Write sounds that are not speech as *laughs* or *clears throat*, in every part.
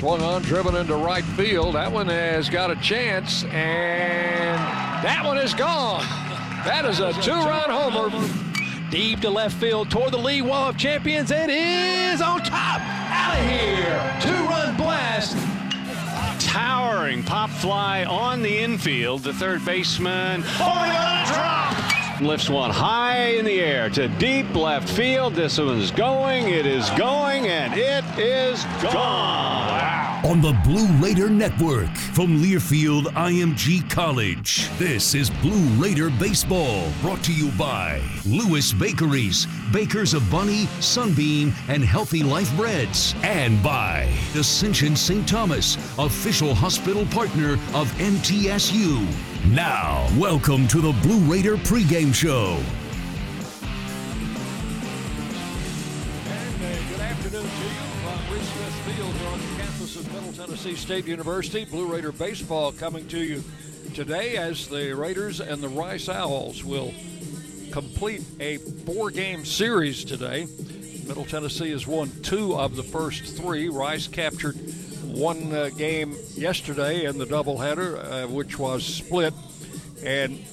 Swung on, driven into right field. That one has got a chance, and that one is gone. That is a two-run homer. Deep to left field toward the lead wall of champions. It is on top. Out of here. Two-run blast. Towering pop fly on the infield. The third baseman falling on a drop. Lifts one high in the air to deep left field. This one's going. It is going, and it is gone. On the Blue Raider Network from Learfield IMG College. This is Blue Raider Baseball, brought to you by Lewis Bakeries, bakers of Bunny, Sunbeam, and Healthy Life Breads, and by Ascension St. Thomas, official hospital partner of MTSU. Now, welcome to the Blue Raider pregame show. And uh, good afternoon to you from Reese Field here on the campus of Middle Tennessee State University. Blue Raider Baseball coming to you today as the Raiders and the Rice Owls will complete a four game series today. Middle Tennessee has won two of the first three. Rice captured one uh, game yesterday in the doubleheader, uh, which was split, and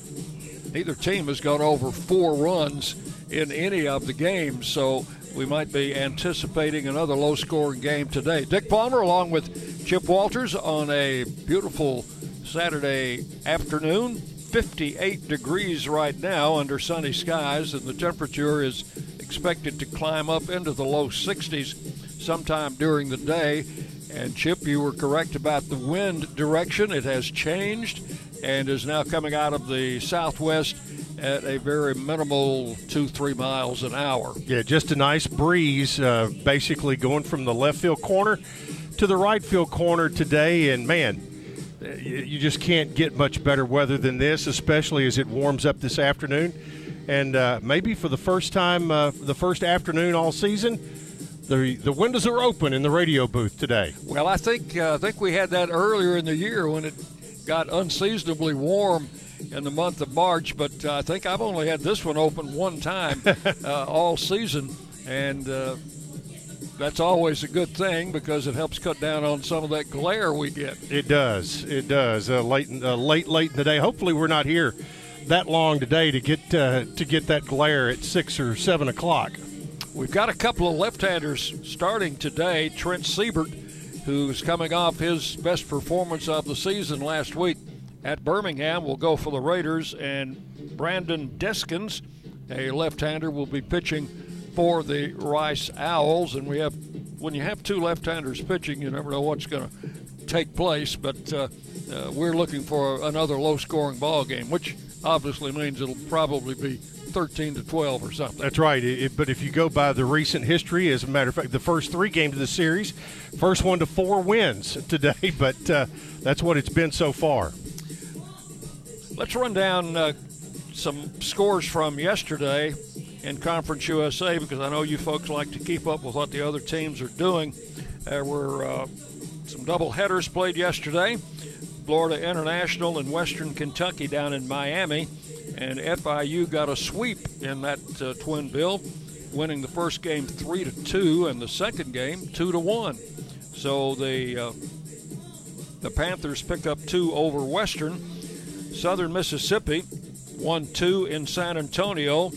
neither team has gone over four runs in any of the games. So we might be anticipating another low scoring game today. Dick Palmer, along with Chip Walters, on a beautiful Saturday afternoon. 58 degrees right now under sunny skies, and the temperature is expected to climb up into the low 60s sometime during the day. And Chip, you were correct about the wind direction. It has changed and is now coming out of the southwest at a very minimal two, three miles an hour. Yeah, just a nice breeze, uh, basically going from the left field corner to the right field corner today. And man, uh, you just can't get much better weather than this, especially as it warms up this afternoon. And uh, maybe for the first time, uh, the first afternoon all season, the the windows are open in the radio booth today. Well, I think uh, I think we had that earlier in the year when it got unseasonably warm in the month of March. But uh, I think I've only had this one open one time *laughs* uh, all season, and uh, that's always a good thing because it helps cut down on some of that glare we get. It does. It does. Uh, late, in- uh, late, late in the day. Hopefully, we're not here that long today to get uh, to get that glare at six or seven o'clock. We've got a couple of left-handers starting today. Trent Siebert, who's coming off his best performance of the season last week at Birmingham, will go for the Raiders, and Brandon Deskins, a left-hander, will be pitching for the Rice Owls. And we have, when you have two left-handers pitching, you never know what's going to take place. But uh, uh, we're looking for another low-scoring ball game, which obviously means it'll probably be 13 to 12 or something. That's right. It- but if you go by the recent history, as a matter of fact, the first three games of the series, first one to four wins *laughs* today. But uh, that's what it's been so far. Let's run down uh, some scores from yesterday in Conference USA because I know you folks like to keep up with what the other teams are doing. There were uh, some double headers played yesterday. Florida International and Western Kentucky down in Miami, and FIU got a sweep in that uh, twin bill, winning the first game three to two, and the second game two to one. So the uh, the Panthers pick up two over Western. Southern Mississippi won two in San Antonio.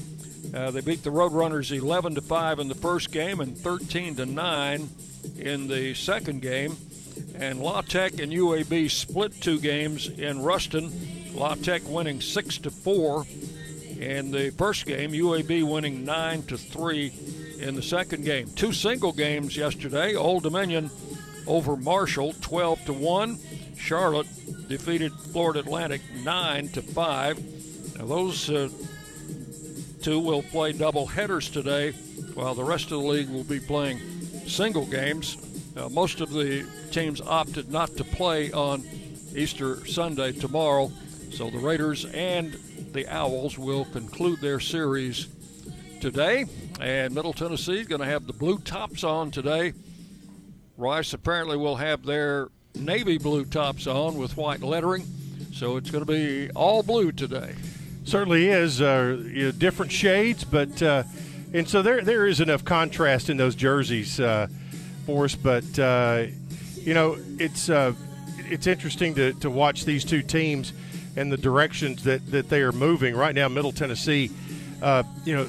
Uh, they beat the Roadrunners 11 to 5 in the first game and 13 to 9 in the second game. And La Tech and UAB split two games in Ruston. La Tech winning 6 to 4 in the first game, UAB winning 9 to 3 in the second game. Two single games yesterday. Old Dominion over Marshall 12 to 1. Charlotte defeated Florida Atlantic 9 to 5. Now those uh, two will play double headers today, while the rest of the league will be playing single games. Most of the teams opted not to play on Easter Sunday tomorrow, so the Raiders and the Owls will conclude their series today. And Middle Tennessee is going to have the blue tops on today. Rice apparently will have their navy blue tops on with white lettering, so it's going to be all blue today. Certainly is uh, you know, different shades, but uh, and so there there is enough contrast in those jerseys uh, for us. But uh, you know, it's uh, it's interesting to, to watch these two teams and the directions that, that they are moving right now. Middle Tennessee, uh, you know,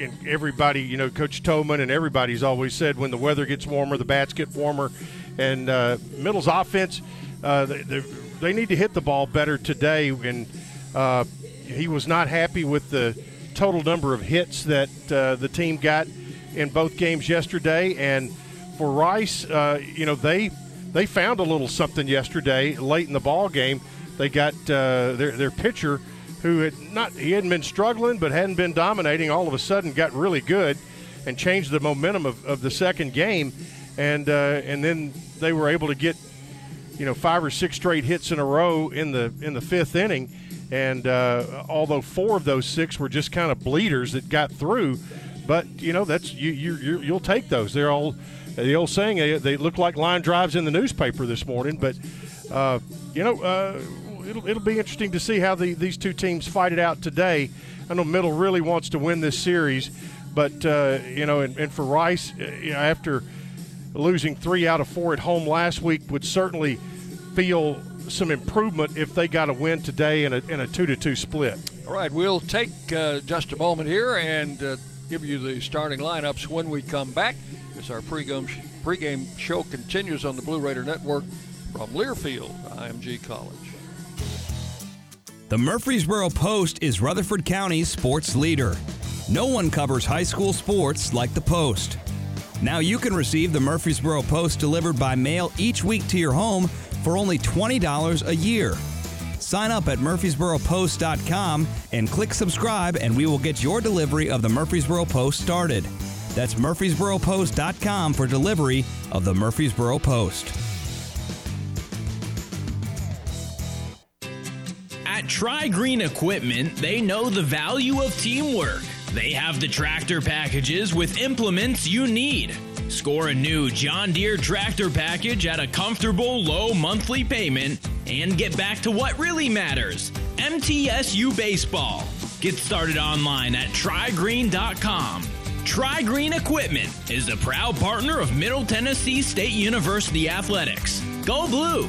and everybody, you know, Coach Toman and everybody's always said when the weather gets warmer, the bats get warmer, and uh, Middle's offense, uh, they, they, need to hit the ball better today. And uh, he was not happy with the total number of hits that the team got in both games yesterday. And for Rice, uh, you know, they they found a little something yesterday late in the ball game. They got uh, their their pitcher who had not he hadn't been struggling but hadn't been dominating. All of a sudden, got really good and changed the momentum of, of the second game. And uh, and then they were able to get you know five or six straight hits in a row in the in the fifth inning. And uh, although four of those six were just kind of bleeders that got through, but you know that's you you you'll take those. They're all the old saying they, they look like line drives in the newspaper this morning. But uh, you know uh, it'll it'll be interesting to see how the, these two teams fight it out today. I know Middle really wants to win this series, but uh, you know and, and for Rice, uh, you know, after losing three out of four at home last week, would certainly feel some improvement if they got a win today in a, in a two to two split. All right, we'll take uh, just a moment here and uh, give you the starting lineups when we come back. As our pregame pregame show continues on the Blue Raider Network from Learfield, IMG College. The Murfreesboro Post is Rutherford County's sports leader. No one covers high school sports like the Post. Now you can receive the Murfreesboro Post delivered by mail each week to your home for only $20 a year. Sign up at murfreesboropost.com and click subscribe, and we will get your delivery of the Murfreesboro Post started. That's murfreesboropost.com for delivery of the Murfreesboro Post. At TriGreen Equipment, they know the value of teamwork. They have the tractor packages with implements you need Score a new John Deere tractor package at a comfortable low monthly payment and get back to what really matters MTSU Baseball. Get started online at trigreen.com. TriGreen Equipment is a proud partner of Middle Tennessee State University Athletics. Go Blue!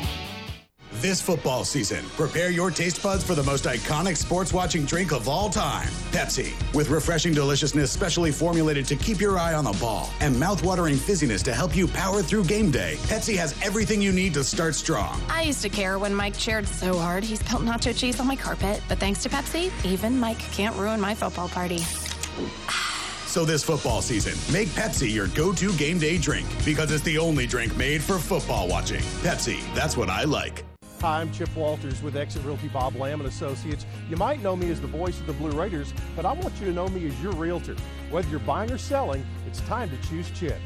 This football season, prepare your taste buds for the most iconic sports watching drink of all time Pepsi. With refreshing deliciousness specially formulated to keep your eye on the ball and mouth-watering fizziness to help you power through game day, Pepsi has everything you need to start strong. I used to care when Mike cheered so hard he spilled nacho cheese on my carpet, but thanks to Pepsi, even Mike can't ruin my football party. So this football season, make Pepsi your go-to game day drink because it's the only drink made for football watching. Pepsi, that's what I like. Hi, I'm Chip Walters with Exit Realty Bob Lamb and Associates. You might know me as the voice of the Blue Raiders, but I want you to know me as your realtor. Whether you're buying or selling, it's time to choose Chip.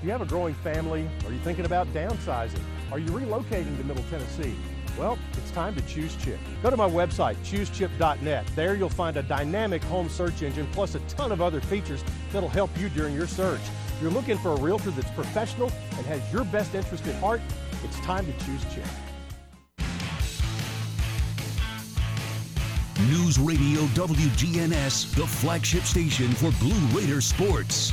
Do you have a growing family? Are you thinking about downsizing? Are you relocating to Middle Tennessee? Well, it's time to choose Chip. Go to my website, choosechip.net. There you'll find a dynamic home search engine plus a ton of other features that'll help you during your search. If you're looking for a realtor that's professional and has your best interest at heart, it's time to choose Chip. News Radio WGNS, the flagship station for Blue Raider sports.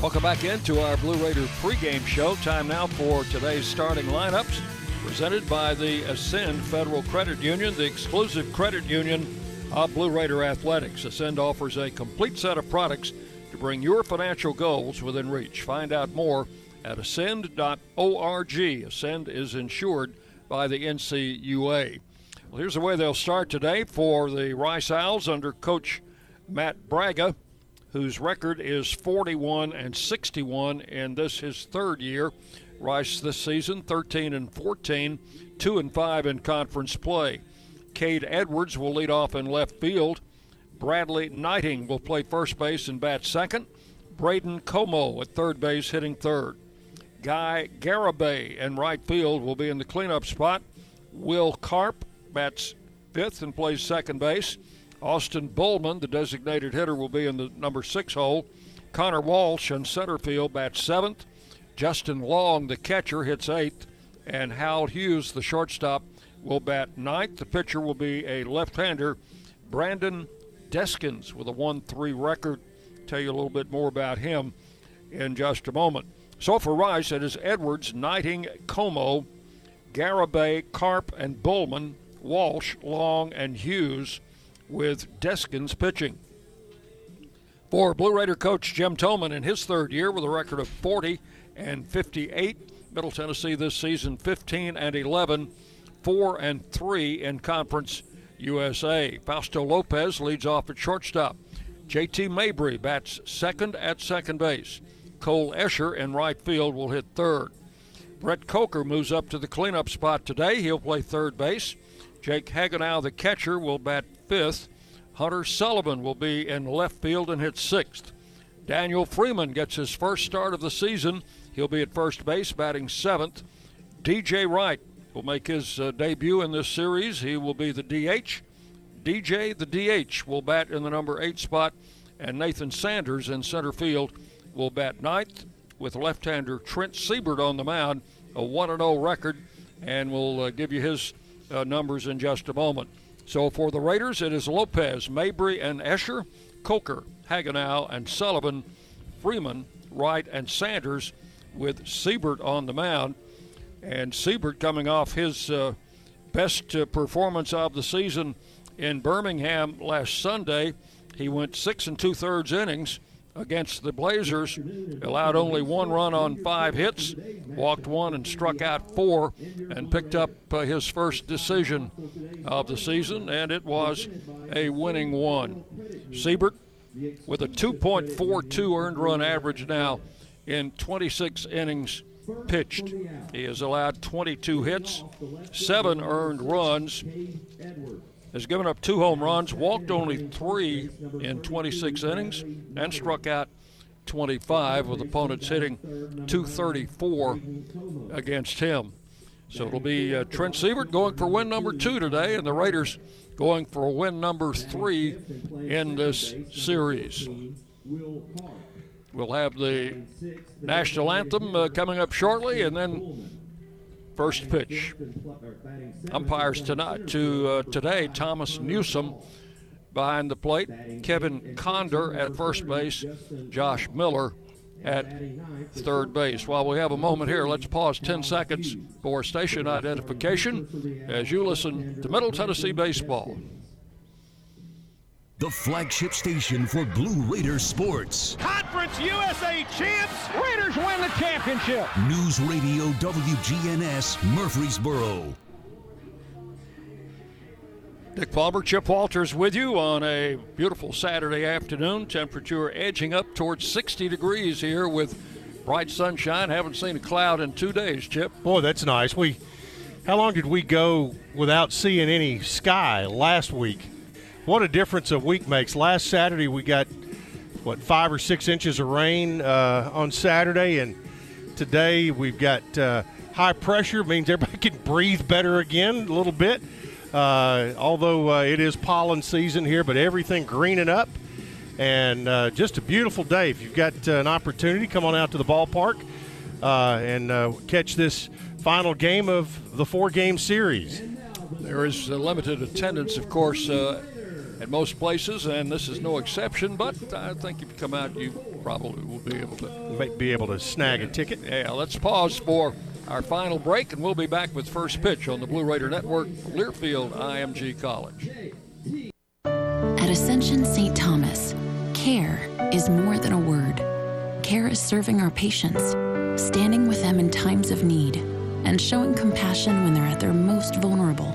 Welcome back into our Blue Raider pregame show. Time now for today's starting lineups, presented by the Ascend Federal Credit Union, the exclusive credit union of Blue Raider Athletics. Ascend offers a complete set of products to bring your financial goals within reach. Find out more at ascend.org. Ascend is insured by the NCUA. Well, here's the way they'll start today for the Rice Owls under Coach Matt Bragga, whose record is 41 and 61 in this his third year. Rice this season 13 and 14, 2 and 5 in conference play. Cade Edwards will lead off in left field. Bradley Knighting will play first base and bat second. Braden Comeaux at third base hitting third. Guy Garibay in right field will be in the cleanup spot. Will Carp bats fifth and plays second base. Austin Bullman, the designated hitter, will be in the number six hole. Connor Walsh in center field bats seventh. Justin Long, the catcher, hits eighth. And Hal Hughes, the shortstop, will bat ninth. The pitcher will be a left hander, Brandon Deskins, with a 1 3 record. Tell you a little bit more about him in just a moment. So for Rice, it is Edwards, Knighting, Comeaux, Garibay, Carp, and Bullman, Walsh, Long, and Hughes, with Deskins pitching. For Blue Raider coach Jim Toman in his third year with a record of 40 and 58. Middle Tennessee this season 15 and 11, 4 and 3 in Conference USA. Fausto Lopez leads off at shortstop. JT Mabry bats second at second base. Cole Escher in right field will hit third. Brett Coker moves up to the cleanup spot today. He'll play third base. Jake Hagenow, the catcher, will bat fifth. Hunter Sullivan will be in left field and hit sixth. Daniel Freeman gets his first start of the season. He'll be at first base, batting seventh. DJ Wright will make his uh, debut in this series. He will be the DH. DJ, the DH, will bat in the number eight spot, and Nathan Sanders in center field will bat ninth with left-hander Trent Siebert on the mound, a 1-0 record, and we'll uh, give you his uh, numbers in just a moment. So for the Raiders, it is Lopez, Mabry, and Escher, Coker, Hagenow, and Sullivan, Freeman, Wright, and Sanders, with Siebert on the mound. And Siebert coming off his uh, best uh, performance of the season in Birmingham last Sunday. He went six and two thirds innings against the Blazers, allowed only one run on five hits, walked one and struck out four, and picked up uh, his first decision of the season, and it was a winning one. Siebert with a 2.42 earned run average now in 26 innings pitched. He has allowed 22 hits, seven earned runs, has given up two home runs, walked only three in 26 innings, and struck out 25 with opponents hitting 234 against him. So it'll be uh, Trent Siebert going for win number two today, and the Raiders going for win number three in this series. We'll have the national anthem uh, coming up shortly, and then first pitch. Umpires tonight to uh, today: Thomas Newsom behind the plate, Kevin Condor at first base, Josh Miller at third base. While we have a moment here, let's pause 10 seconds for station identification as you listen to Middle Tennessee Baseball. The flagship station for Blue Raider sports. Conference USA champs. Raiders win the championship. News Radio WGNS Murfreesboro. Dick Palmer, Chip Walters with you on a beautiful Saturday afternoon. Temperature edging up towards 60 degrees here with bright sunshine. Haven't seen a cloud in two days, Chip. Boy, that's nice. We, how long did we go without seeing any sky last week? What a difference a week makes. Last Saturday we got what five or six inches of rain uh, on Saturday, and today we've got uh, high pressure. Means everybody *laughs* can breathe better again a little bit. Uh, although uh, it is pollen season here, but everything greening up, and uh, just a beautiful day. If you've got uh, an opportunity, come on out to the ballpark and catch this final game of the four-game series. There is limited attendance, of course, at most places, and this is no exception. But I think if you come out, you probably will be able to May be able to snag a ticket. Yeah, let's pause for our final break, and we'll be back with first pitch on the Blue Raider Network, Learfield IMG College. At Ascension St. Thomas Care is more than a word. Care is serving our patients, standing with them in times of need, and showing compassion when they're at their most vulnerable.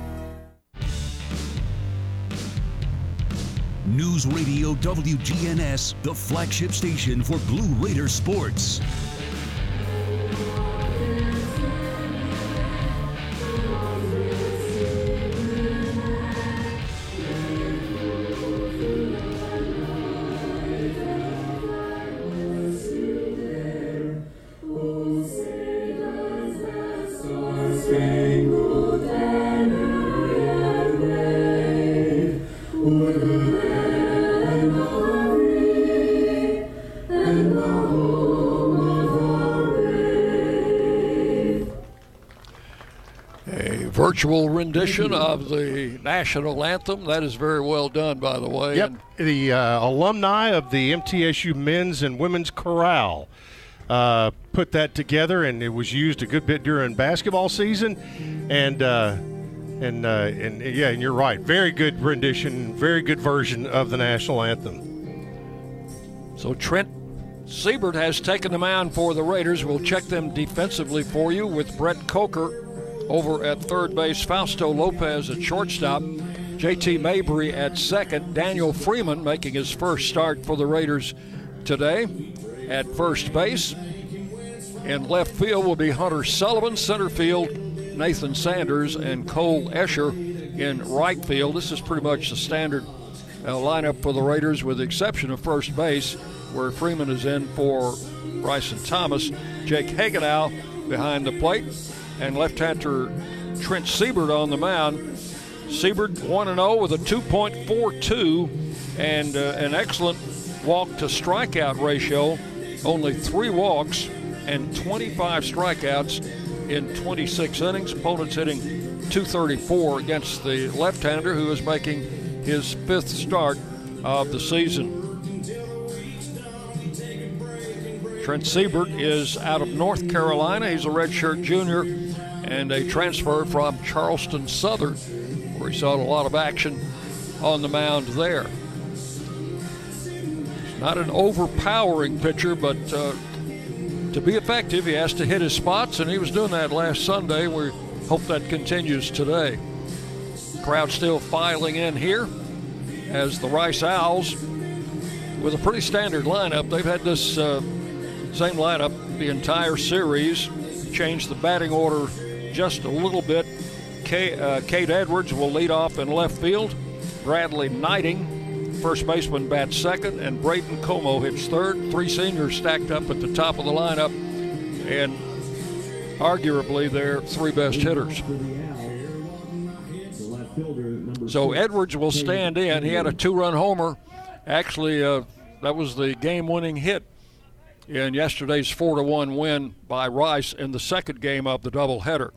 News Radio WGNS, the flagship station for Blue Raider sports. Virtual rendition of the national anthem. That is very well done, by the way. Yep, the uh, alumni of the MTSU men's and women's chorale uh, put that together, and it was used a good bit during basketball season. And uh, and uh, and yeah, and you're right. Very good rendition, very good version of the national anthem. So Trent Siebert has taken the mound for the Raiders. We'll check them defensively for you with Brett Coker over at third base, Fausto Lopez at shortstop, JT Mabry at second, Daniel Freeman making his first start for the Raiders today at first base. In left field will be Hunter Sullivan, center field, Nathan Sanders, and Cole Escher in right field. This is pretty much the standard uh, lineup for the Raiders, with the exception of first base, where Freeman is in for Bryson Thomas. Jake Hagenow behind the plate, and left-hander Trent Siebert on the mound. Siebert 1 0 with a 2.42 and uh, an excellent walk to strikeout ratio. Only three walks and 25 strikeouts in 26 innings. Opponents hitting 234 against the left-hander who is making his fifth start of the season. Trent Siebert is out of North Carolina. He's a redshirt junior and a transfer from Charleston Southern, where he saw a lot of action on the mound there. Not an overpowering pitcher, but uh, to be effective, he has to hit his spots, and he was doing that last Sunday. We hope that continues today. Crowd still filing in here as the Rice Owls, with a pretty standard lineup, they've had this uh, same lineup the entire series. Changed the batting order just a little bit. Cade, uh, Cade Edwards will lead off in left field. Bradley Knighting, first baseman, bats second, and Braden Comeaux hits third. Three seniors stacked up at the top of the lineup, and arguably their three best hitters. So Edwards will stand in. He had a two-run homer. Actually, uh, that was the game-winning hit in yesterday's four to one win by Rice in the second game of the doubleheader.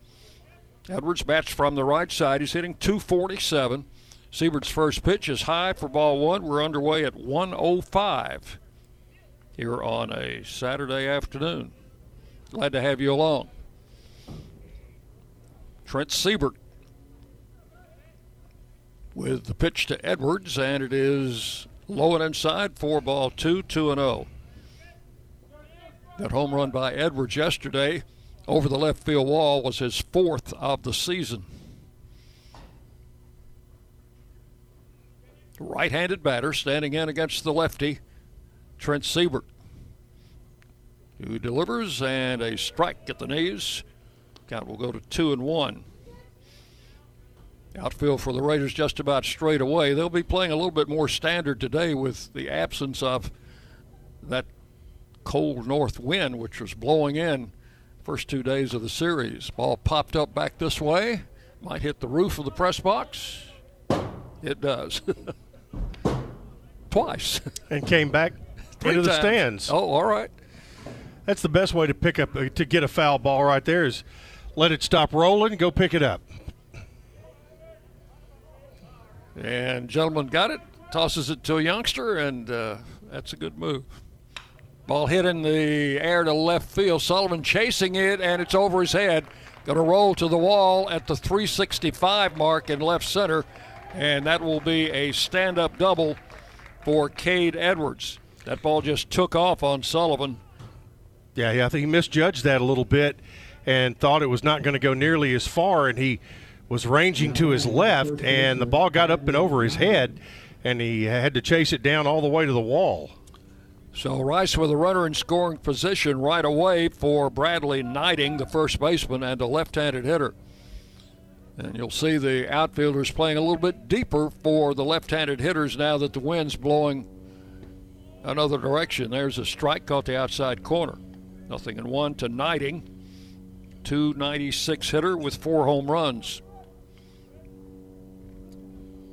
Edwards bats from the right side. He's hitting 247. Siebert's first pitch is high for ball one. We're underway at 105 here on a Saturday afternoon. Glad to have you along. Trent Siebert with the pitch to Edwards, and it is low and inside, four ball two, two and zero. Oh. That home run by Edwards yesterday over the left field wall was his fourth of the season. Right handed batter standing in against the lefty, Trent Siebert, who delivers and a strike at the knees. Count will go to two and one. Outfield for the Raiders just about straight away. They'll be playing a little bit more standard today with the absence of that cold north wind, which was blowing in first two days of the series. Ball popped up back this way, might hit the roof of the press box. It does. *laughs* Twice. And came back *laughs* into the stands. Oh, all right. That's the best way to pick up uh, to get a foul ball right there is let it stop rolling, go pick it up. And gentleman got it, tosses it to a youngster, and uh, that's a good move. Ball hit in the air to left field. Sullivan chasing it, and it's over his head. Going to roll to the wall at the 365 mark in left center, and that will be a stand up double for Cade Edwards. That ball just took off on Sullivan. Yeah, yeah, I think he misjudged that a little bit and thought it was not going to go nearly as far, and he was ranging to his left, and the ball got up and over his head, and he had to chase it down all the way to the wall. So Rice with a runner in scoring position right away for Bradley Knighting, the first baseman, and a left-handed hitter. And you'll see the outfielders playing a little bit deeper for the left-handed hitters now that the wind's blowing another direction. There's a strike caught the outside corner. Nothing in one to Knighting. 296 hitter with four home runs.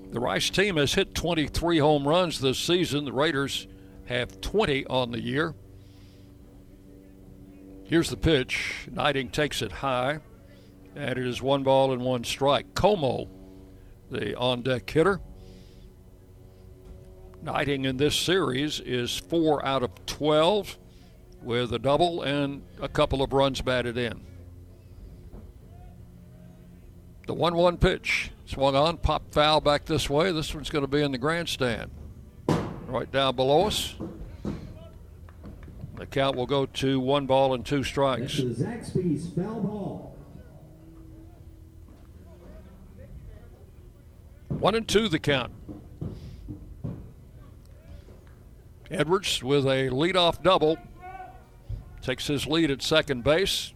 The Rice team has hit 23 home runs this season. The Raiders have 20 on the year. Here's the pitch. Knighting takes it high, and it is one ball and one strike. Comeaux, the on deck hitter. Knighting in this series is four out of 12 with a double and a couple of runs batted in. The 1 1 pitch swung on, pop foul back this way. This one's going to be in the grandstand. Right down below us. The count will go to one ball and two strikes. Zaxby's foul ball. One and two the count. Edwards with a leadoff double takes his lead at second base.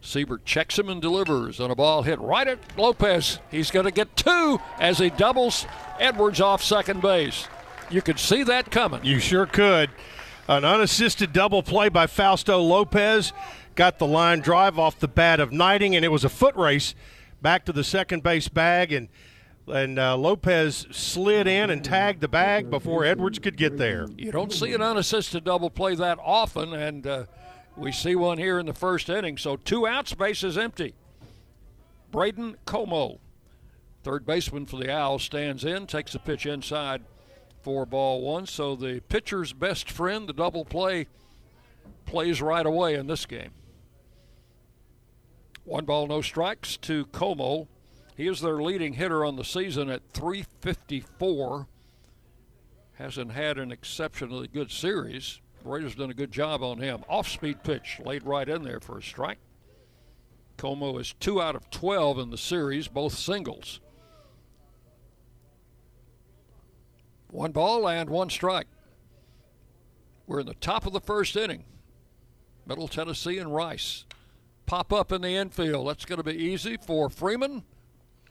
Siebert checks him and delivers on a ball hit right at Lopez. He's going to get two as he doubles Edwards off second base. You could see that coming. You sure could. An unassisted double play by Fausto Lopez got the line drive off the bat of Knighting, and it was a foot race back to the second base bag, and and uh, Lopez slid in and tagged the bag before Edwards could get there. You don't see an unassisted double play that often, and uh, we see one here in the first inning. So two outs, base is empty. Braden Comeaux, third baseman for the Owls, stands in, takes the pitch inside for ball one. So the pitcher's best friend, the double play, plays right away in this game. One ball, no strikes to Comeaux. He is their leading hitter on the season at 354. Hasn't had an exceptionally good series. Raiders done a good job on him. Off speed pitch laid right in there for a strike. Comeaux is two out of 12 in the series, both singles. One ball and one strike. We're in the top of the first inning. Middle Tennessee and Rice pop up in the infield. That's going to be easy for Freeman.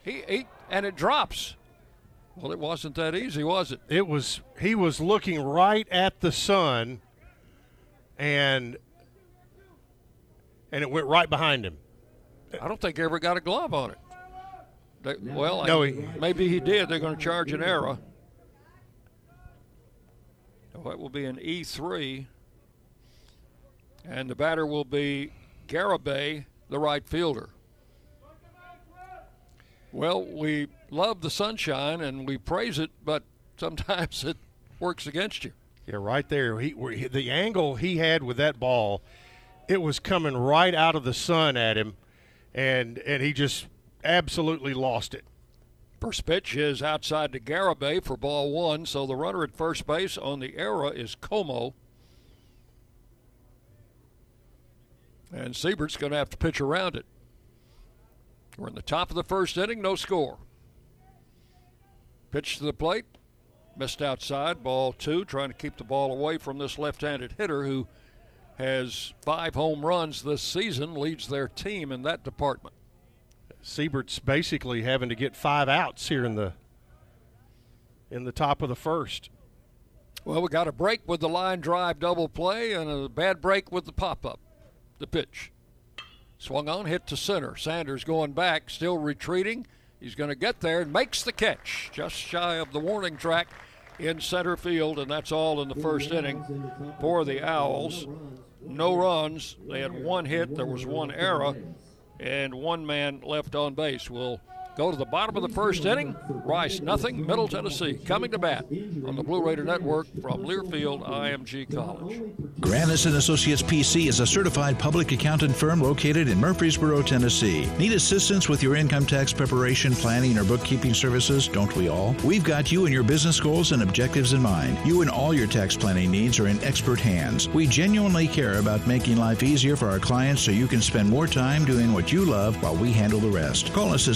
He, he and it drops. Well, it wasn't that easy, was it? It was. He was looking right at the sun, and and it went right behind him. I don't think he ever got a glove on it. They, well, No, I- he- maybe he did. They're going to charge an error. That will be an E3. And the batter will be Garibay, the right fielder. Well, we love the sunshine and we praise it, but *laughs* sometimes it works against you. Yeah, right there. He- the angle he had with that ball, it was coming right out of the sun at him, and and he just absolutely lost it. First pitch is outside to Garibay for ball one, so the runner at first base on the error is Comeaux. And Siebert's going to have to pitch around it. We're in the top of the first inning, no score. Pitch to the plate, missed outside, ball two, trying to keep the ball away from this left handed hitter who has five home runs this season, leads their team in that department. Siebert's basically having to get five outs here in the in the top of the first. Well, we got a break with the line drive double play and a bad break with the pop up. The pitch. Swung on, hit to center. Sanders going back, still retreating. He's going to get there and makes the catch just shy of the warning track in center field, and that's all in the first inning for the Owls. No runs. They had one hit, there was one error, and one man left on base. We'll go to the bottom of the first inning. Rice nothing, Middle Tennessee coming to bat on the Blue Raider Network from Learfield IMG College. Granis and Associates PC is a certified public accountant firm located in Murfreesboro, Tennessee. Need assistance with your income tax preparation, planning, or bookkeeping services? Don't we all? We've got you and your business goals and objectives in mind. You and all your tax planning needs are in expert hands. We genuinely care about making life easier for our clients so you can spend more time doing what you love while we handle the rest. Call us at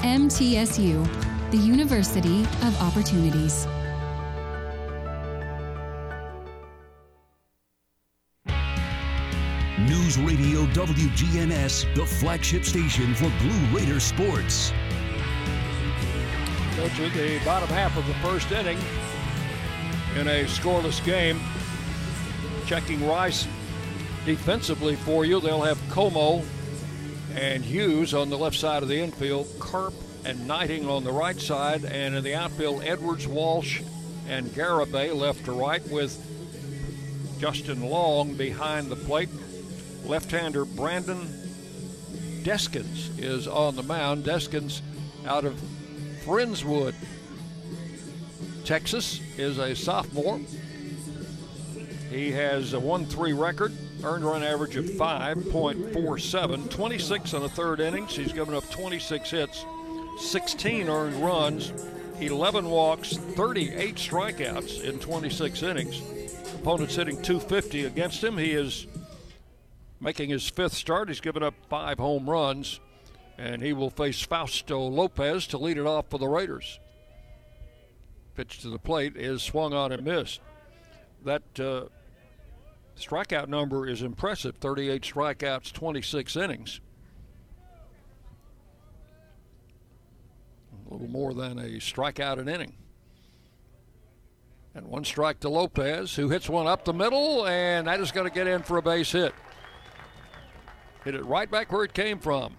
MTSU, the University of Opportunities. News Radio WGNS, the flagship station for Blue Raider sports. Go to the bottom half of the first inning in a scoreless game. Checking Rice defensively for you, they'll have Como and Hughes on the left side of the infield, Carp and Knighting on the right side, and in the outfield, Edwards, Walsh, and Garibay left to right with Justin Long behind the plate. Left-hander Brandon Deskins is on the mound. Deskins out of Friendswood, Texas, is a sophomore. He has a 1 3 record, earned run average of 5.47, 26 in the third innings. He's given up 26 hits, 16 earned runs, 11 walks, 38 strikeouts in 26 innings. Opponents hitting 250 against him. He is making his fifth start. He's given up five home runs, and he will face Fausto Lopez to lead it off for the Raiders. Pitch to the plate is swung on and missed. That uh, strikeout number is impressive 38 strikeouts, 26 innings. A little more than a strikeout an inning. And one strike to Lopez, who hits one up the middle, and that is going to get in for a base hit. Hit it right back where it came from.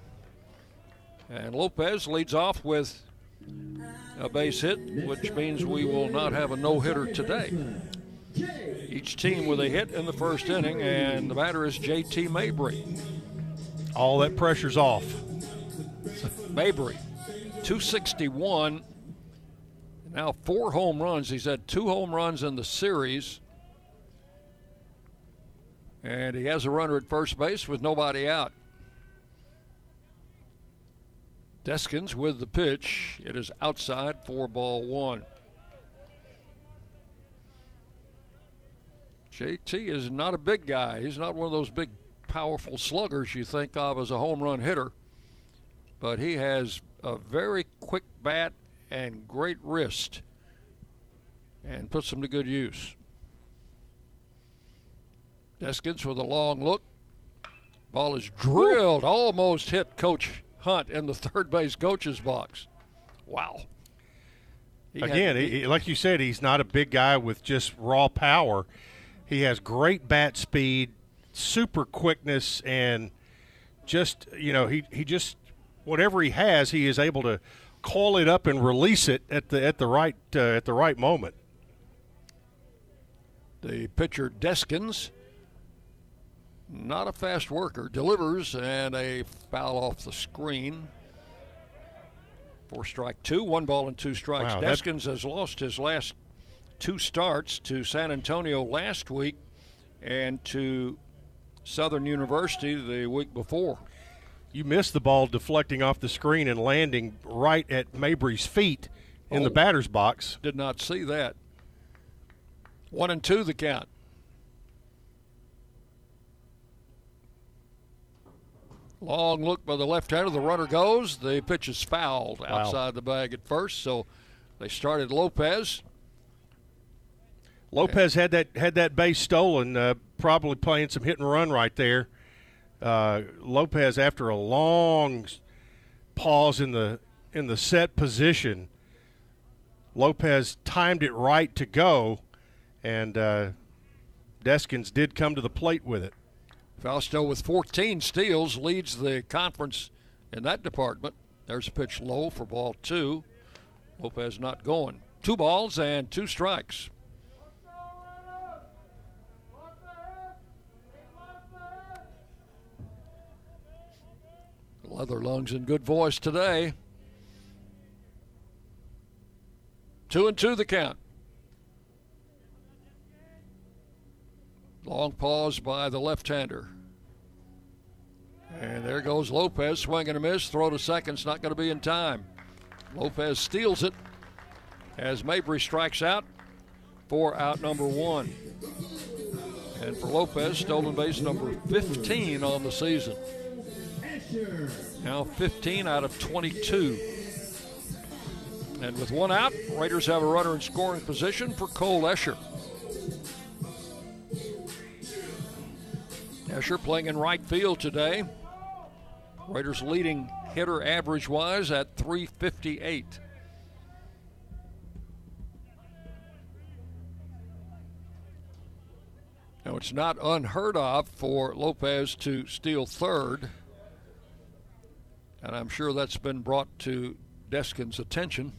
And Lopez leads off with a base hit, which means we will not have a no hitter today. Each team with a hit in the first inning, and the batter is JT Mabry. All that pressure's off. Mabry, 261. Now four home runs. He's had two home runs in the series. And he has a runner at first base with nobody out. Deskins with the pitch. It is outside four ball one. JT is not a big guy. He's not one of those big, powerful sluggers you think of as a home run hitter. But he has a very quick bat and great wrist and puts them to good use. Deskins with a long look. Ball is drilled, almost hit Coach Hunt in the *laughs* third base coach's box. Wow. He Again, he, he, like you said, he's not a big guy with just raw power. He has great bat speed, super quickness, and just you know he he just whatever he has, he is able to call it up and release it at the at the right uh, at the right moment. The pitcher Deskins, not a fast worker, delivers and a foul off the screen. Four strike two, one ball and two strikes. Wow, Deskins has lost his last two starts to San Antonio last week and to Southern University the week before. You missed the ball deflecting off the screen and landing right at Mabry's feet in oh, the batter's box. Did not see that. One and two the count. Long look by the left hander. The runner goes. The pitch is fouled wow. outside the bag at first. So they started Lopez. Lopez had that had that base stolen, uh, probably playing some hit and run right there. Uh, Lopez, after a long pause in the in the set position, Lopez timed it right to go, and uh, Deskins did come to the plate with it. Fausto with 14 steals leads the conference in that department. There's a pitch low for ball two. Lopez not going. Two balls and two strikes. Leather lungs in good voice today. Two and two the count. Long pause by the left hander. And there goes Lopez, swing and a miss. Throw to second's not going to be in time. Lopez steals it as Mabry strikes out for out number one. And for Lopez, stolen base number 15 on the season. Now 15 out of 22. And with one out, Raiders have a runner in scoring position for Cole Escher. Escher playing in right field today. Raiders leading hitter average wise at 358. Now, it's not unheard of for Lopez to steal third, and I'm sure that's been brought to Deskin's attention.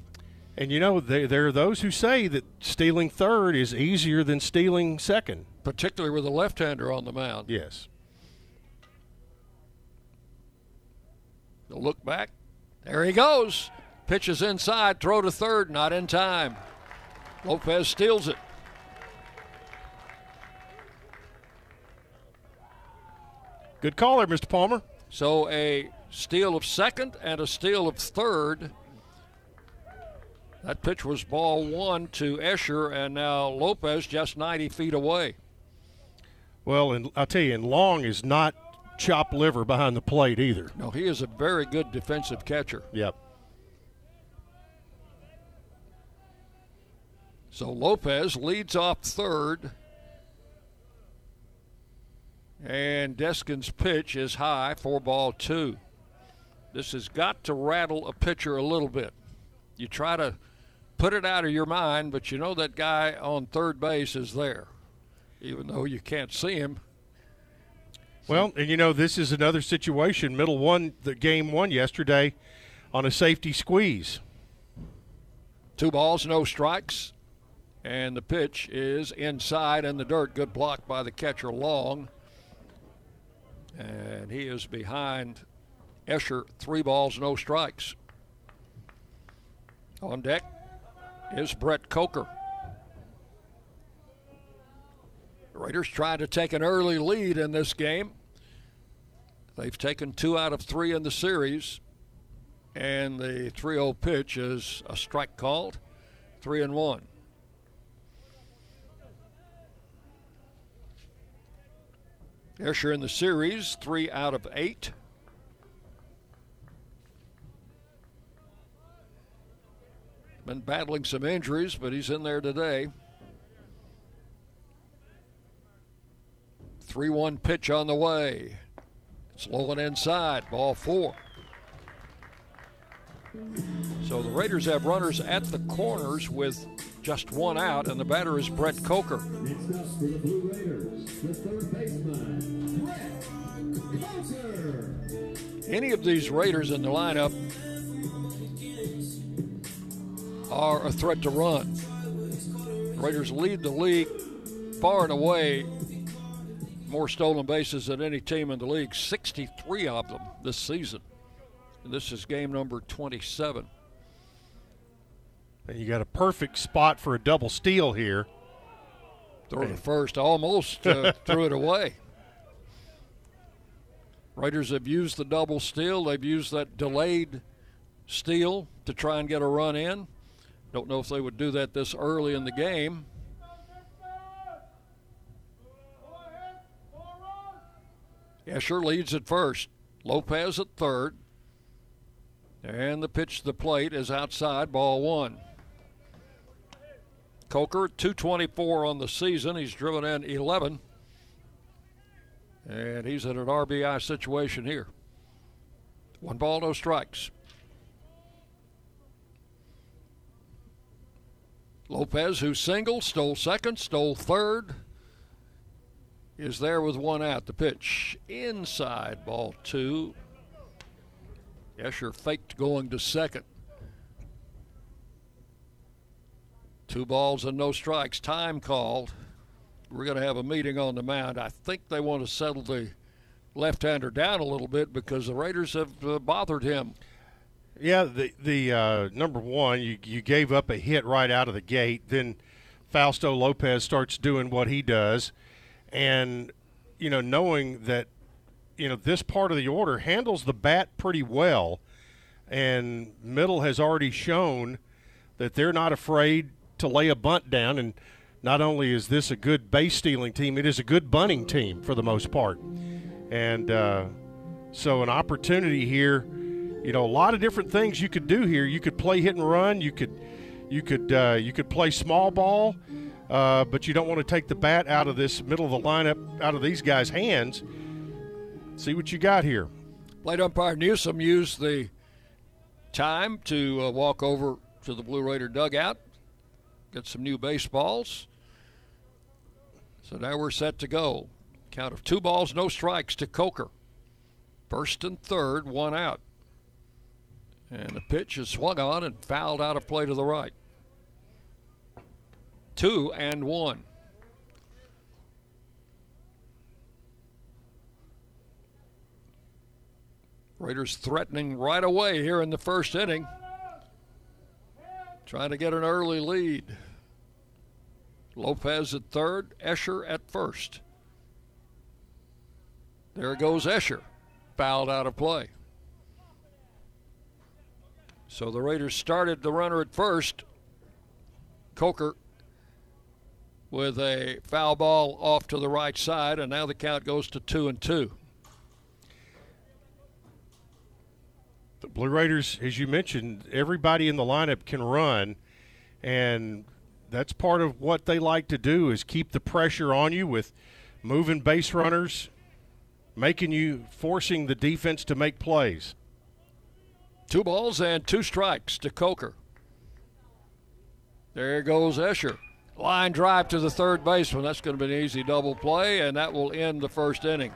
And you know, there, there are those who say that stealing third is easier than stealing second, particularly with a left hander on the mound. Yes. The look back. There he goes. Pitches inside, throw to third, not in time. Lopez steals it. Good caller, Mr. Palmer. So a steal of second and a steal of third. That pitch was ball one to Escher, and now Lopez just 90 feet away. Well, and I'll tell you, and Long is not chop liver behind the plate either. No, he is a very good defensive catcher. Yep. So Lopez leads off third. And Deskin's pitch is high for ball two. This has got to rattle a pitcher a little bit. You try to put it out of your mind, but you know that guy on third base is there. Even though you can't see him, well, and you know, this is another situation. Middle won the game one yesterday on a safety squeeze. Two balls, no strikes. And the pitch is inside in the dirt. Good block by the catcher Long. And he is behind Escher. Three balls, no strikes. On deck is Brett Coker. Raiders trying to take an early lead in this game. They've taken two out of three in the series, and the 3 0 pitch is a strike called, three and one. Escher in the series, three out of eight. Been battling some injuries, but he's in there today. 3 1 pitch on the way. It's low and inside, ball four. So the Raiders have runners at the corners with just one out, and the batter is Brett Coker. Next up for the Blue Raiders, the third baseman, Brett Coker. Any of these Raiders in the lineup are a threat to run. The Raiders lead the league far and away more stolen bases than any team in the league, 63 of them this season. And this is game number 27. And you got a perfect spot for a double steal here. Throw the first, almost uh, *laughs* threw it away. Raiders have used the double steal. They've used that delayed steal to try and get a run in. Don't know if they would do that this early in the game. Escher leads at first. Lopez at third. And the pitch to the plate is outside, ball one. Coker, 224 on the season. He's driven in 11. And he's in an RBI situation here. One ball, no strikes. Lopez, who singled, stole second, stole third, is there with one out. The pitch inside, ball two. Escher faked going to second. Two balls and no strikes. Time called. We're going to have a meeting on the mound. I think they want to settle the left-hander down a little bit because the Raiders have uh, bothered him. Yeah, the the uh, number one, you you gave up a hit right out of the gate. Then Fausto Lopez starts doing what he does, and you know knowing that you know this part of the order handles the bat pretty well, and Middle has already shown that they're not afraid to lay a bunt down. And not only is this a good base stealing team, it is a good bunting team for the most part, and uh, so an opportunity here you know a lot of different things you could do here. You could play hit and run. You could you could uh, you could play small ball, uh, but you don't want to take the bat out of this middle of the lineup out of these guys' hands. See what you got here. Plate umpire Newsom used the time to uh, walk over to the Blue Raider dugout, get some new baseballs. So now we're set to go. Count of two balls, no strikes to Coker. First and third, one out. And the pitch is swung on and fouled out of play to the right. Two and one. Raiders threatening right away here in the first inning. Trying to get an early lead. Lopez at third, Escher at first. There goes Escher, fouled out of play. So the Raiders started the runner at first. Coker with a foul ball off to the right side, and now the count goes to two and two. The Blue Raiders, as you mentioned, everybody in the lineup can run, and that's part of what they like to do is keep the pressure on you with moving base runners, making you forcing the defense to make plays. Two balls and two strikes to Coker. There goes Escher. Line drive to the third baseman. That's going to be an easy double play, and that will end the first inning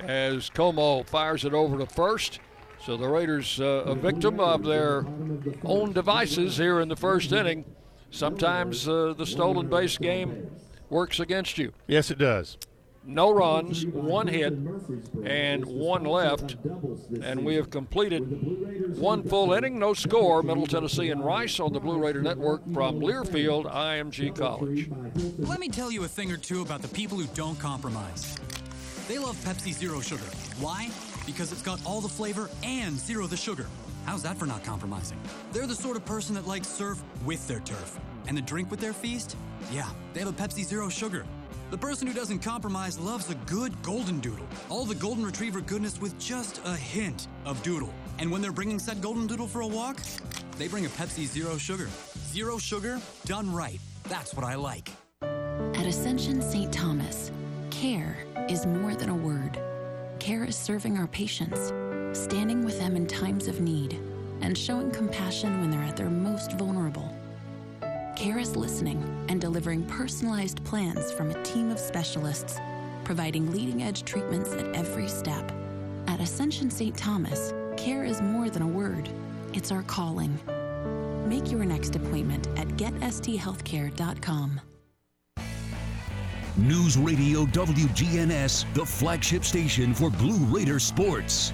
as Como fires it over to first. So the Raiders, uh, a victim of their own devices here in the first inning. Sometimes uh, the stolen base game works against you. Yes, it does. No runs, one hit, and one left. And we have completed one full inning, no score. Middle Tennessee and Rice on the Blue Raider Network from Learfield IMG College. Let me tell you a thing or two about the people who don't compromise. They love Pepsi Zero Sugar. Why? Because it's got all the flavor and zero the sugar. How's that for not compromising? They're the sort of person that likes surf with their turf. And the drink with their feast? Yeah, they have a Pepsi Zero Sugar. The person who doesn't compromise loves a good golden doodle. All the golden retriever goodness with just a hint of doodle. And when they're bringing said golden doodle for a walk, they bring a Pepsi Zero Sugar. Zero sugar, done right. That's what I like. At Ascension St. Thomas, care is more than a word. Care is serving our patients, standing with them in times of need, and showing compassion when they're at their most vulnerable. Care is listening and delivering personalized plans from a team of specialists, providing leading edge treatments at every step. At Ascension St. Thomas, care is more than a word, it's our calling. Make your next appointment at getsthealthcare.com. News Radio WGNS, the flagship station for Blue Raider sports.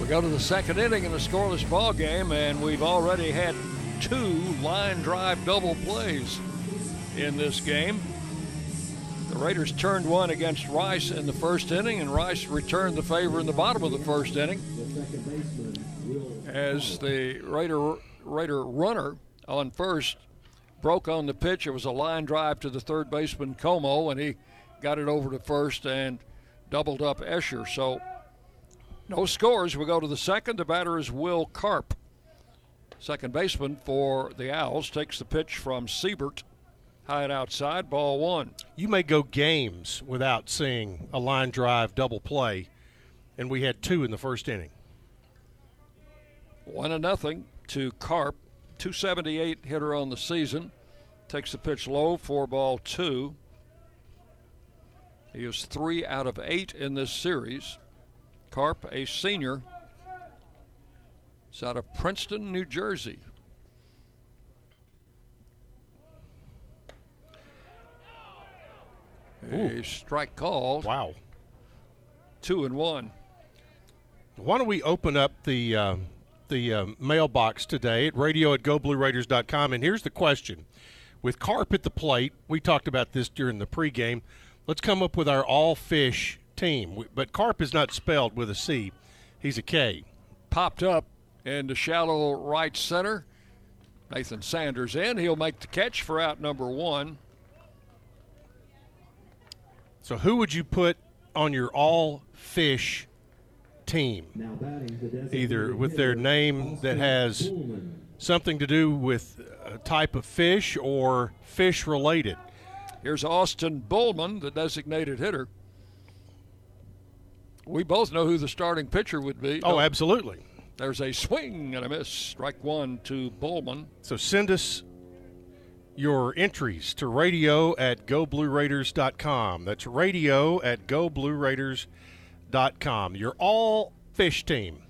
We go to the second inning in a scoreless ball game, and we've already had two line drive double plays in this game. The Raiders turned one against Rice in the first inning, and Rice returned the favor in the bottom of the first inning as the Raider Raider runner on first broke on the pitch. It was a line drive to the third baseman Como, and he got it over to first and doubled up Escher. So no scores. We go to the second. The batter is Will Karp. Second baseman for the Owls takes the pitch from Siebert. High and outside, ball one. You may go games without seeing a line drive double play, and we had two in the first inning. One and nothing to Karp, 278 hitter on the season. Takes the pitch low, four ball two. He is three out of eight in this series. Karp, a senior, is out of Princeton, New Jersey. A strike called. Wow. Two and one. Why don't we open up the uh, the uh, mailbox today at radio at goblueraiders.com? And here's the question. With Karp at the plate, we talked about this during the pregame. Let's come up with our all fish team. But Karp is not spelled with a C, he's a K. Popped up in the shallow right center. Nathan Sanders in. He'll make the catch for out number one. So, who would you put on your all fish team? Either with their name that has something to do with a type of fish or fish related. Here's Austin Bullman, the designated hitter. We both know who the starting pitcher would be. Oh, absolutely. There's a swing and a miss. Strike one to Bullman. So send us your entries to radio at goblueraiders.com. That's radio at goblueraiders.com. Your all fish team.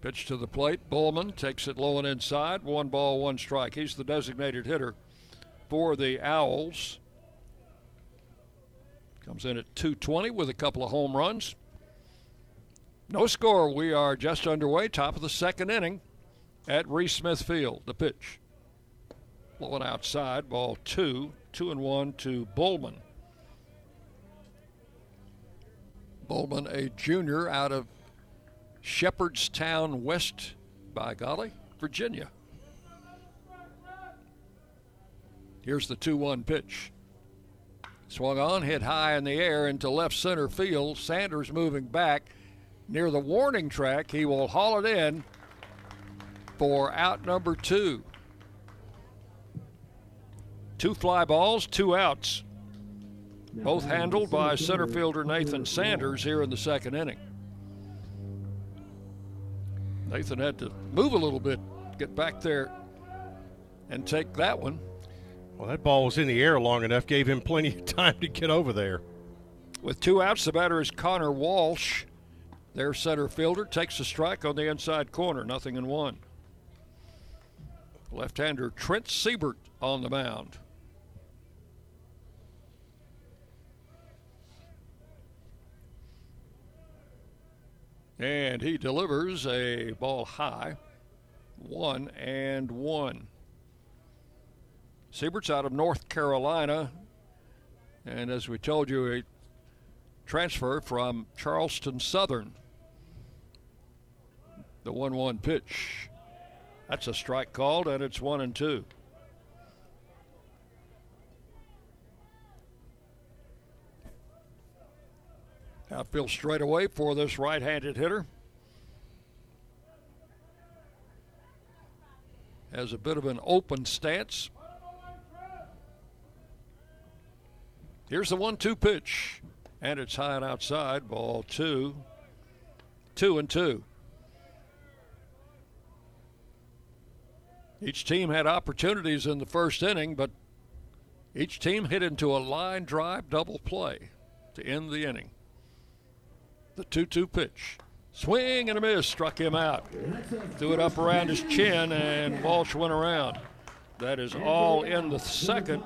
Pitch to the plate. Bullman takes it low and inside. One ball, one strike. He's the designated hitter for the Owls. Comes in at 220 with a couple of home runs. No score. We are just underway. Top of the second inning at Reese Smith Field. The pitch. Low and outside. Ball two. Two and one to Bullman. Bullman, a junior out of Shepherdstown West, by golly, Virginia. Here's the 2 1 pitch. Swung on, hit high in the air into left center field. Sanders moving back near the warning track. He will haul it in for out number two. Two fly balls, two outs. Both handled by center fielder Nathan Sanders here in the second inning. Nathan had to move a little bit, get back there and take that one. Well, that ball was in the air long enough, gave him plenty of *laughs* time to get over there. With two outs, the batter is Connor Walsh. Their center fielder takes a strike on the inside corner, nothing in one. Left hander Trent Siebert on the mound. And he delivers a ball high. One and one. Siebert's out of North Carolina. And as we told you, a transfer from Charleston Southern. The 1 1 pitch. That's a strike called, and it's 1 and 2. Outfield straight away for this right handed hitter. has a bit of an open stance. Here's the one two pitch, and it's high and outside, ball two. Two and two. Each team had opportunities in the first inning, but each team hit into a line drive double play to end the inning. The 2 2 pitch. Swing and a miss, struck him out. Threw it up around his chin, and Walsh went around. That is all in the second.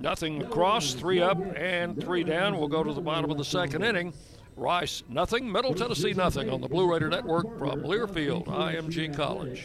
Nothing across, three up and three down. We'll go to the bottom of the second inning. Rice, nothing. Middle Tennessee, nothing on the Blue Raider Network from Learfield, IMG College.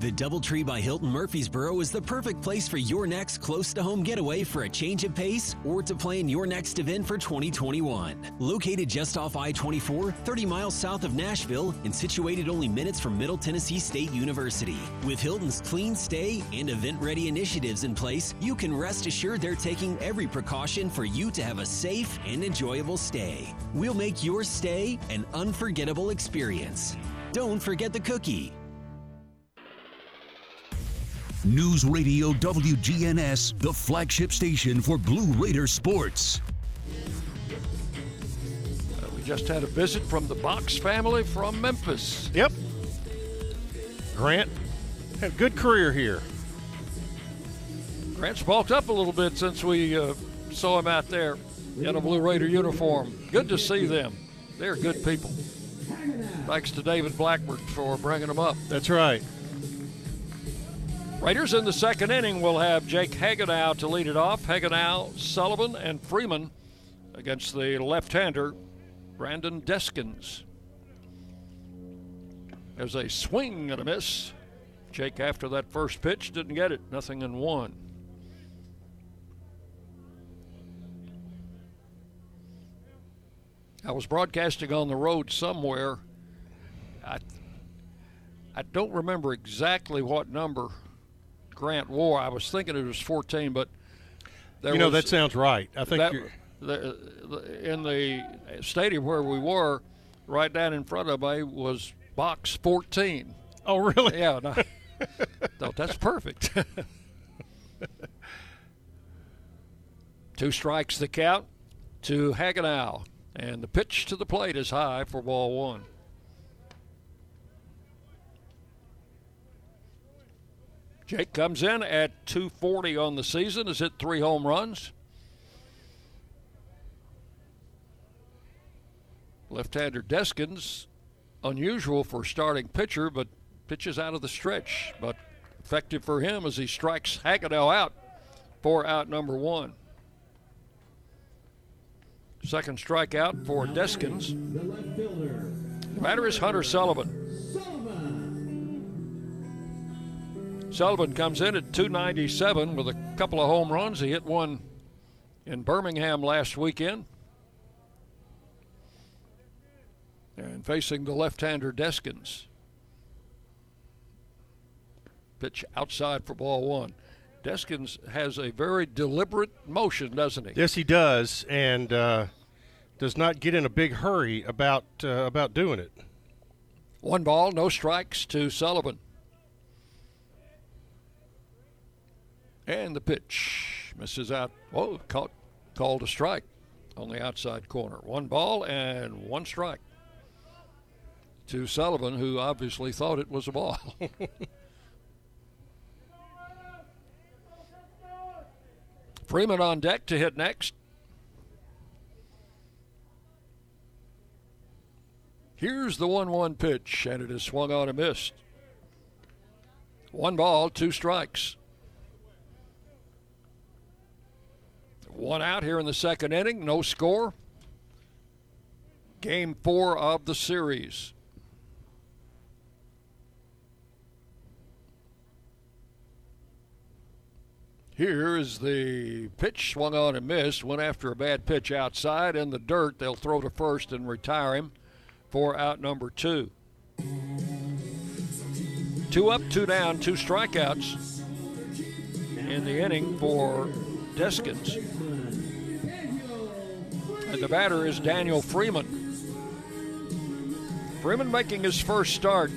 The Doubletree by Hilton Murfreesboro is the perfect place for your next close to home getaway for a change of pace or to plan your next event for 2021. Located just off I 24, 30 miles south of Nashville, and situated only minutes from Middle Tennessee State University. With Hilton's clean stay and event ready initiatives in place, you can rest assured they're taking every precaution for you to have a safe and enjoyable stay. We'll make your stay an unforgettable experience. Don't forget the cookie. News Radio WGNS, the flagship station for Blue Raider sports. Uh, we just had a visit from the Box family from Memphis. Yep. Grant had a good career here. Grant's bulked up a little bit since we uh, saw him out there in a Blue Raider uniform. Good to see them. They're good people. Thanks to David Blackburn for bringing them up. That's right. Raiders in the second inning will have Jake Hagenow to lead it off. Hagenow, Sullivan, and Freeman against the left-hander, Brandon Deskins. There's a swing and a miss. Jake, after that first pitch, didn't get it. Nothing in one. I was broadcasting on the road somewhere. I, I don't remember exactly what number Grant wore. I was thinking it was 14, but you know that sounds right. I think that, the, the, in the stadium where we were, right down in front of me was box 14. Oh, really? Yeah. No, *laughs* no that's perfect. *laughs* Two strikes the count to Hagenow, and the pitch to the plate is high for ball one. Jake comes in at 240 on the season, has hit three home runs. Left-hander Deskins, unusual for starting pitcher, but pitches out of the stretch, but effective for him as he strikes Hagenow out for out number one. Second strikeout for Deskins. Batter is Hunter Sullivan. Sullivan comes in at 297 with a couple of home runs. He hit one in Birmingham last weekend. And facing the left-hander Deskins. Pitch outside for ball one. Deskins has a very deliberate motion, doesn't he? Yes, he does, and uh, does not get in a big hurry about uh, about doing it. One ball, no strikes to Sullivan. And the pitch misses out. Oh, caught, called a strike on the outside corner. One ball and one strike to Sullivan, who obviously thought it was a ball. *laughs* Freeman on deck to hit next. Here's the 1 1 pitch, and it is swung on and missed. One ball, two strikes. One out here in the second inning, no score. Game four of the series. Here is the pitch swung on and missed. Went after a bad pitch outside in the dirt. They'll throw to first and retire him for out number two. Two up, two down, two strikeouts in the inning for Deskins. And the batter is Daniel Freeman. Freeman making his first start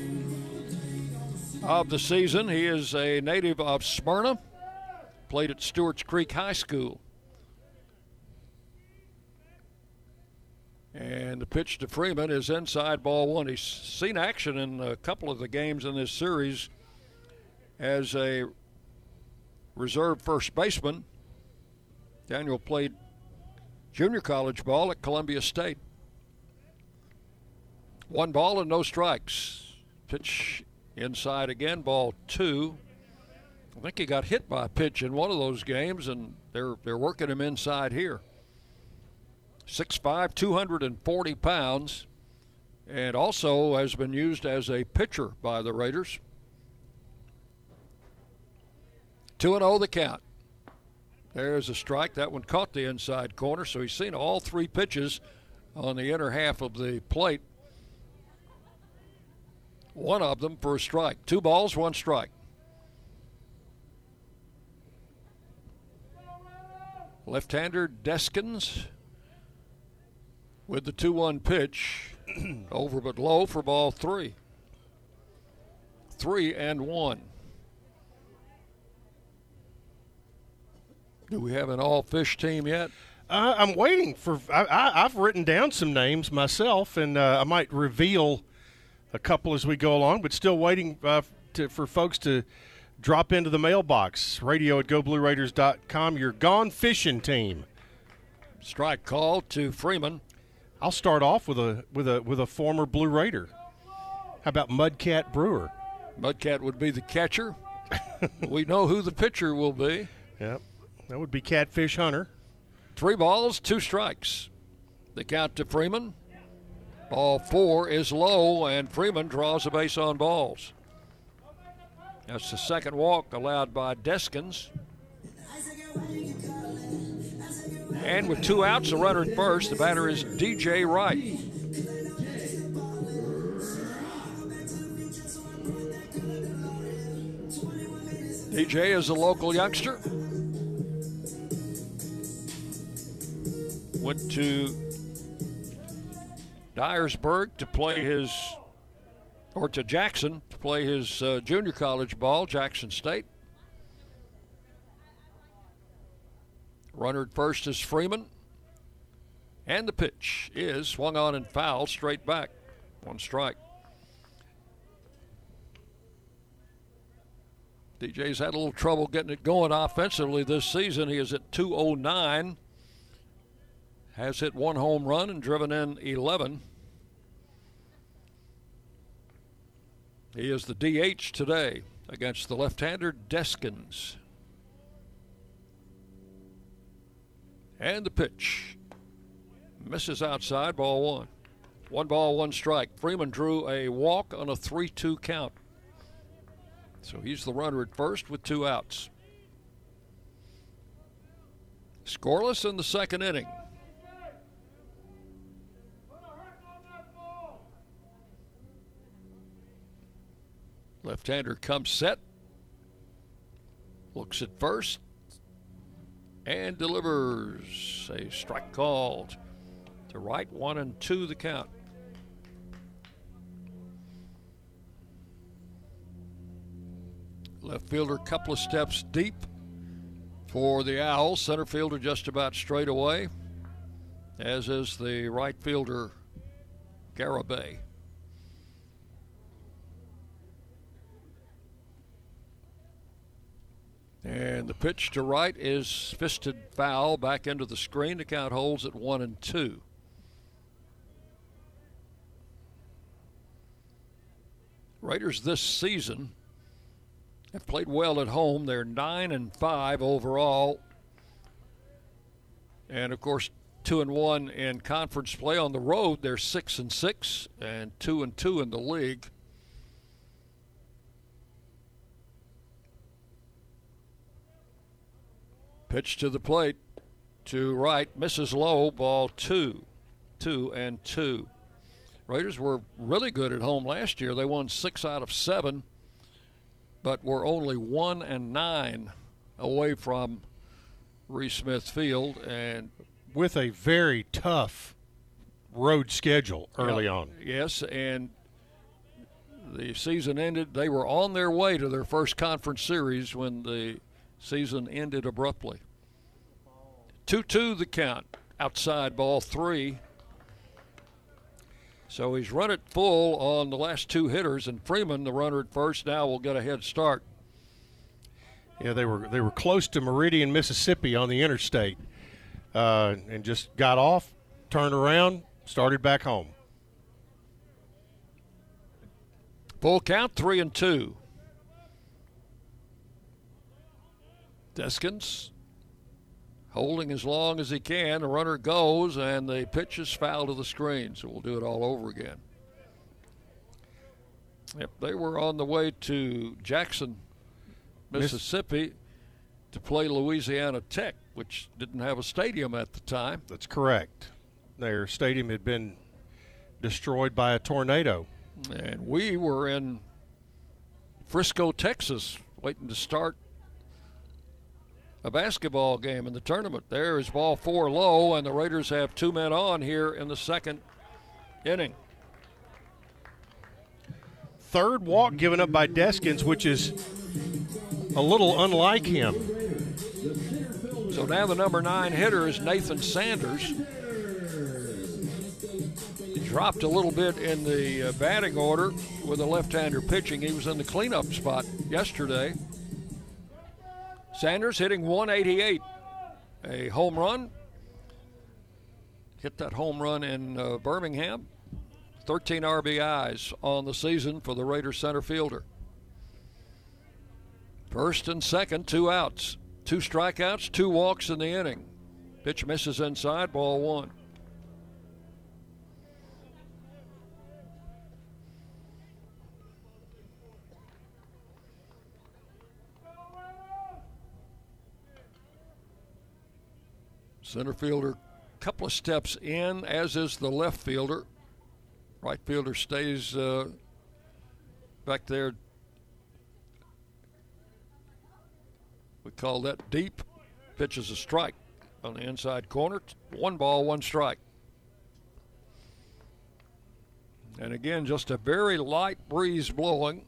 of the season. He is a native of Smyrna, played at Stewart's Creek High School. And the pitch to Freeman is inside ball one. He's seen action in a couple of the games in this series as a reserve first baseman. Daniel played junior college ball at Columbia State. One ball and no strikes. Pitch inside again, ball two. I think he got hit by a pitch in one of those games, and they're they're working him inside here. 6'5", 240 pounds, and also has been used as a pitcher by the Raiders. 2 0 the count. There's a strike. That one caught the inside corner, so he's seen all three pitches on the inner half of the plate. One of them for a strike. Two balls, one strike. Left hander Deskins with the 2 1 pitch. *clears throat* Over but low for ball three. Three and one. Do we have an all fish team yet? Uh, I'm waiting for. I, have written down some names myself, and uh, I might reveal a couple as we go along, but still waiting uh, to, for folks to drop into the mailbox. Radio at goblueraiders.com. Your gone fishing team. Strike call to Freeman. I'll start off with a with a with a former Blue Raider. How about Mudcat Brewer? Mudcat would be the catcher. *laughs* we know who the pitcher will be. Yep. That would be Catfish Hunter. Three balls, two strikes. The count to Freeman. Ball four is low, and Freeman draws a base on balls. That's the second walk allowed by Deskins. And with two outs, a runner at first, the batter is DJ Wright. DJ is a local youngster. Went to Dyersburg to play his, or to Jackson to play his uh, junior college ball, Jackson State. Runner at first is Freeman. And the pitch is swung on and foul straight back. One strike. DJ's had a little trouble getting it going offensively this season. He is at 209. Has hit one home run and driven in 11. He is the DH today against the left hander Deskins. And the pitch. Misses outside, ball one. One ball, one strike. Freeman drew a walk on a 3 2 count. So he's the runner at first with two outs. Scoreless in the second inning. Left hander comes set. Looks at first and delivers a strike called to right one and two the count. Left fielder couple of steps deep for the Owls. Center fielder just about straight away, as is the right fielder Garibay. And the pitch to right is fisted foul back into the screen. The count holds at one and two. Raiders this season have played well at home. They're nine and five overall. And of course, two and one in conference play on the road. They're six and six and two and two in the league. Pitch to the plate to right, misses low, ball two, two and two. Raiders were really good at home last year. They won six out of seven, but were only one and nine away from Reese Smith Field, and with a very tough road schedule early yeah, on. Yes, and the season ended. They were on their way to their first conference series when the season ended abruptly. 2 2 the count. Outside ball three. So he's run it full on the last two hitters, and Freeman, the runner at first, now will get a head start. Yeah, they were they were close to Meridian, Mississippi, on the interstate, uh, and just got off, turned around, started back home. Full count, three and two. Deskins holding as long as he can. The runner goes, and the pitch is foul to the screen, so we'll do it all over again. Yep, they were on the way to Jackson, Mississippi, to play Louisiana Tech, which didn't have a stadium at the time. That's correct. Their stadium had been destroyed by a tornado. And we were in Frisco, Texas, waiting to start a basketball game in the tournament. There is ball four low, and the Raiders have two men on here in the second inning. Third walk given up by Deskins, which is a little unlike him. So now the number nine hitter is Nathan Sanders. He dropped a little bit in the uh, batting order with a left-hander pitching. He was in the cleanup spot yesterday. Sanders hitting 188, a home run. Hit that home run in uh, Birmingham. 13 RBIs on the season for the Raiders center fielder. First and second, two outs. Two strikeouts, two walks in the inning. Pitch misses inside, ball one. Center fielder, a couple of steps in, as is the left fielder. Right fielder stays uh, back there. We call that deep. Pitches a strike on the inside corner. One ball, one strike. And again, just a very light breeze blowing.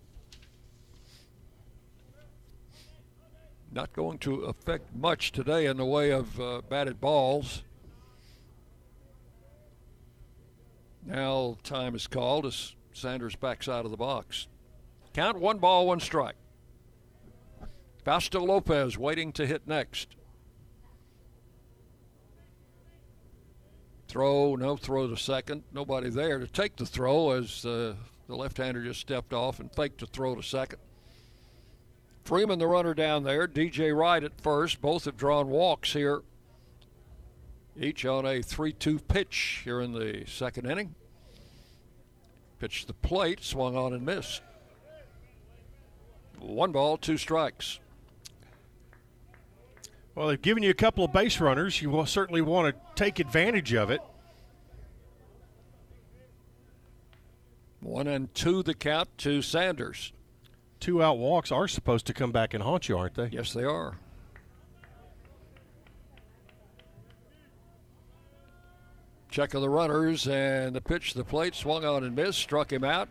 Not going to affect much today in the way of uh, batted balls. Now time is called as Sanders backs out of the box. Count one ball, one strike. Fausto Lopez waiting to hit next. Throw, no throw to second. Nobody there to take the throw as uh, the left hander just stepped off and faked a throw to second. Freeman, the runner down there. DJ Wright at first. Both have drawn walks here, each on a 3 2 pitch here in the second inning. Pitched the plate, swung on and missed. One ball, two strikes. Well, they've given you a couple of base runners. You will certainly want to take advantage of it. One and two the count to Sanders. Two out walks are supposed to come back and haunt you, aren't they? Yes, they are. Check of the runners and the pitch to the plate swung on and missed, struck him out.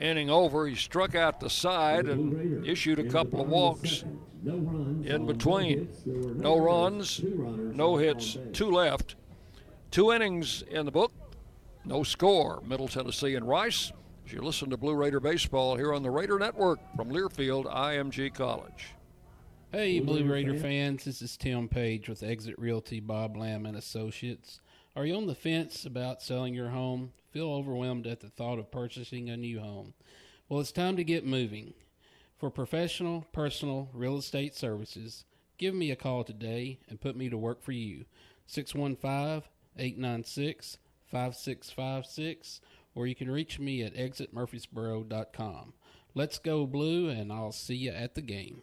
Inning over, he struck out the side and issued a couple of walks in between. No runs, no hits, two left. Two innings in the book, no score. Middle Tennessee and Rice. As you listen to Blue Raider Baseball here on the Raider Network from Learfield IMG College. Hey, Blue Raider fans, this is Tim Page with Exit Realty Bob Lamb and Associates. Are you on the fence about selling your home? Feel overwhelmed at the thought of purchasing a new home? Well, it's time to get moving. For professional, personal real estate services, give me a call today and put me to work for you. 615 896 5656, or you can reach me at exitmurfreesboro.com. Let's go, Blue, and I'll see you at the game.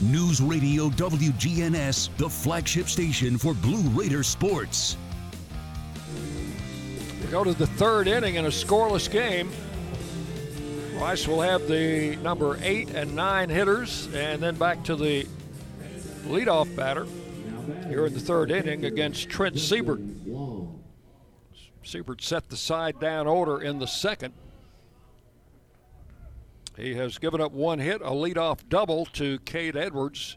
News Radio WGNS, the flagship station for Blue Raider sports. We go to the third inning in a scoreless game. Rice will have the number eight and nine hitters, and then back to the leadoff batter here in the third inning against Trent Siebert. Siebert set the side down order in the second. He has given up one hit, a leadoff double to Cade Edwards.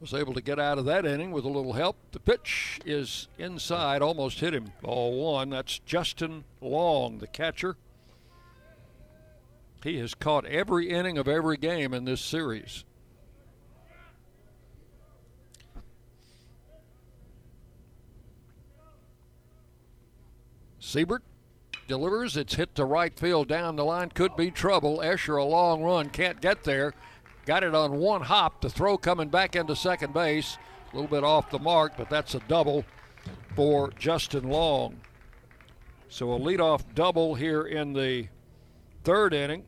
Was able to get out of that inning with a little help. The pitch is inside, almost hit him. Ball one. That's Justin Long, the catcher. He has caught every inning of every game in this series. Siebert delivers. It's hit to right field down the line. Could be trouble. Escher, a long run, can't get there. Got it on one hop. The throw coming back into second base. A little bit off the mark, but that's a double for Justin Long. So a leadoff double here in the third inning.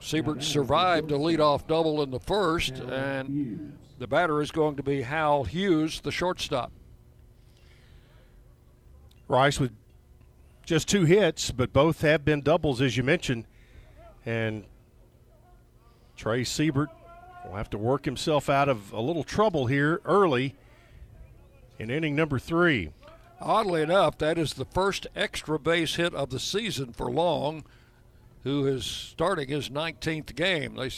Siebert survived a leadoff double in the first, and the batter is going to be Hal Hughes, the shortstop. Rice with just two hits, but both have been doubles, as you mentioned. And Trey Siebert will have to work himself out of a little trouble here early in inning number three. Oddly enough, that is the first extra base hit of the season for Long, who is starting his 19th game. They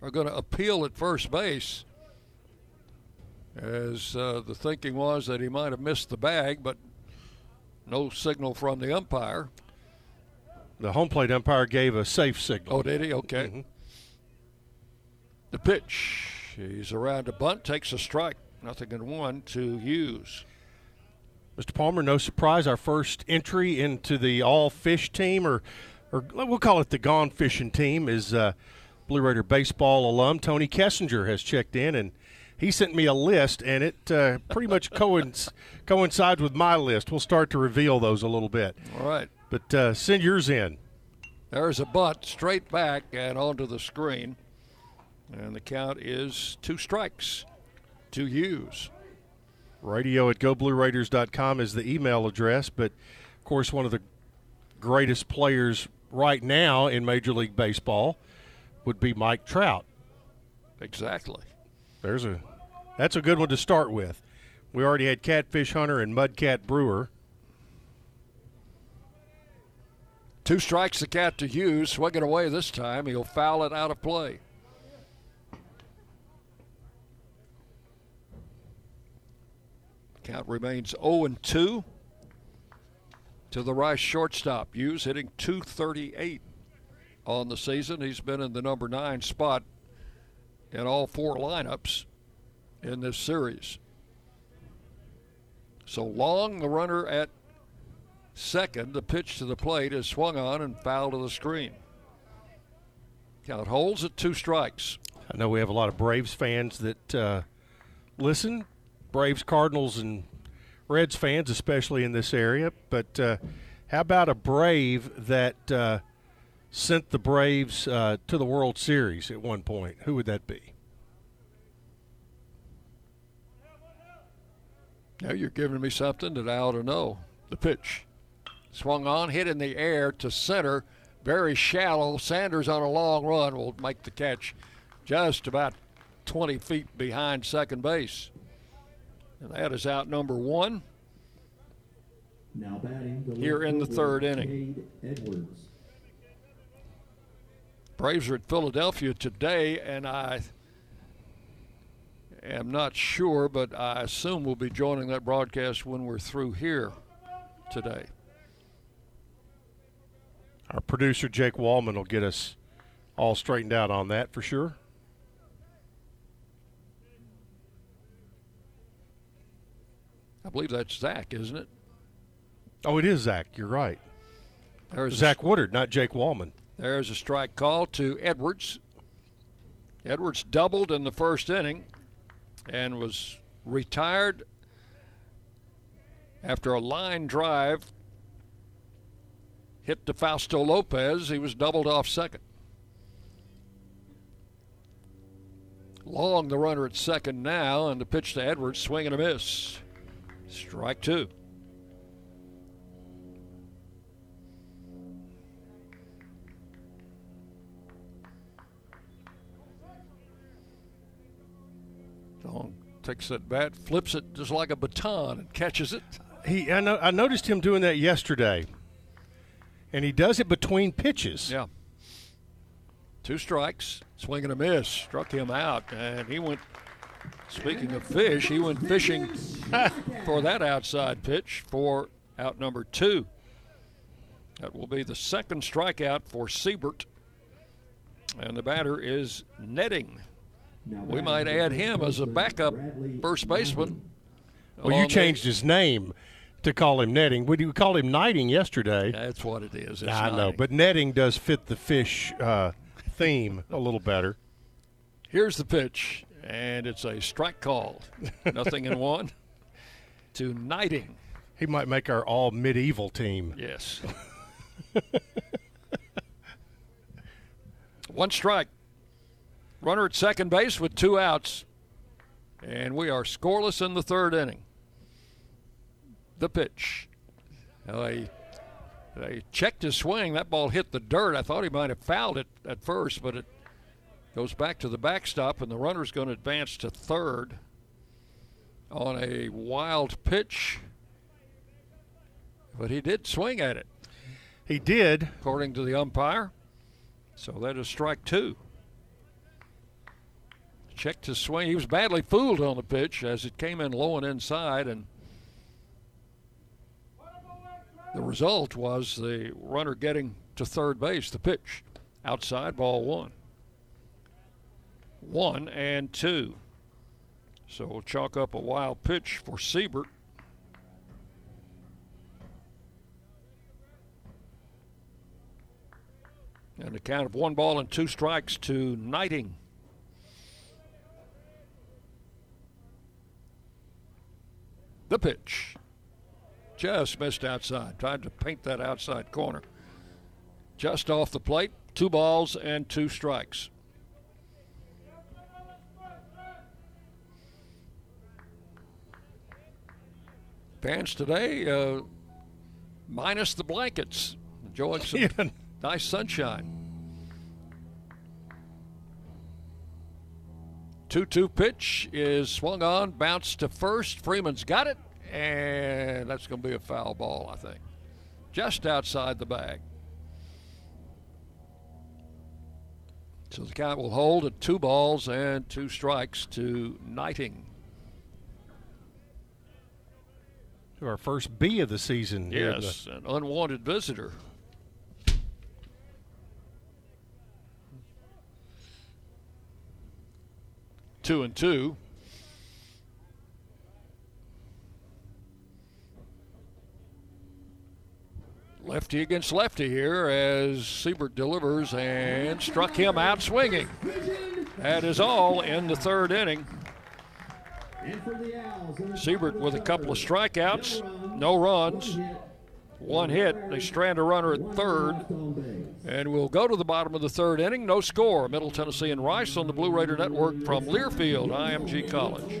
are going to appeal at first base, as uh, the thinking was that he might have missed the bag, but no signal from the umpire. The home plate umpire gave a safe signal. Oh, did he? Okay. Mm-hmm. The pitch. He's around a bunt, takes a strike. Nothing in one to Hughes. Mr. Palmer, no surprise, our first entry into the all fish team, or, or we'll call it the gone fishing team, is uh, Blue Raider baseball alum Tony Kessinger has checked in and he sent me a list, and it uh, pretty much coinc- *laughs* coincides with my list. We'll start to reveal those a little bit. All right. But uh, send yours in. There's a butt straight back and onto the screen. And the count is two strikes to Hughes. Radio at goblueraiders.com is the email address. But, of course, one of the greatest players right now in Major League Baseball would be Mike Trout. Exactly. There's a that's a good one to start with. We already had Catfish Hunter and Mudcat Brewer. Two strikes the cat to Hughes. Swing it away this time. He'll foul it out of play. Count remains 0 and 2 to the Rice shortstop. Hughes hitting 238 on the season. He's been in the number nine spot in all four lineups in this series. So long, the runner at second. The pitch to the plate is swung on and fouled to the screen. Count holds at two strikes. I know we have a lot of Braves fans that uh, listen, Braves, Cardinals, and Reds fans, especially in this area. But uh, how about a Brave that uh, sent the Braves uh, to the World Series at one point? Who would that be? Now you're giving me something that I ought to know. The pitch. Swung on, hit in the air to center, very shallow. Sanders on a long run will make the catch just about 20 feet behind second base. And that is out number one. Now batting here in the third inning. Braves are at Philadelphia today, and I am not sure, but I assume we'll be joining that broadcast when we're through here today. Our producer, Jake Wallman, will get us all straightened out on that for sure. I believe that's Zach, isn't it? Oh, it is Zach. You're right. There's Zach a, Woodard, not Jake Wallman. There's a strike call to Edwards. Edwards doubled in the first inning and was retired after a line drive hit to Fausto Lopez. He was doubled off second. Long the runner at second now, and the pitch to Edwards, swing and a miss. Strike two. Long takes that bat, flips it just like a baton, and catches it. He, I, know, I noticed him doing that yesterday, and he does it between pitches. Yeah. Two strikes, swing and a miss, struck him out, and he went. Speaking of fish, he went fishing *laughs* for that outside pitch for out number two. That will be the second strikeout for Siebert, and the batter is netting. We might add him as a backup first baseman. Well, you along changed his name to call him netting. We you called him knighting yesterday. That's what it is. It's I know, but netting does fit the fish uh, theme a little better. Here's the pitch, and it's a strike call. *laughs* Nothing in one. To Knighting. He might make our all medieval team. Yes. *laughs* One strike. Runner at second base with two outs. And we are scoreless in the third inning. The pitch. Now, They, they checked his swing. That ball hit the dirt. I thought he might have fouled it at first, but it goes back to the backstop, and the runner's going to advance to third on a wild pitch. But he did swing at it. He did. According to the umpire. So that is strike two. Checked his swing. He was badly fooled on the pitch as it came in low and inside, and the result was the runner getting to third base. The pitch outside, ball one. One and two. So we'll chalk up a wild pitch for Siebert. And a count of one ball and two strikes to Knighting. The pitch. Just missed outside. Tried to paint that outside corner. Just off the plate. Two balls and two strikes. Fans today, uh, minus the blankets, enjoying some *laughs* nice sunshine. 2 2 pitch is swung on, bounced to first. Freeman's got it, and that's going to be a foul ball, I think. Just outside the bag. So the count will hold at two balls and two strikes to Knighting. To our first B of the season. in the- Yes, an unwanted visitor. Two and two. Lefty against lefty here as Siebert delivers and struck him out swinging. That is all in the third inning. Siebert with a couple of strikeouts, no runs, one hit. They strand a runner at third. And we'll go to the bottom of the third inning. No score. Middle Tennessee and Rice on the Blue Raider Network from Learfield, IMG College.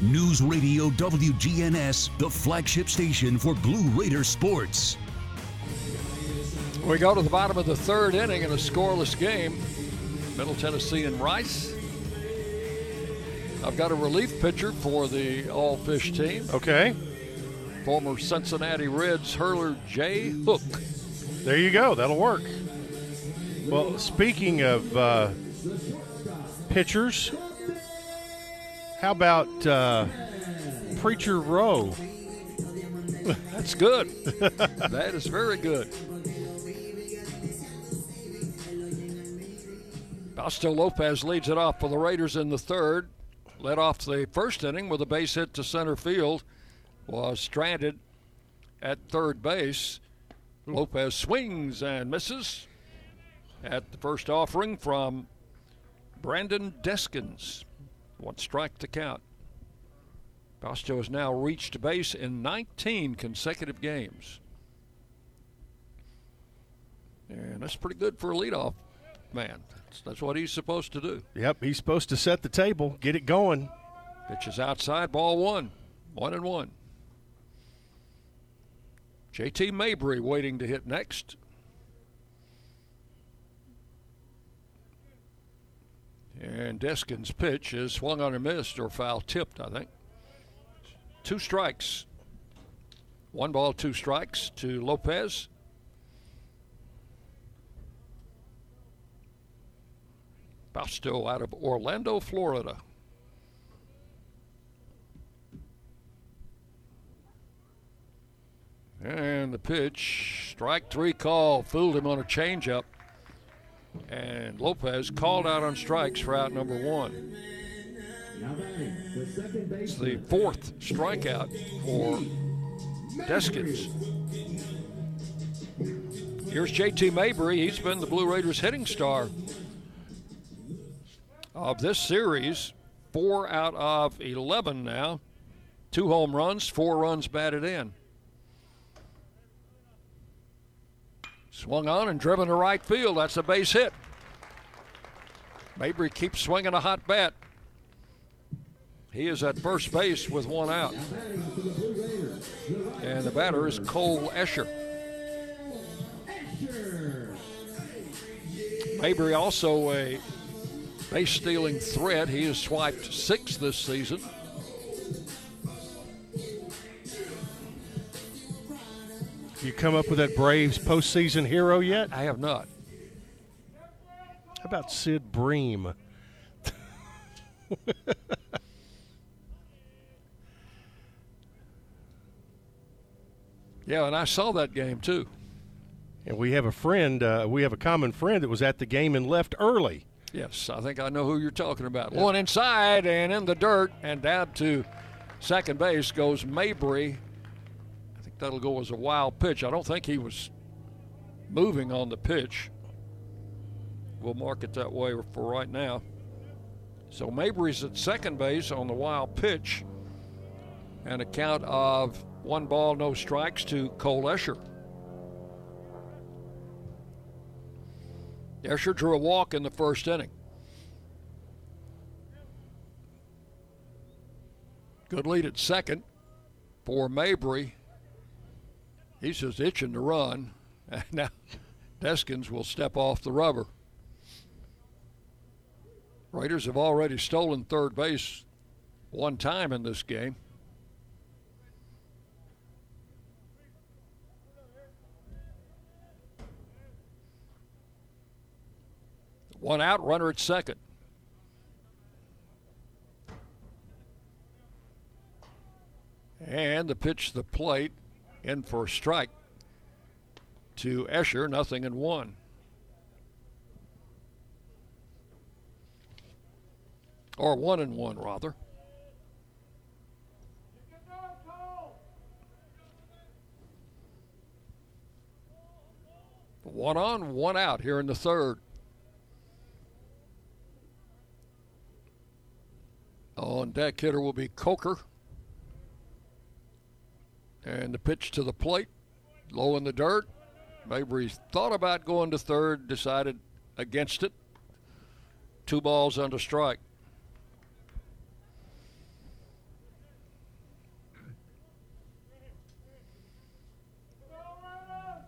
News Radio WGNS, the flagship station for Blue Raider sports. We go to the bottom of the third inning in a scoreless game. Middle Tennessee and Rice. I've got a relief pitcher for the All Fish team. Okay. Former Cincinnati Reds hurler Jay Hook. There you go. That'll work. Well, speaking of uh, pitchers, how about uh, Preacher Roe? That's good. that is very good. Fausto Lopez leads it off for the Raiders in the third. Led off the first inning with a base hit to center field. Was stranded at third base. Lopez swings and misses at the first offering from Brandon Deskins. One strike to count. Fausto has now reached base in 19 consecutive games. And that's pretty good for a leadoff man. That's, that's what he's supposed to do. Yep, he's supposed to set the table, get it going. Pitches outside, ball one. One and one. JT Mabry waiting to hit next. And Deskin's pitch is swung on and missed or foul tipped, I think. Two strikes. One ball, two strikes to Lopez. Fausto out of Orlando, Florida. And the pitch, strike three call, fooled him on a changeup. And Lopez called out on strikes for out number one. It's the fourth strikeout for Deskins. Here's JT Mabry. He's been the Blue Raiders hitting star of this series. Four out of 11 now. Two home runs, four runs batted in. Swung on and driven to right field. That's a base hit. Mabry keeps swinging a hot bat. He is at first base with one out. And the batter is Cole Escher. Mabry also a base stealing threat. He has swiped six this season. You come up with that Braves postseason hero yet? I have not. How about Sid Bream? yeah, and I saw that game too. And we have a friend, uh, we have a common friend that was at the game and left early. Yes, I think I know who you're talking about. One inside and in the dirt and down to second base goes Mabry. That'll go as a wild pitch. I don't think he was moving on the pitch. We'll mark it that way for right now. So Mabry's at second base on the wild pitch. And a count of one ball, no strikes to Cole Escher. Escher drew a walk in the first inning. Good lead at second for Mabry. He's just itching to run. *laughs* And now Deskins will step off the rubber. Raiders have already stolen third base one time in this game. One out, runner at second. And the pitch to the plate in for a strike to Escher, nothing in one. Or one and one, rather. One on, one out here in the third. On deck hitter will be Coker. And the pitch to the plate, low in the dirt. Mabry thought about going to third, decided against it. Two balls under strike.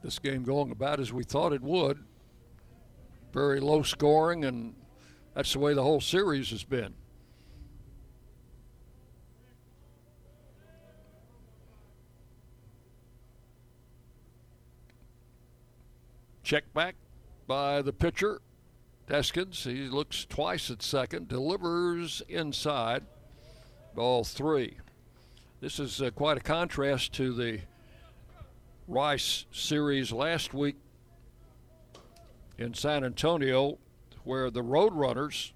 This game going about as we thought it would. Very low scoring, and that's the way the whole series has been. Check back by the pitcher, Deskins. He looks twice at second, delivers inside. Ball three. This is uh, quite a contrast to the Rice series last week in San Antonio, where the Roadrunners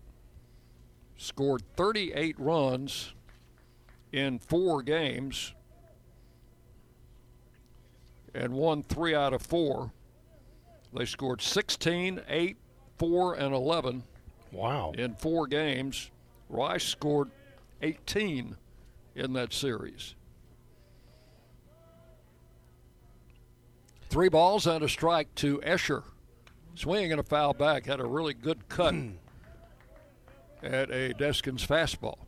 scored 38 runs in four games and won three out of four. They scored 16, 8, 4, and 11. Wow. In four games. Rice scored 18 in that series. Three balls and a strike to Escher. Swinging and a foul back. Had a really good cut *clears throat* at a Deskins fastball.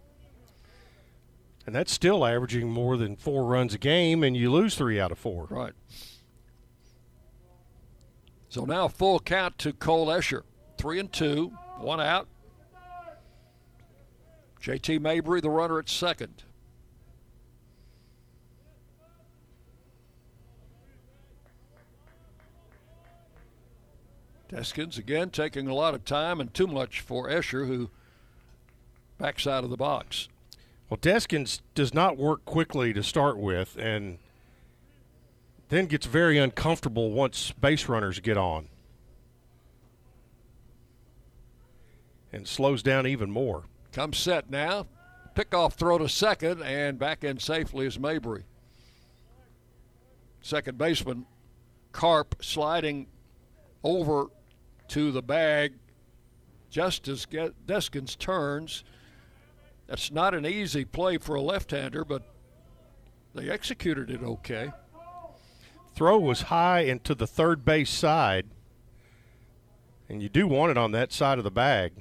And that's still averaging more than four runs a game, and you lose three out of four. Right. So now full count to Cole Escher. Three and two, one out. JT Mabry, the runner at second. Deskins again taking a lot of time and too much for Escher, who backs out of the box. Well, Deskins does not work quickly to start with, and then gets very uncomfortable once base runners get on. And slows down even more. Comes set now. Pickoff throw to second, and back in safely is Mabry. Second baseman, Karp sliding over to the bag just as Deskins turns. That's not an easy play for a left hander, but they executed it okay. Throw was high and to the third base side, and you do want it on that side of the bag.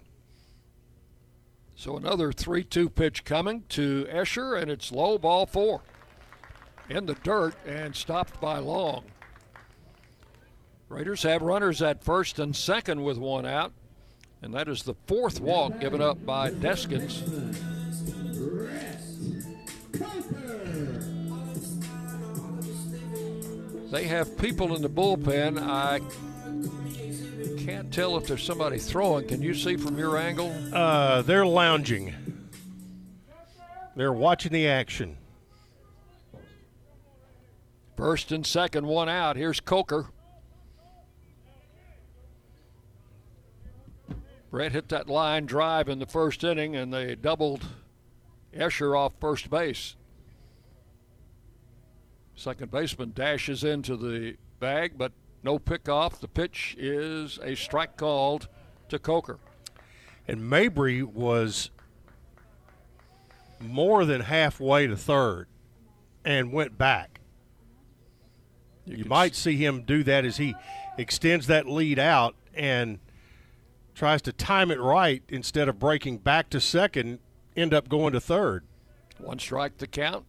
So another 3 2 pitch coming to Escher, and it's low ball four in the dirt and stopped by Long. Raiders have runners at first and second with one out, and that is the fourth walk given up by Deskins. They have people in the bullpen. I can't tell if there's somebody throwing. Can you see from your angle? Uh, they're lounging. They're watching the action. First and second, one out. Here's Coker. Brett hit that line drive in the first inning, and they doubled Escher off first base. Second baseman dashes into the bag, but no pickoff. The pitch is a strike called to Coker. And Mabry was more than halfway to third and went back. You, you might see him do that as he extends that lead out and tries to time it right instead of breaking back to second, end up going to third. One strike to count.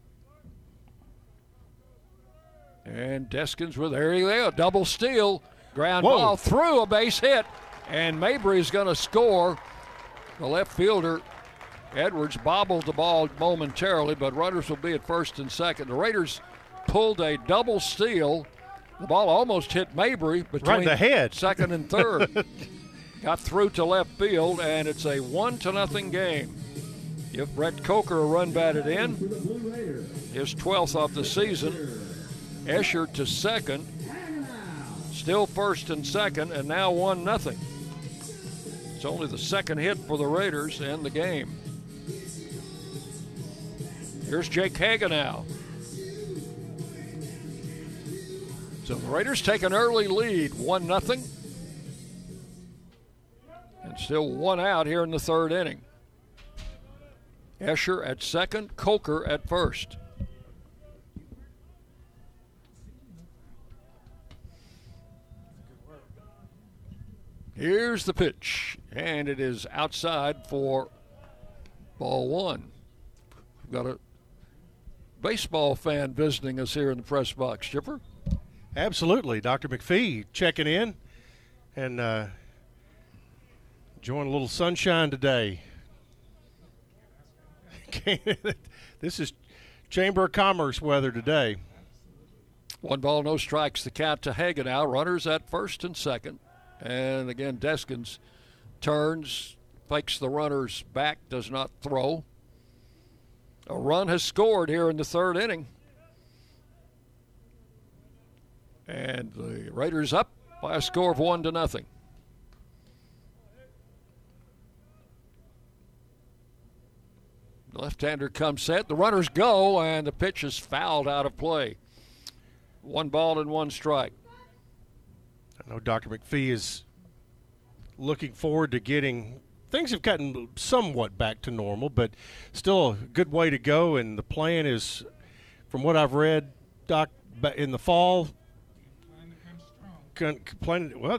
And Deskins with there you go, double steal, ground Whoa. ball through a base hit, and Mabry's going to score. The left fielder Edwards bobbled the ball momentarily, but runners will be at first and second. The Raiders pulled a double steal. The ball almost hit Mabry between right the head. second and third. *laughs* Got through to left field, and it's a one to nothing game. Give Brett Coker a run batted in, his 12th of the season. Escher to second, still first and second, and now one nothing. It's only the second hit for the Raiders in the game. Here's Jake Hagenow. So the Raiders take an early lead, one nothing, and still one out here in the third inning. Escher at second, Coker at first. Here's the pitch, and it is outside for ball one. We've got a baseball fan visiting us here in the press box. Chipper? Absolutely. Dr. McPhee checking in and uh, enjoying a little sunshine today. *laughs* *laughs* this is Chamber of Commerce weather today. One ball, no strikes. The count to Hagenow. Runners at first and second. And again, Deskins turns, fakes the runners back, does not throw. A run has scored here in the third inning. And the Raiders up by a score of one to nothing. Left-hander comes set. The runners go, and the pitch is fouled out of play. One ball and one strike. I know Dr. McPhee is looking forward to getting things have gotten somewhat back to normal, but still a good way to go. And the plan is, from what I've read, Doc, in the fall, plan, well,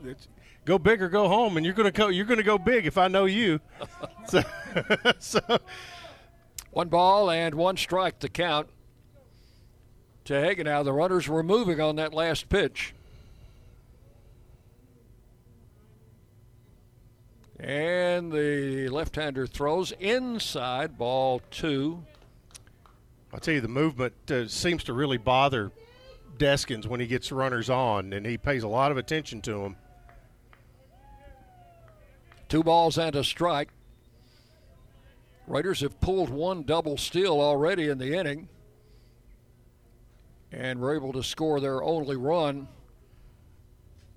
go big or go home, and you're going to go. You're going to go big if I know you. *laughs* so, *laughs* so, one ball and one strike to count to Hagenow. The runners were moving on that last pitch. And the left-hander throws inside ball two. I'll tell you, the movement uh, seems to really bother Deskins when he gets runners on, and he pays a lot of attention to them. Two balls and a strike. Raiders have pulled one double steal already in the inning and were able to score their only run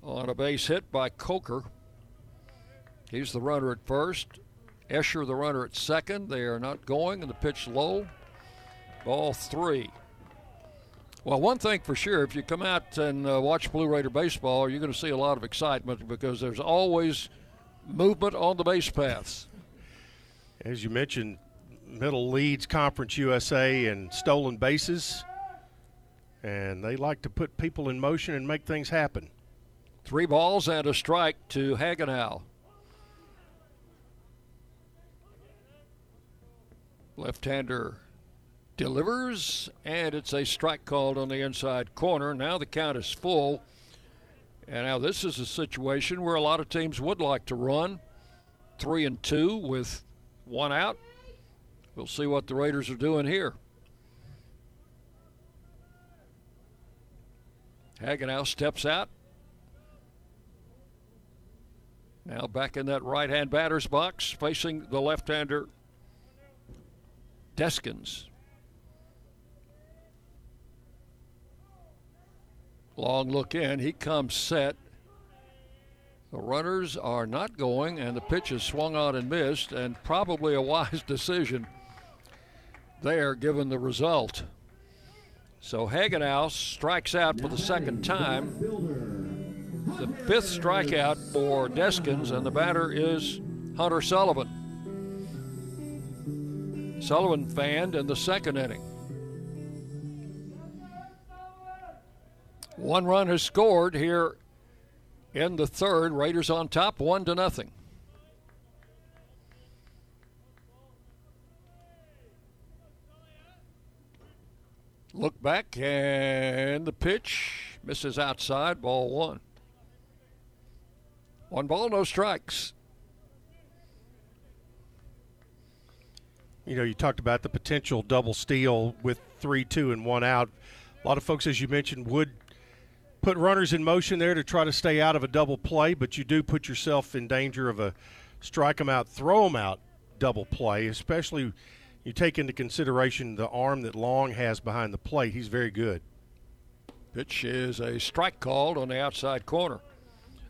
on a base hit by Coker. He's the runner at first. Escher, the runner at second. They are not going, and the pitch low. Ball three. Well, one thing for sure, if you come out and uh, watch Blue Raider baseball, you're going to see a lot of excitement because there's always movement on the base paths. As you mentioned, middle leads Conference USA and stolen bases, and they like to put people in motion and make things happen. Three balls and a strike to Hagenow. Left hander delivers, and it's a strike called on the inside corner. Now the count is full. And now this is a situation where a lot of teams would like to run three and two with one out. We'll see what the Raiders are doing here. Hagenow steps out. Now back in that right hand batter's box, facing the left hander Deskins. Long look in. He comes set. The runners are not going, and the pitch is swung out and missed, and probably a *laughs* wise decision there given the result. So Hagenow strikes out for the second time. The fifth strikeout for Deskins, and the batter is Hunter Sullivan. Sullivan fanned in the second inning. One run has scored here in the third. Raiders on top, one to nothing. Look back and the pitch misses outside, ball one. One ball, no strikes. You know, you talked about the potential double steal with three, two, and one out. A lot of folks, as you mentioned, would put runners in motion there to try to stay out of a double play, but you do put yourself in danger of a strike them out, throw them out double play, especially you take into consideration the arm that Long has behind the plate. He's very good. Pitch is a strike called on the outside corner.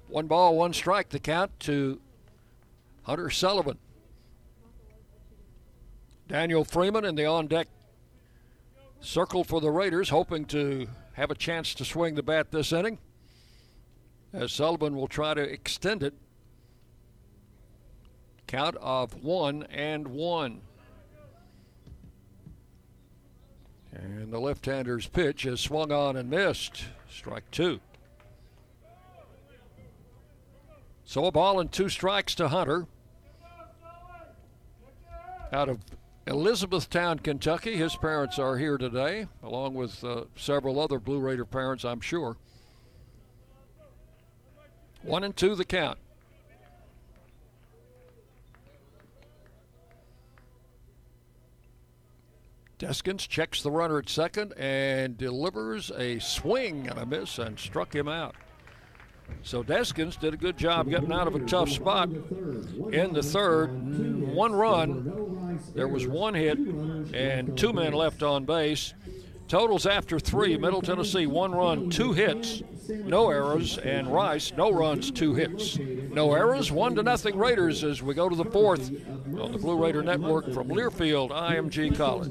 One ball, one strike, the count to Hunter Sullivan. Daniel Freeman in the on deck circle for the Raiders, hoping to have a chance to swing the bat this inning. As Sullivan will try to extend it. Count of one and one. And the left-hander's pitch is swung on and missed. Strike two. So a ball and two strikes to Hunter. Out of Elizabethtown, Kentucky. His parents are here today, along with uh, several other Blue Raider parents, I'm sure. One and two the count. Deskins checks the runner at second and delivers a swing and a miss and struck him out. So Deskins did a good job getting out of a tough spot in the third. One run, there was one hit, and two men left on base. Totals after three Middle Tennessee, one run, two hits, no errors, and Rice, no runs, two hits. No errors, one to nothing Raiders as we go to the fourth on the Blue Raider Network from Learfield IMG College.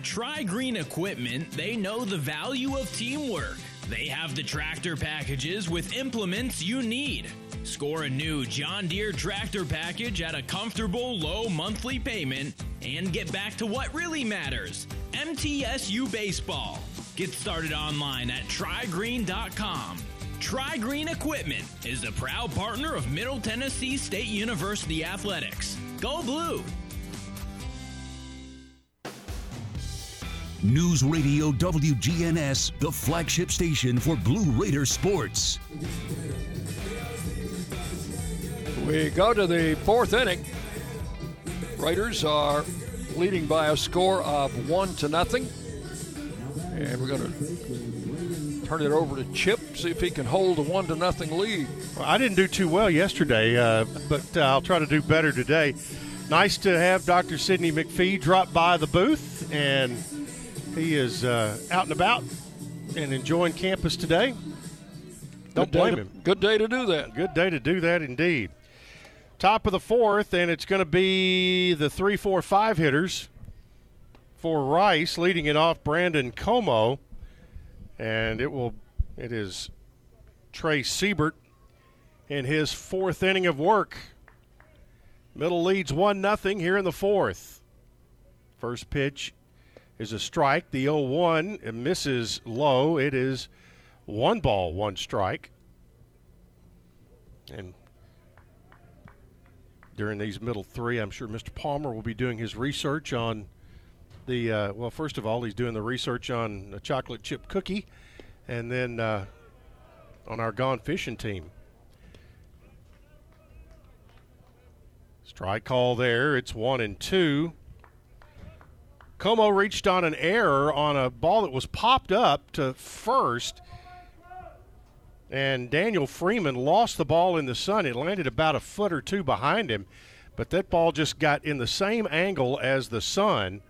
At TriGreen Equipment, they know the value of teamwork. They have the tractor packages with implements you need. Score a new John Deere tractor package at a comfortable low monthly payment and get back to what really matters MTSU Baseball. Get started online at trigreen.com. Tri Green Equipment is a proud partner of Middle Tennessee State University Athletics. Go Blue! News Radio WGNS, the flagship station for Blue Raider sports. We go to the fourth inning. Raiders are leading by a score of one to nothing. And we're going to turn it over to Chip, see if he can hold a one to nothing lead. Well, I didn't do too well yesterday, uh, but uh, I'll try to do better today. Nice to have Dr. Sidney McPhee drop by the booth, and he is uh, out and about and enjoying campus today. Don't blame to- him. Good day to do that. Good day to do that indeed. Top of the fourth, and it's going to be the three, four, five hitters for Rice, leading it off Brandon Comeaux, and it will. It is Trey Siebert in his fourth inning of work. Middle leads one nothing here in the fourth. First pitch is a strike. The 0-1 misses low. It is one ball, one strike. And during these middle three, I'm sure Mr. Palmer will be doing his research on the. Uh, well, first of all, he's doing the research on a chocolate chip cookie, and then uh, on our gone fishing team. Strike call there. It's one and two. Comeaux reached on an error on a ball that was popped up to first. And Daniel Freeman lost the ball in the sun. It landed about a foot or two behind him, but that ball just got in the same angle as the sun,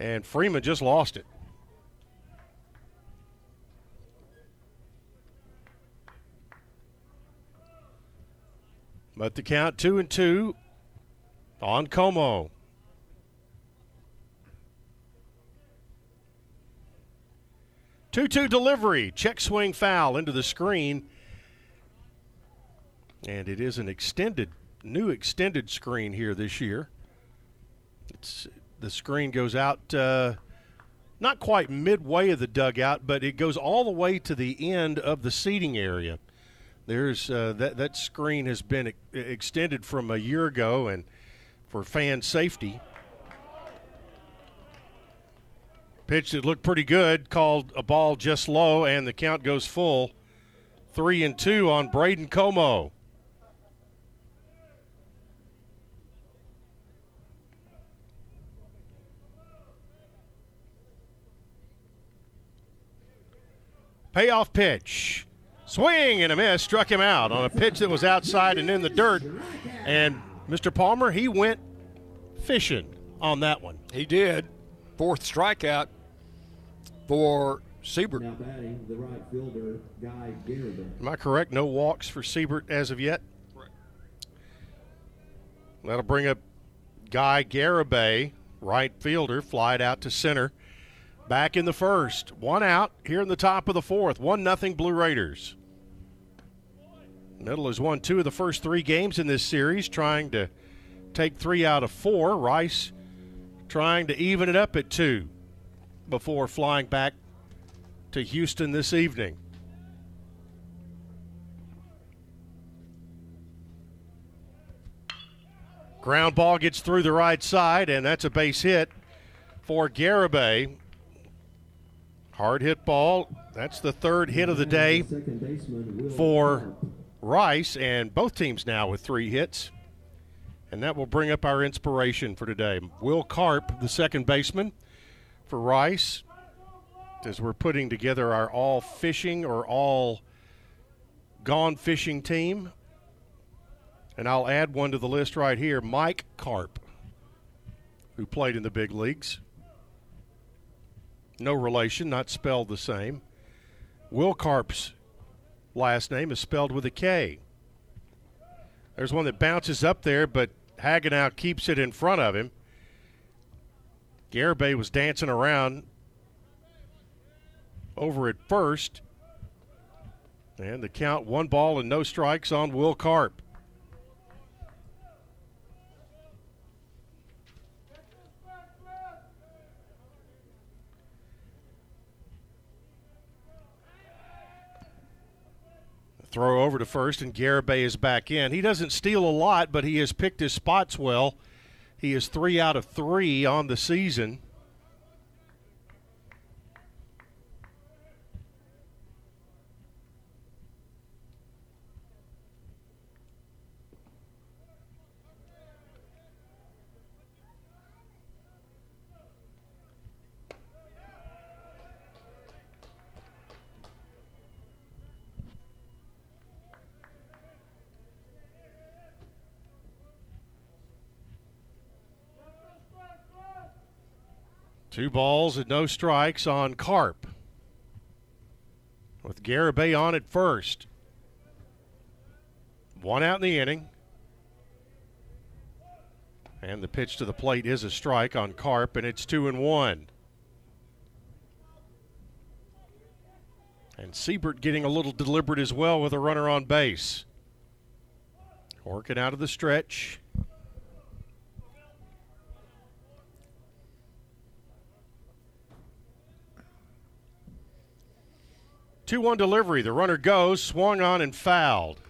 and Freeman just lost it. But the count two and two on Comeaux. Two-two delivery, check swing foul into the screen, and it is an extended, new extended screen here this year. It's the screen goes out, uh, not quite midway of the dugout, but it goes all the way to the end of the seating area. There's uh, that that screen has been ex- extended from a year ago, and for fan safety. Pitch that looked pretty good, called a ball just low, and the count goes full. Three and two on Braden Comeaux. Payoff pitch. Swing and a miss struck him out on a pitch that was outside and in the dirt. And Mr. Palmer, he went fishing. on that one. He did. Fourth strikeout for Siebert. Now batting the right fielder, Guy Garrett. Am I correct? No walks for Siebert as of yet? Correct. That'll bring up Guy Garibay, right fielder, flied out to center. Back in the first. One out here in the top of the fourth. One nothing Blue Raiders. Middle has won two of the first three games in this series, trying to take three out of four. Rice trying to even it up at two before flying back to Houston this evening. Ground ball gets through the right side, and that's a base hit for Garibay. Hard hit ball. That's the third hit of the day for Rice, and both teams now with three hits. And that will bring up our inspiration for today. Will Karp, the second baseman for Rice, as we're putting together our all fishing or all gone fishing team. And I'll add one to the list right here Mike Carp, who played in the big leagues. No relation, not spelled the same. Will Karp's last name is spelled with a K. There's one that bounces up there, but Hagenow keeps it in front of him. Garibay was dancing around over at first. And the count one ball and no strikes on Will Karp. Throw over to first, and Garibay is back in. He doesn't steal a lot, but he has picked his spots well. He is three out of three on the season. Two balls and no strikes on Karp. With Garibay on at first. One out in the inning. And the pitch to the plate is a strike on Karp, and it's two and one. And Siebert getting a little deliberate as well with a runner on base. Working out of the stretch. 2 1 delivery. The runner goes, swung on and fouled.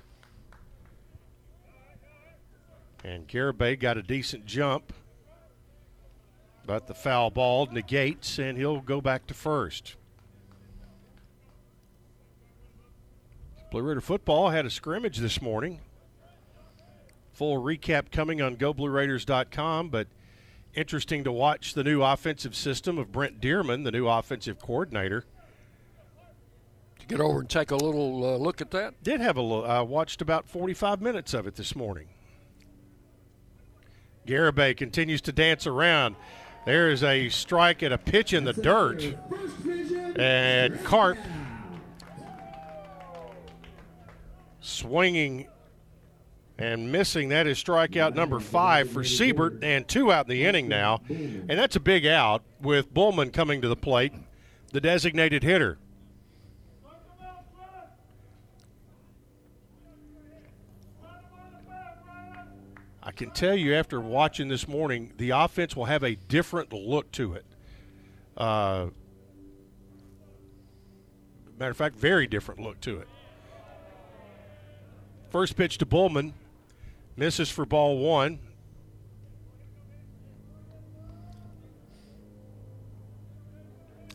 And Garibay got a decent jump, but the foul ball negates, and he'll go back to first. Blue Raider football had a scrimmage this morning. Full recap coming on GoBlueRaiders.com, but interesting to watch the new offensive system of Brent Dearmon, the new offensive coordinator get over and take a little uh, look at that? Did have a look. I watched about 45 minutes of it this morning. Garibay continues to dance around. There is a strike and a pitch in the dirt. And Karp swinging and missing. That is strikeout number five for Siebert, and two out in the inning now. And that's a big out with Bullman coming to the plate, the designated hitter. I can tell you after watching this morning, the offense will have a different look to it. Uh, matter of fact, very different look to it. First pitch to Bullman, misses for ball one.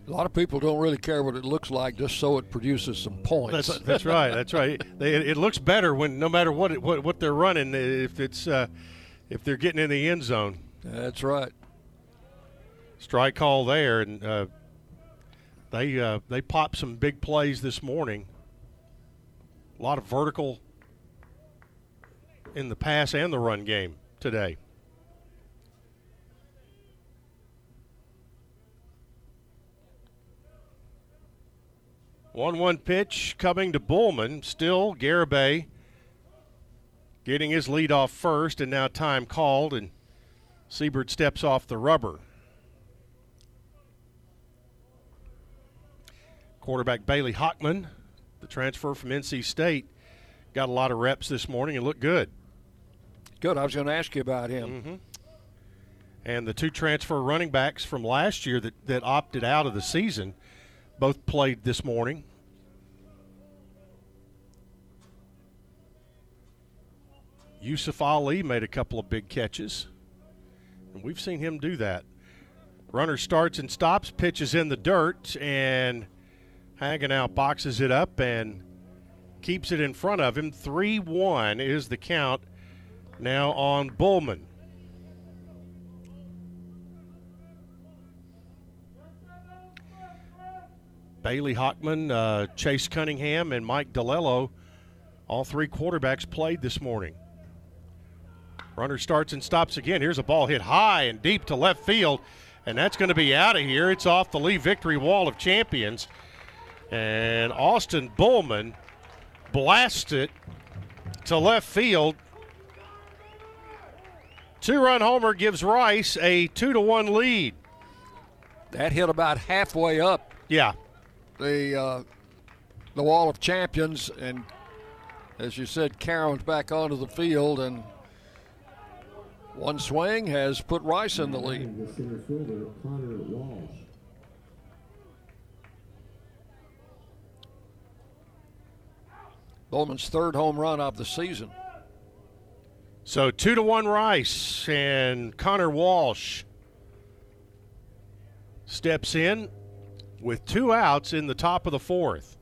A lot of people don't really care what it looks like, just so it produces some points. That's, that's right. That's right. *laughs* They, it looks better when no matter what it, what, what they're running, if it's uh, if they're getting in the end zone. That's right. Strike call there, and uh, they uh, they popped some big plays this morning. A lot of vertical in the pass and the run game today. 1-1 pitch coming to Bullman. Still Garibay getting his lead off first, and now time called, and Siebert steps off the rubber. Quarterback Bailey Hockman, the transfer from NC State, got a lot of reps this morning and looked good. Good. I was going to ask you about him. Mm-hmm. And the two transfer running backs from last year that, that opted out of the season both played this morning. Yusuf Ali made a couple of big catches, and we've seen him do that. Runner starts and stops, pitches in the dirt, and Hagenow boxes it up and keeps it in front of him. 3 1 is the count now on Bullman. Bailey Hockman, uh, Chase Cunningham, and Mike DiLello, all three quarterbacks played this morning. Runner starts and stops again. Here's a ball hit high and deep to left field, and that's going to be out of here. It's off the Lee Victory Wall of Champions. And Austin Bullman blasts it to left field. Two run homer gives Rice a two to one lead. That hit about halfway up. Yeah. The uh, the wall of champions, and as you said, Karen's back onto the field, and one swing has put Rice in the lead. The center fielder, Connor Walsh. Bullman's third home run of the season. So two to one Rice and Connor Walsh steps in with two outs in the top of the fourth.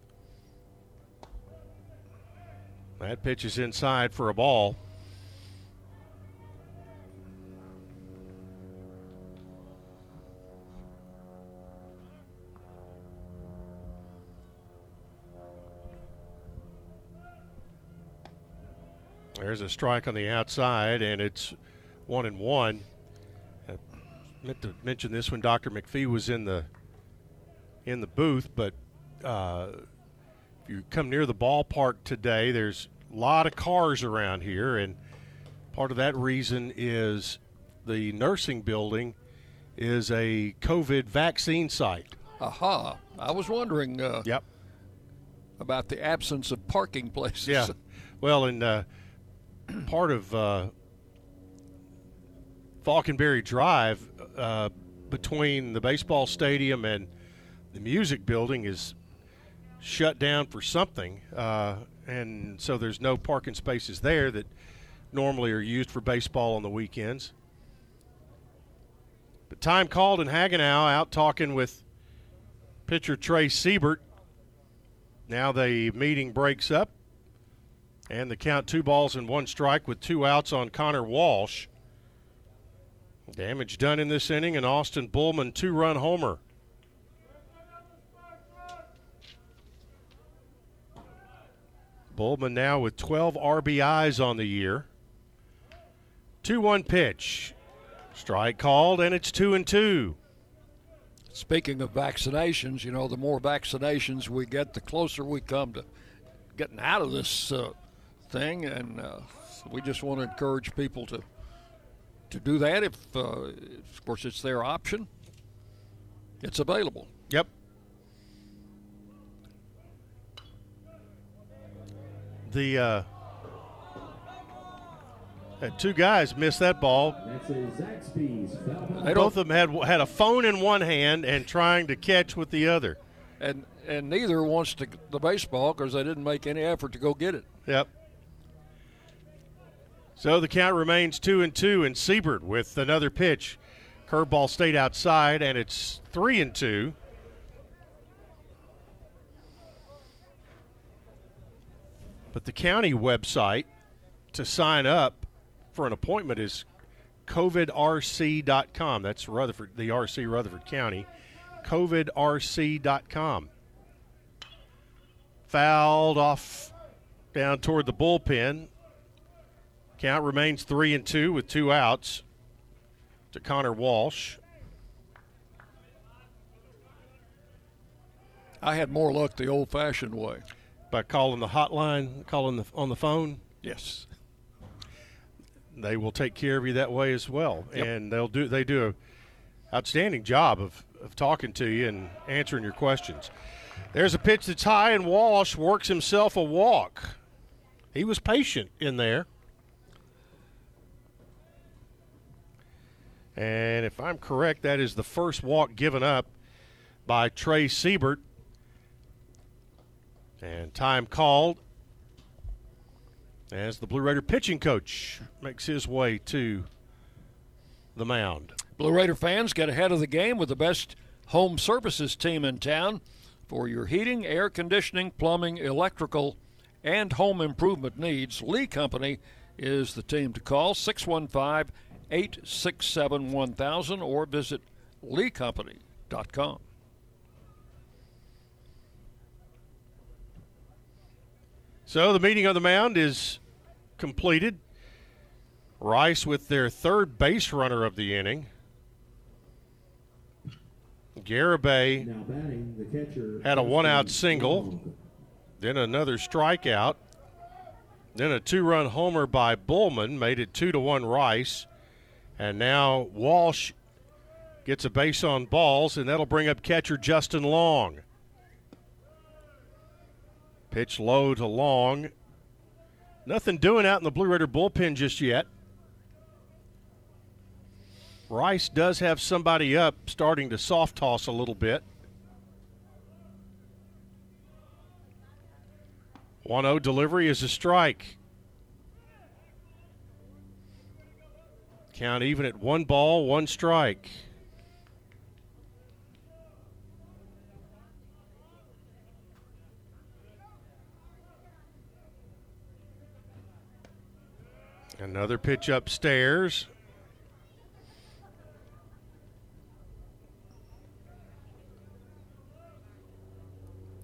That pitch is inside for a ball. There's a strike on the outside, and it's one and one. I meant to mention this when Dr. McPhee was in the in the booth, but uh, if you come near the ballpark today, there's a lot of cars around here, and part of that reason is the nursing building is a COVID vaccine site. Aha! I was wondering. Uh, yep. About the absence of parking places. Yeah. *laughs* Well, and uh, part of uh, Falconberry Drive uh, between the baseball stadium and the music building is shut down for something, uh, and so there's no parking spaces there that normally are used for baseball on the weekends. But time called and Hagenow out talking with pitcher Trey Siebert. Now the meeting breaks up. And the count two balls and one strike with two outs on Connor Walsh. Damage done in this inning, and Austin Bullman two run homer. Bullman now with 12 RBIs on the year. 2 1 pitch. Strike called, and it's 2 and 2. Speaking of vaccinations, you know, the more vaccinations we get, the closer we come to getting out of this uh, thing, and uh, we just want to encourage people to to do that. If, uh, of course, it's their option, it's available. Yep. The uh, had two guys missed that ball. That's a Zaxby's foul ball. Both of them had had a phone in one hand and trying to catch with the other. And and neither wants to the baseball because they didn't make any effort to go get it. Yep. So the count remains two and two, and Siebert with another pitch. Curveball stayed outside, and it's three and two. But the county website to sign up for an appointment is covidrc.com. That's Rutherford, the RC Rutherford County. covidrc.com. Fouled off down toward the bullpen. Count remains three and two with two outs to Connor Walsh. I had more luck the old-fashioned way. By calling the hotline, calling the, on the phone? Yes. They will take care of you that way as well. Yep. And they'll do they do a outstanding job of, of talking to you and answering your questions. There's a pitch that's high and Walsh works himself a walk. He was patient in there. And if I'm correct, that is the first walk given up by Trey Siebert. And time called as the Blue Raider pitching coach makes his way to the mound. Blue Raider fans get ahead of the game with the best home services team in town for your heating, air conditioning, plumbing, electrical, and home improvement needs. Lee Company is the team to call 615 867 1000 or visit leecompany.com. So the meeting on the mound is completed. Rice with their third base runner of the inning. Garibay batting, had a one out single, then another strikeout, then a two run homer by Bullman made it two to one Rice. And now Walsh gets a base on balls, and that'll bring up catcher Justin Long. Pitch low to Long. Nothing doing out in the Blue Raider bullpen just yet. Rice does have somebody up starting to soft toss a little bit. 1 0 delivery is a strike. Count even at one ball, one strike. Another pitch upstairs.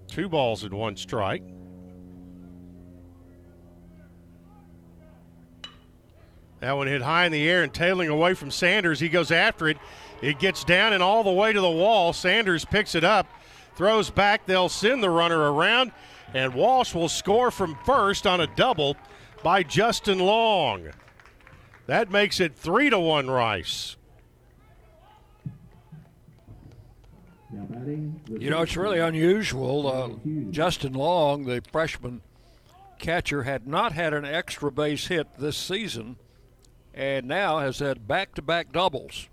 Two balls and one strike. That one hit high in the air and tailing away from Sanders. He goes after it. It gets down and all the way to the wall. Sanders picks it up, throws back. They'll send the runner around, and Walsh will score from first on a double by Justin Long. That makes it three to one Rice. You know, it's really unusual. Uh, Justin Long, the freshman catcher, had not had an extra base hit this season and now has had back to back doubles.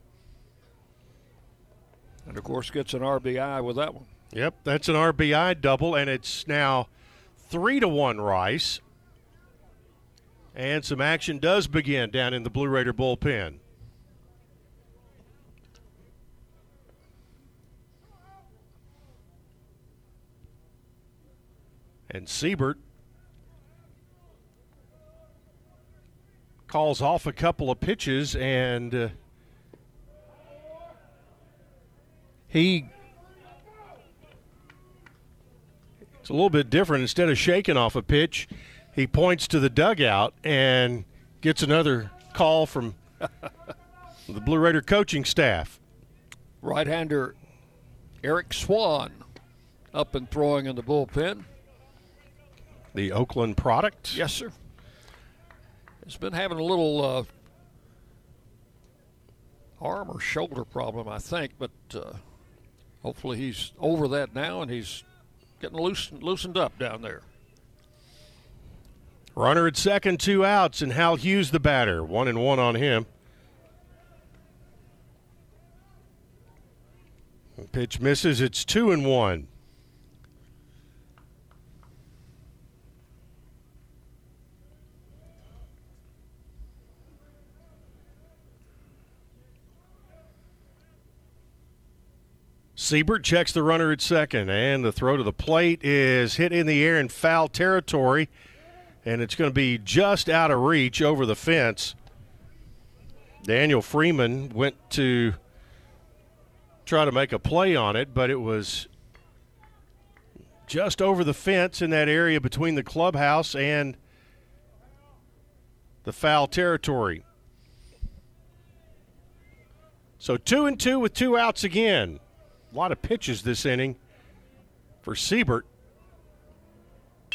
And of course, gets an RBI with that one. Yep, that's an RBI double, and it's now three to one Rice. And some action does begin down in the Blue Raider bullpen. And Siebert calls off a couple of pitches, and uh, he it's a little bit different. Instead of shaking off a pitch, he points to the dugout and gets another call from *laughs* the Blue Raider coaching staff. Right hander Eric Swan up and throwing in the bullpen. The Oakland product. Yes, sir. Has been having a little uh, arm or shoulder problem, I think, but uh, hopefully he's over that now and he's getting loosened, loosened up down there. Runner at second, two outs, and Hal Hughes the batter. One and one on him. Pitch misses. It's two and one. Siebert checks the runner at second, and the throw to the plate is hit in the air in foul territory, and it's going to be just out of reach over the fence. Daniel Freeman went to try to make a play on it, but it was just over the fence in that area between the clubhouse and the foul territory. So two and two with two outs again. A lot of pitches this inning. for Siebert.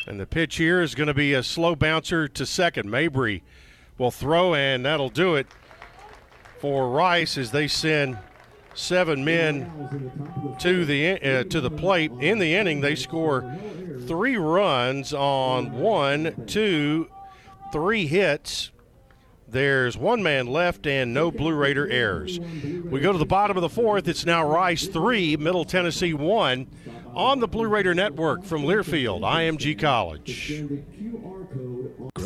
And the pitch here is going to be a slow bouncer to second. Mabry will throw, and that'll do it for Rice as they send seven men to the uh, to the plate. In the inning, they score three runs on one, two, three hits. There's one man left and no Blue Raider errors. We go to the bottom of the fourth. It's now Rice three, Middle Tennessee one on the Blue Raider Network from Learfield, IMG College.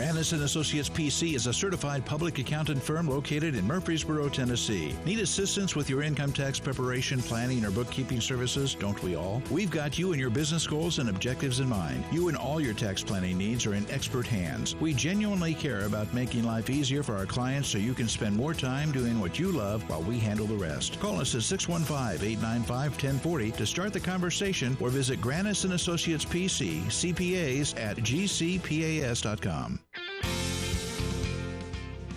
Granis and Associates PC is a certified public accountant firm located in Murfreesboro, Tennessee. Need assistance with your income tax preparation, planning, or bookkeeping services? Don't we all? We've got you and your business goals and objectives in mind. You and all your tax planning needs are in expert hands. We genuinely care about making life easier for our clients so you can spend more time doing what you love while we handle the rest. Call us at 615-895-1040 to start the conversation or visit Granis and Associates PC, CPAs at gcpas.com.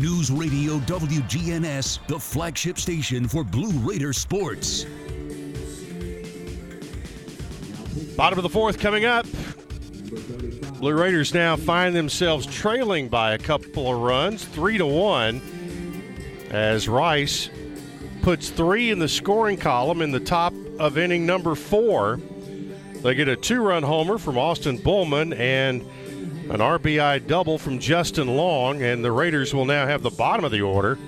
News Radio WGNS, the flagship station for Blue Raider sports. Bottom of the fourth coming up. Blue Raiders now find themselves trailing by a couple of runs, three to one, as Rice puts three in the scoring column in the top of inning number four. They get a two-run homer from Austin Bullman and an RBI double from Justin Long, and the Raiders will now have the bottom of the order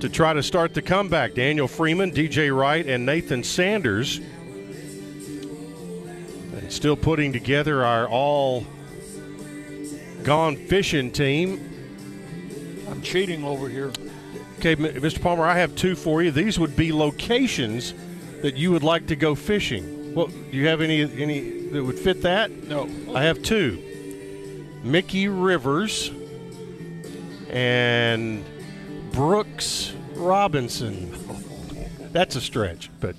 to try to start the comeback. Daniel Freeman, DJ Wright, and Nathan Sanders. And still putting together our all gone fishing team. I'm cheating over here. Okay, Mr. Palmer, I have two for you. These would be locations that you would like to go fishing. Well, do you have any any that would fit that? No. I have two. Mickey Rivers and Brooks Robinson. That's a stretch, but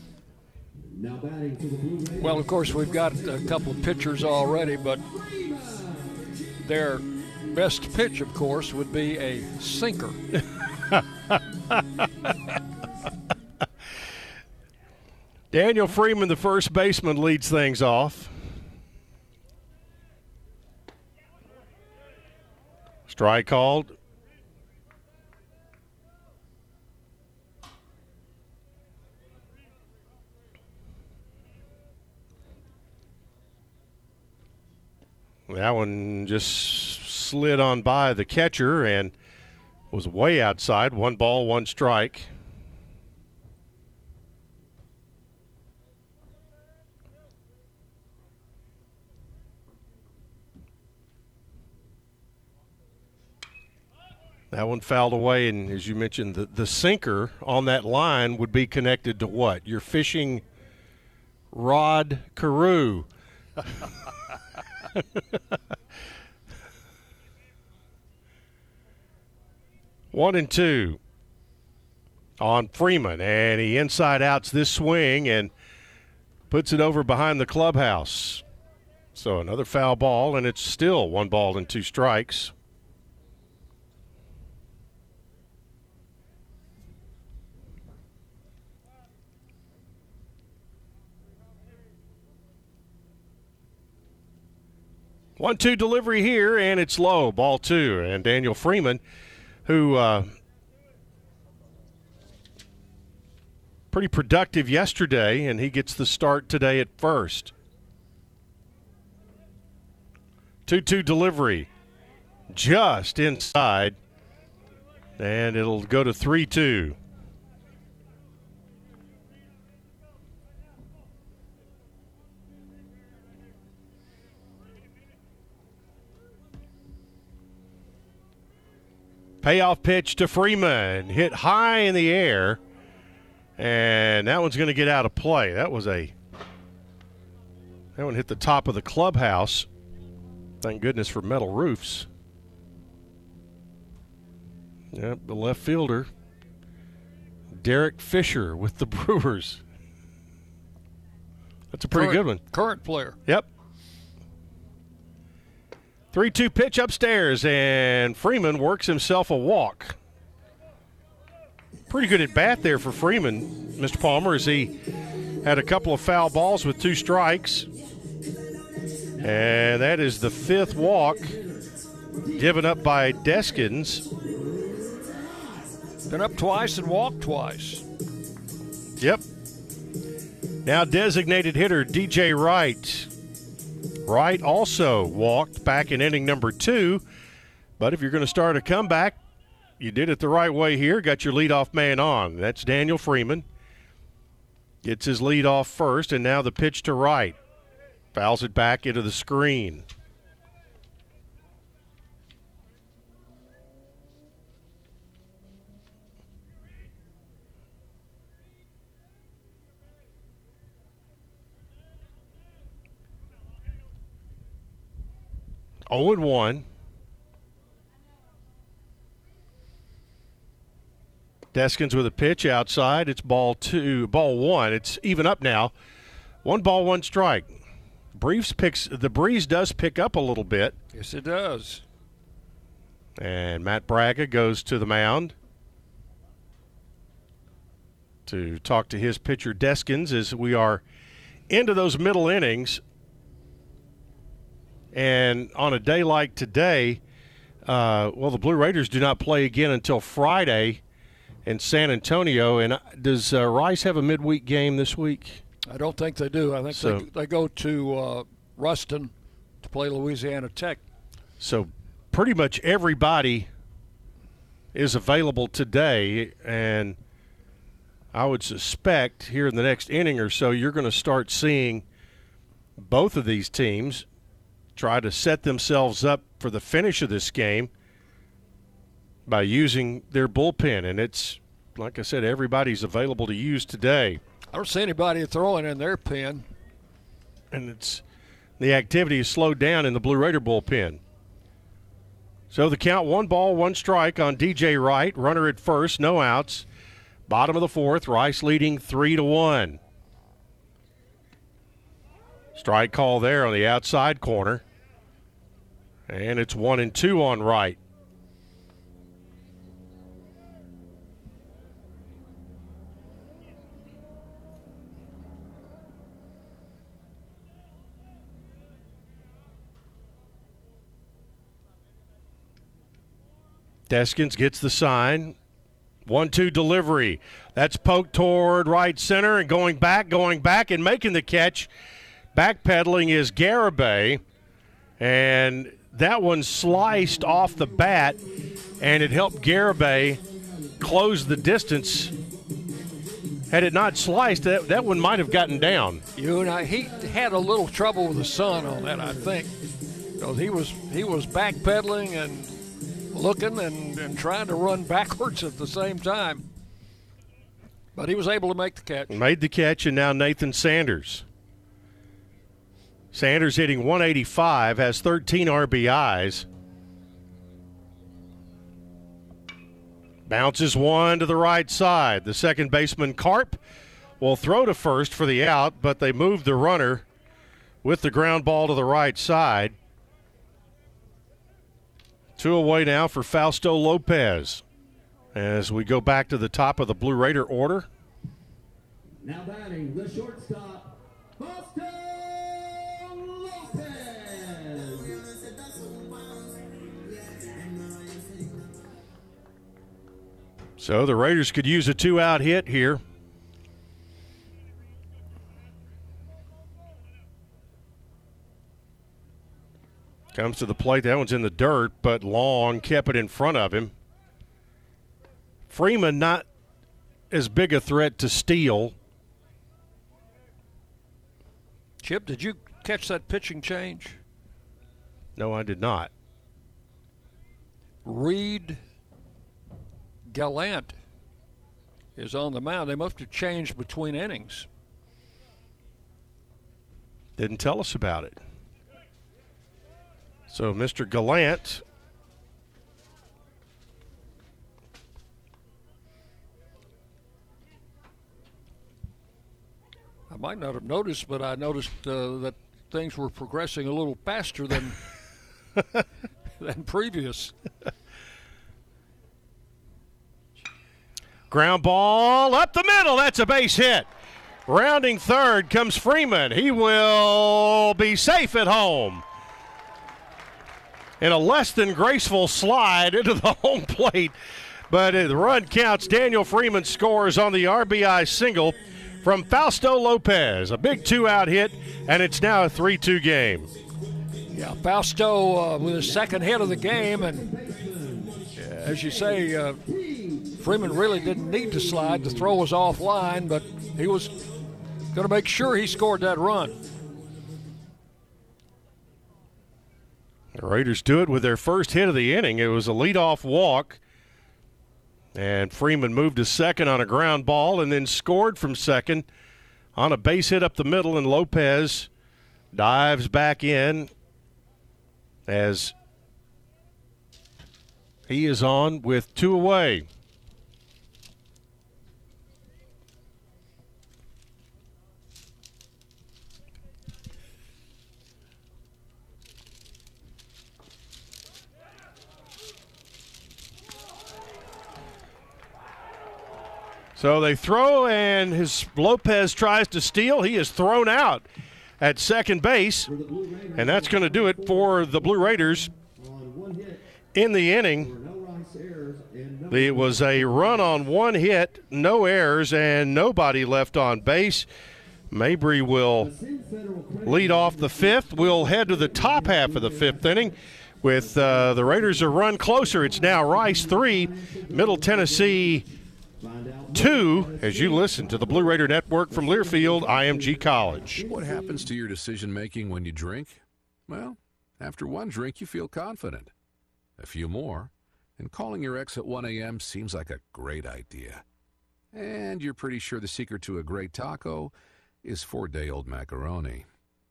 Well, of course, we've got a couple of pitchers already, but their best pitch, of course, would be a sinker. *laughs* Daniel Freeman, the first baseman, leads things off. Strike called. That one just slid on by the catcher and was way outside. One ball, one strike. That one fouled away, and as you mentioned, the, the sinker on that line would be connected to what? Your fishing rod Carew. *laughs* One and two on Freeman, and he inside outs this swing and puts it over behind the clubhouse. So another foul ball, and it's still one ball and two strikes. One two delivery here, and it's low. Ball two. And Daniel Freeman, who uh, pretty productive yesterday, and he gets the start today at first. 2 2 delivery just inside, and it'll go to 3 2. Payoff pitch to Freeman, hit high in the air, and that one's going to get out of play. That was a That one hit the top of the clubhouse. Thank goodness for metal roofs. Yep, the left fielder, Derek Fisher with the *laughs* Brewers. That's a pretty Current- good one. Current player. Yep. 3 2 pitch upstairs, and Freeman works himself a walk. Pretty good at bat there for Freeman, Mr. Palmer, as he had a couple of foul balls with two strikes. And that is the fifth walk given up by Deskins. Been up twice and walked twice. Yep. Now designated hitter DJ Wright. Wright also walked back in inning number two. But if you're going to start a comeback, you did it the right way here. Got your leadoff man on. That's Daniel Freeman. Gets his lead off first, and now the pitch to Wright. Fouls it back into the screen. Oh and 1. Deskins with a pitch outside. It's ball two, ball one. It's even up now. One ball, one strike. Briefs picks the breeze does pick up a little bit, Yes, it does. and Matt Bragga goes to the mound to talk to his pitcher Deskins as we are into those middle innings. And on a day like today, uh, well, the Blue Raiders do not play again until Friday in San Antonio. And uh, does uh, Rice have a midweek game this week? I don't think they do. I think So- they, they go to uh, Ruston to play Louisiana Tech. So pretty much everybody is available today, and I would suspect here in the next inning or so, you're going to start seeing both of these teams try to set themselves up for the finish of this game by using their bullpen. And it's, like I said, everybody's available to use today. I don't see anybody throwing in their pen. and it's the activity is slowed down in the Blue Raider bullpen. So the count one ball, one strike on DJ Wright, runner at first, no outs. Bottom of the fourth, Rice leading three to one. Strike call there on the outside corner. And it's one and two on right. Deskins gets the sign. One two delivery. That's poked toward right center and going back, going back and making the catch. Backpedaling is Garibay. And that one sliced off the bat and it helped Garibay close the distance. Had it not sliced, that, that one might have gotten down. You I, he had a little trouble with the sun on that, I think. Because he was he was backpedaling and looking and, and trying to run backwards at the same time. But he was able to make the catch. Made the catch, and now Nathan Sanders. Sanders hitting 185, has 13 RBIs. Bounces one to the right side. The second baseman, Karp, will throw to first for the out, but they move the runner with the ground ball to the right side. Two away now for Fausto Lopez as we go back to the top of the Blue Raider order. Now batting the shortstop, Fausto So the Raiders could use a two out hit here. Comes to the plate. That one's in the dirt, but Long kept it in front of him. Freeman not as big a threat to steal. Chip, did you catch that pitching change? No, I did not. Reed Gallant is on the mound. They must have changed between innings. Didn't tell us about it. So Mr. Gallant I might not have noticed, but I noticed uh, that things were progressing a little faster than *laughs* than previous. Ground ball up the middle. That's a base hit. Rounding third comes Freeman. He will be safe at home. In a less than graceful slide *laughs* into the home plate. But the run counts. Daniel Freeman scores on the RBI single from Fausto Lopez. A big two out hit, and it's now a 3 2 game. Yeah, Fausto uh, with his second hit of the game, and uh, as you say, uh, Freeman really didn't need to slide. The throw was offline, but he was going to make sure he scored that run. The Raiders do it with their first hit of the inning. It was a leadoff walk. And Freeman moved to second on a ground ball and then scored from second on a base hit up the middle. And Lopez dives back in as he is on with two away. So they throw, and his Lopez tries to steal. He is thrown out at second base, and that's going to do it for the Blue Raiders in the inning. It was a run on one hit, no errors, and nobody left on base. Mabry will lead off the fifth. We'll head to the top half of the fifth inning with uh, the Raiders a run closer. It's now Rice three, Middle Tennessee two as you listen to the Blue Raider Network from Learfield IMG College. What happens to your decision making when you drink? Well, after one drink, you feel confident. A few more, and calling your ex at 1 a.m. seems like a great idea. And you're pretty sure the secret to a great taco is four day old macaroni.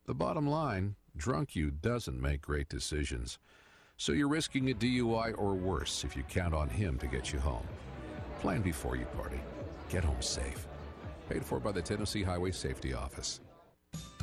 The bottom line drunk you doesn't make great decisions. So you're risking a DUI or worse if you count on him to get you home. Plan before you party. Get home safe. Paid for by the Tennessee Highway Safety Office.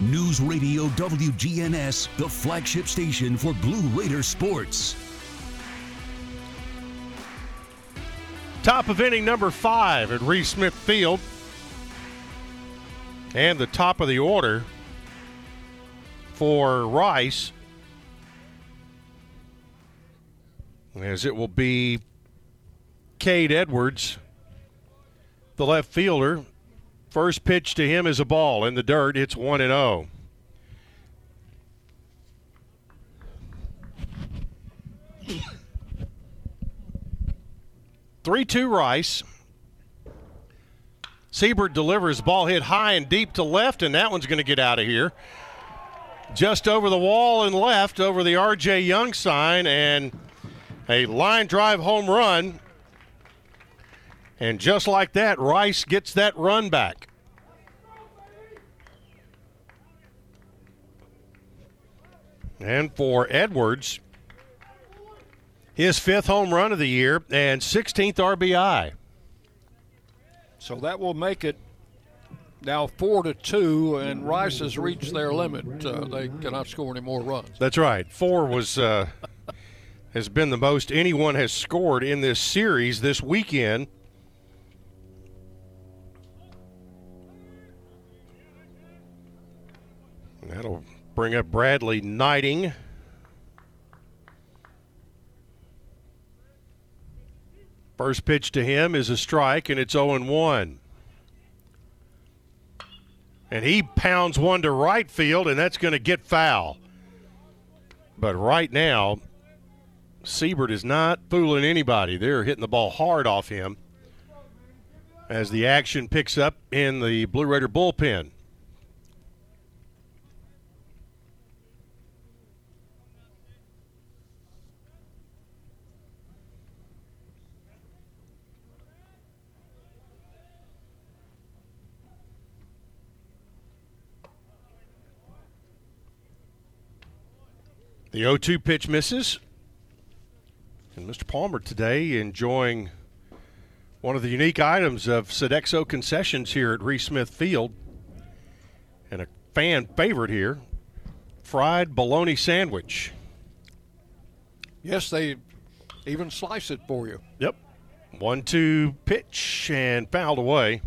News Radio WGNS, the flagship station for Blue Raider sports. Top of inning number five at Reese Smith Field. And the top of the order for Rice. As it will be Cade Edwards, the left fielder. First pitch to him is a ball in the dirt. It's 1 and 0. Three two Rice. Siebert delivers ball hit high and deep to left, and that one's going to get out of here. Just over the wall and left, over the R.J. Young sign, and a line drive home run. And just like that, Rice gets that run back. And for Edwards, his fifth home run of the year and 16th RBI. So that will make it now four to two, and Rice has reached their limit. Uh, they cannot score any more runs. That's right. Four was uh, *laughs* has been the most anyone has scored in this series this weekend. That'll bring up Bradley Knighting. First pitch to him is a strike, and it's 0 1. And he pounds one to right field, and that's going to get foul. But right now, Siebert is not fooling anybody. They're hitting the ball hard off him as the action picks up in the Blue Raider bullpen. The 0 2 pitch misses. And Mr. Palmer today enjoying one of the unique items of Sodexo concessions here at Reese Smith Field. And a fan favorite here fried bologna sandwich. Yes, they even slice it for you. Yep. 1 2 pitch and fouled away.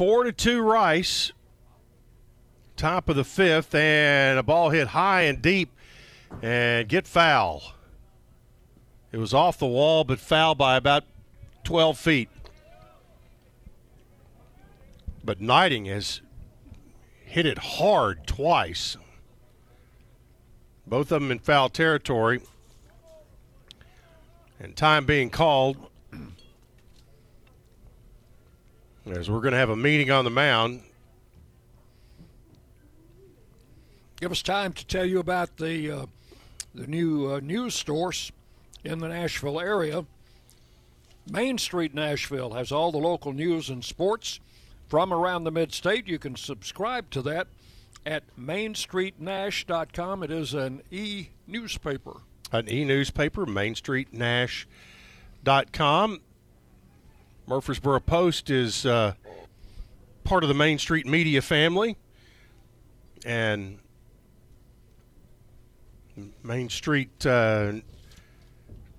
Four to two Rice. Top of the fifth, and a ball hit high and deep and get foul. It was off the wall, but foul by about 12 feet. But Knighting has hit it hard twice. Both of them in foul territory. And time being called, as we're going to have a meeting on the mound. Give us time to tell you about the uh, the new uh, news stores in the Nashville area. Main Street Nashville has all the local news and sports from around the mid state. You can subscribe to that at mainstreetnash.com. It is an e newspaper. An e newspaper, mainstreetnash.com. Murfreesboro Post is uh, part of the Main Street media family. And Main Street uh,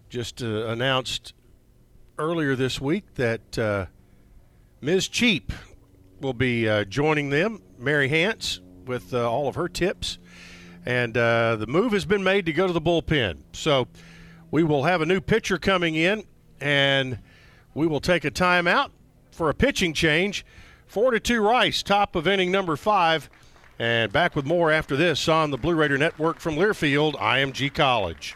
just uh, announced earlier this week that uh, Ms. Cheap will be uh, joining them, Mary Hance, with uh, all of her tips. And the move has been made to go to the bullpen. So we will have a new pitcher coming in, and we will take a timeout for a pitching change. Four to two Rice, top of inning number five. And back with more after this on the Blue Raider Network from Learfield, IMG College.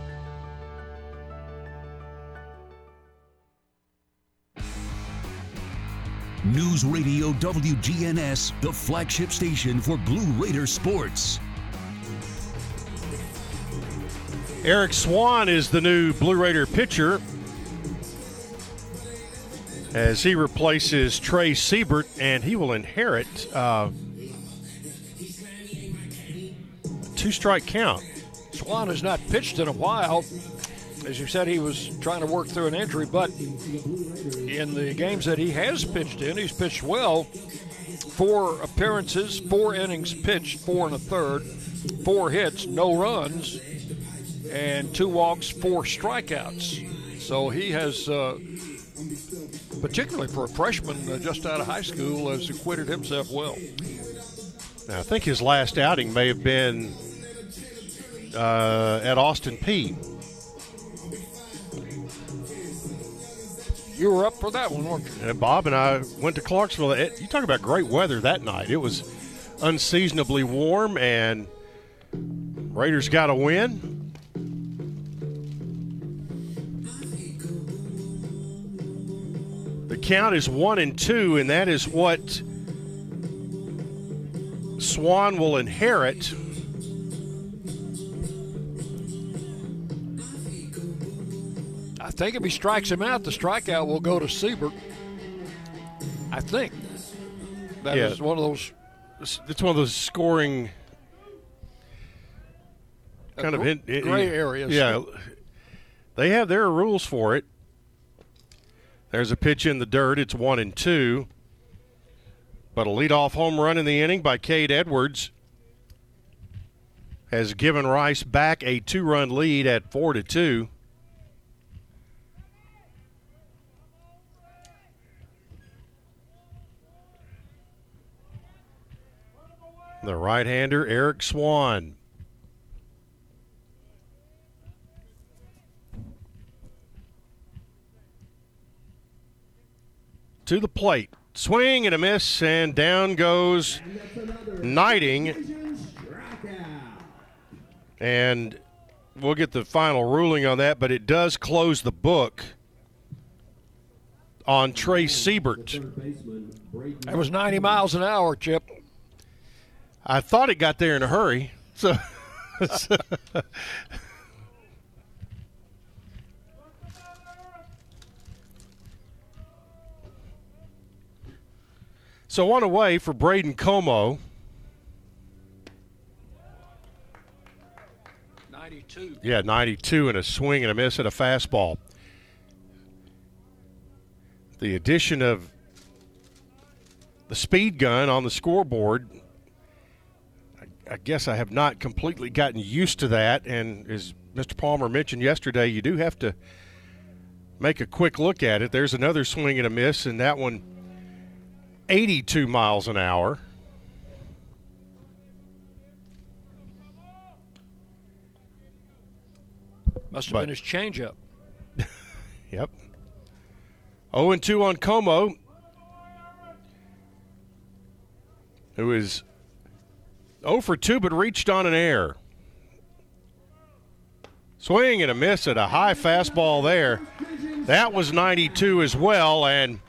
News Radio WGNS, the flagship station for Blue Raider sports. Eric Swan is the new Blue Raider pitcher as he replaces Trey Siebert, and he will inherit uh, a two strike count. Swan has not pitched in a while. As you said, he was trying to work through an injury, but in the games that he has pitched in, he's pitched well. Four appearances, four innings pitched, four and a third, four hits, no runs, and two walks, four strikeouts. So he has, uh, particularly for a freshman uh, just out of high school, has acquitted himself well. Now, I think his last outing may have been uh, at Austin Peay. You were up for that one, weren't you? And Bob and I went to Clarksville. It, you talk about great weather that night. It was unseasonably warm, and Raiders got a win. The count is one and two, and that is what Swan will inherit. I think if he strikes him out, the strikeout will go to Siebert. I think. that is Yeah. one of those. It's one of those scoring kind of in, in- gray areas. Yeah, they have their rules for it. There's a pitch in the dirt. It's one and two. But a leadoff home run in the inning by Cade Edwards has given Rice back a two-run lead at four to two. The right-hander Eric Swan. to the plate. Swing and a miss, and down goes Knighting. And we'll get the final ruling on that, but it does close the book on Trey Siebert. That was 90 miles an hour, Chip. I thought it got there in a hurry. So. *laughs* So one away for Braden Comeaux. 92. Yeah, 92 and a swing and a miss at a fastball. The addition of the speed gun on the scoreboard, I, guess I have not completely gotten used to that. And as Mr. Palmer mentioned yesterday, you do have to make a quick look at it. There's another swing and a miss, and that one 82 miles an hour. Must have But- been his changeup. *laughs* Yep. 0 and 2 on Comeaux, who is 0 for 2 but reached on an air. Swing and a miss at a high fastball there. That was 92 as well, and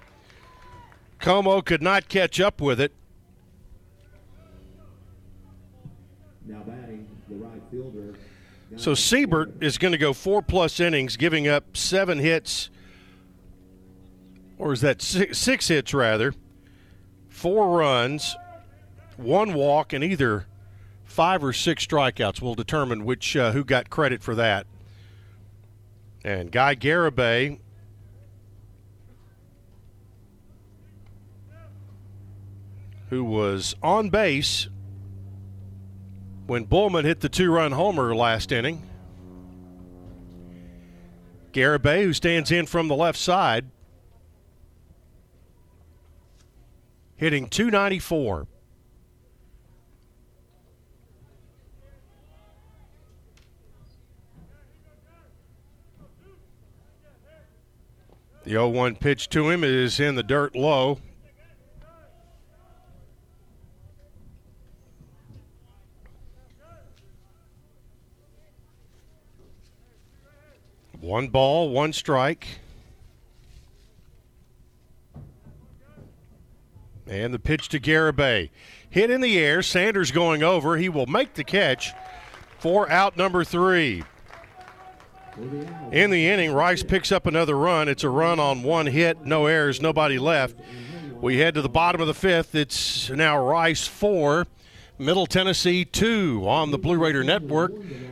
Comeaux could not catch up with it. Now batting the right fielder. So Siebert is going to go four plus innings, giving up seven hits, or is that six, six hits rather? Four runs, one walk, and either five or six strikeouts will determine which uh, who got credit for that. And Guy Garibay who was on base when Bullman hit the two-run homer last inning. Garibay, who stands in from the left side, hitting 294. The 0 1 pitch to him is in the dirt low. One ball, one strike. And the pitch to Garibay. Hit in the air. Sanders going over. He will make the catch for out number three. In the inning, Rice picks up another run. It's a run on one hit, no errors, nobody left. We head to the bottom of the fifth. It's now Rice four, Middle Tennessee two on the Blue Raider Network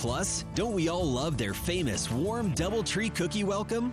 Plus, don't we all love their famous warm Doubletree cookie welcome?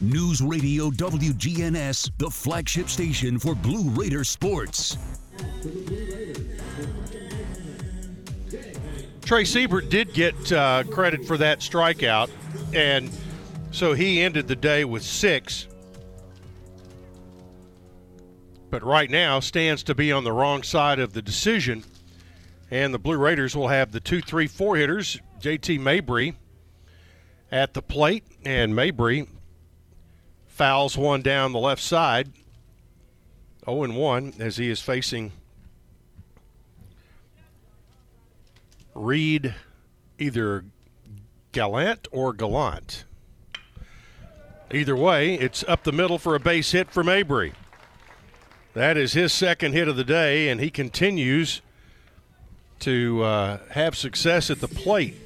News Radio WGNS, the flagship station for Blue Raider sports. Trey Siebert did get uh, credit for that strikeout, and so he ended the day with six. But right now stands to be on the wrong side of the decision, and the Blue Raiders will have the two, three, four hitters. JT Mabry at the plate, and Mabry fouls one down the left side. 0 1 as he is facing Reed either Gallant or Gallant. Either way, it's up the middle for a base hit for Mabry. That is his second hit of the day, and he continues to uh, have success at the plate.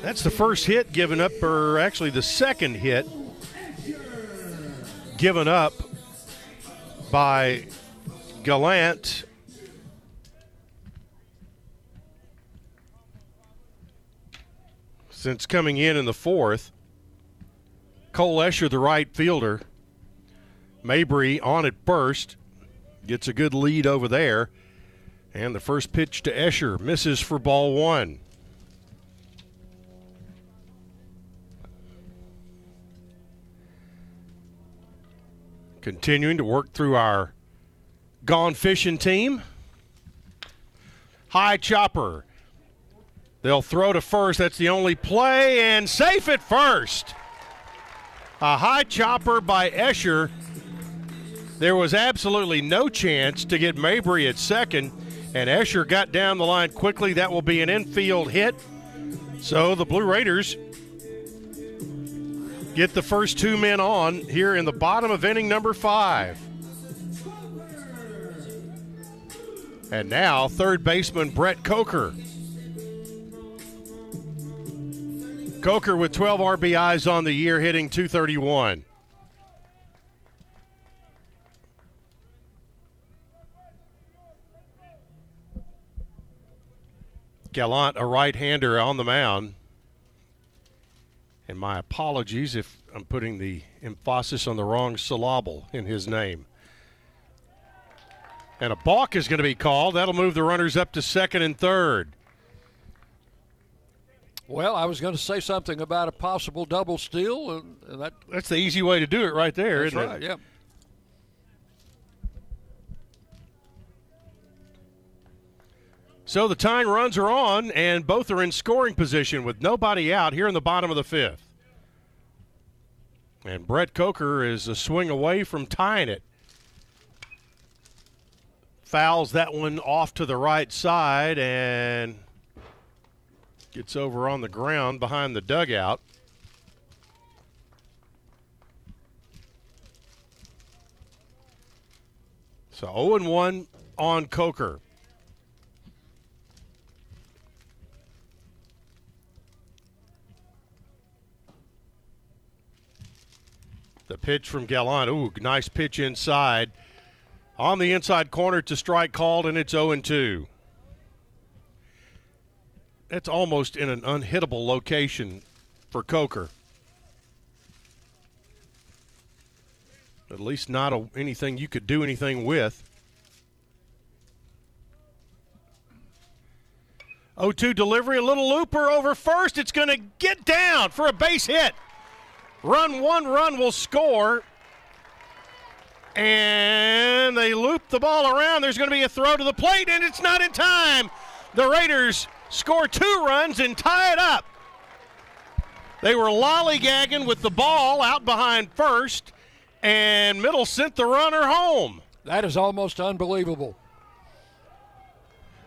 That's the first hit given up, or actually the second hit given up by Gallant. Since coming in in the fourth, Cole Escher, the right fielder, Mabry on at first, gets a good lead over there. And the first pitch to Escher misses for ball one. Continuing to work through our gone fishing team. High chopper. They'll throw to first. That's the only play, and safe at first. A high chopper by Escher. There was absolutely no chance to get Mabry at second, and Escher got down the line quickly. That will be an infield hit. So the Blue Raiders get the first two men on here in the bottom of inning number five. And now, third baseman Brett Coker. Coker with 12 RBIs on the year, hitting 231. Gallant, a right hander on the mound. And my apologies if I'm putting the emphasis on the wrong syllable in his name. And a balk is going to be called. That'll move the runners up to second and third. Well, I was going to say something about a possible double steal. And that, That's the easy way to do it right there, that's isn't right, it? yeah. So the tying runs are on, and both are in scoring position with nobody out here in the bottom of the fifth. And Brett Coker is a swing away from tying it. Fouls that one off to the right side and gets over on the ground behind the dugout. So 0 1 on Coker. The pitch from Gallant. Ooh, nice pitch inside. On the inside corner to strike called, and it's 0 2. That's almost in an unhittable location for Coker. At least not a, anything you could do anything with. 0 2 delivery, a little looper over first. It's going to get down for a base hit. Run one run will score. And they loop the ball around. There's going to be a throw to the plate, and it's not in time. The Raiders score two runs and tie it up. They were lollygagging with the ball out behind first, and Middle sent the runner home. That is almost unbelievable.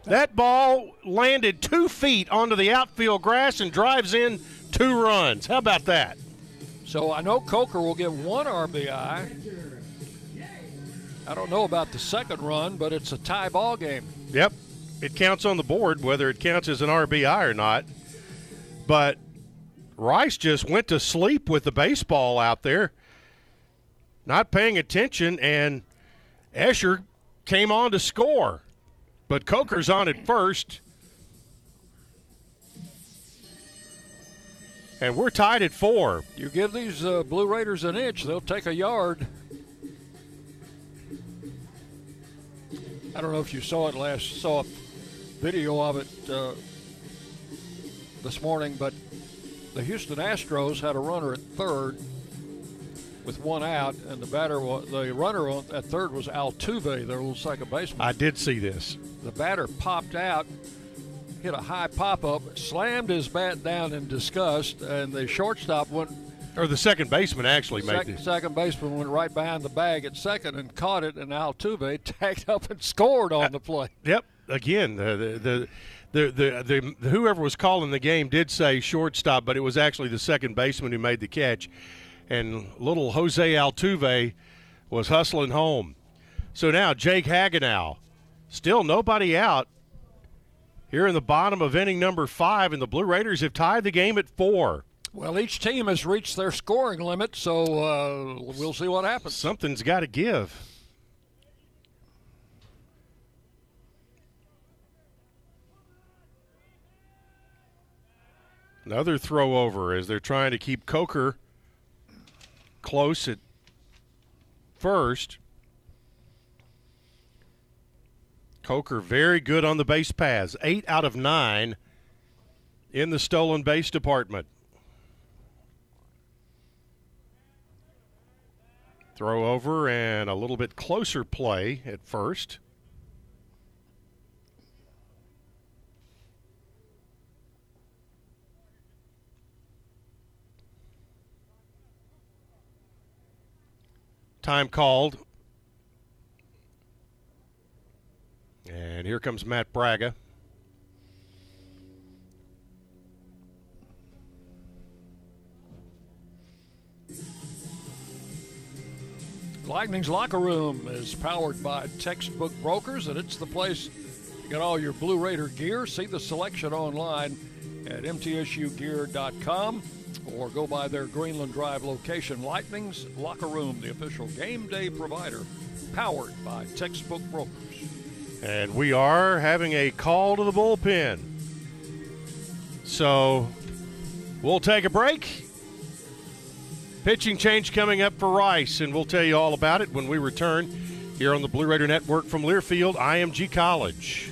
That ball landed two feet onto the outfield grass and drives in two runs. How about that? So I know Coker will get one RBI. I don't know about the second run, but it's a tie ball game. Yep. It counts on the board, whether it counts as an RBI or not. But Rice just went to sleep with the baseball out there, not paying attention, and Escher came on to score. But Coker's on at first. And we're tied at four. You give these uh, Blue Raiders an inch, they'll take a yard. I don't know if you saw it last, saw a video of it uh, this morning, but the Houston Astros had a runner at third with one out, and the batter, the runner at third was Altuve, their little second baseman. I did see this. The batter popped out, hit a high pop up, slammed his bat down in disgust, and the shortstop went. Or the second baseman actually made the second baseman went right behind the bag at second and caught it, and Altuve *laughs* tagged up and scored on the play. *laughs* Yep. Again, the the the, the, the, the whoever was calling the game did say shortstop, but it was actually the second baseman who made the catch, and little Jose Altuve was hustling home. So now Jake Hagenow, still nobody out here in the bottom of inning number five, and the Blue Raiders have tied the game at four. Well, each team has reached their scoring limit, so uh, we'll see what happens. Something's got to give. Another throw over as they're trying to keep Coker close at first. Coker very good on the base paths. Eight out of nine in the stolen base department. Throw over and a little bit closer play at first. Time called. And here comes Matt Bragga. Lightning's Locker Room is powered by Textbook Brokers, and it's the place to get all your Blue Raider gear. See the selection online at mtsugear.com or go by their Greenland Drive location. Lightning's Locker Room, the official game day provider, powered by Textbook Brokers. And we are having a call to the bullpen. So we'll take a break. Pitching change coming up for Rice, and we'll tell you all about it when we return here on the Blue Raider Network from Learfield IMG College.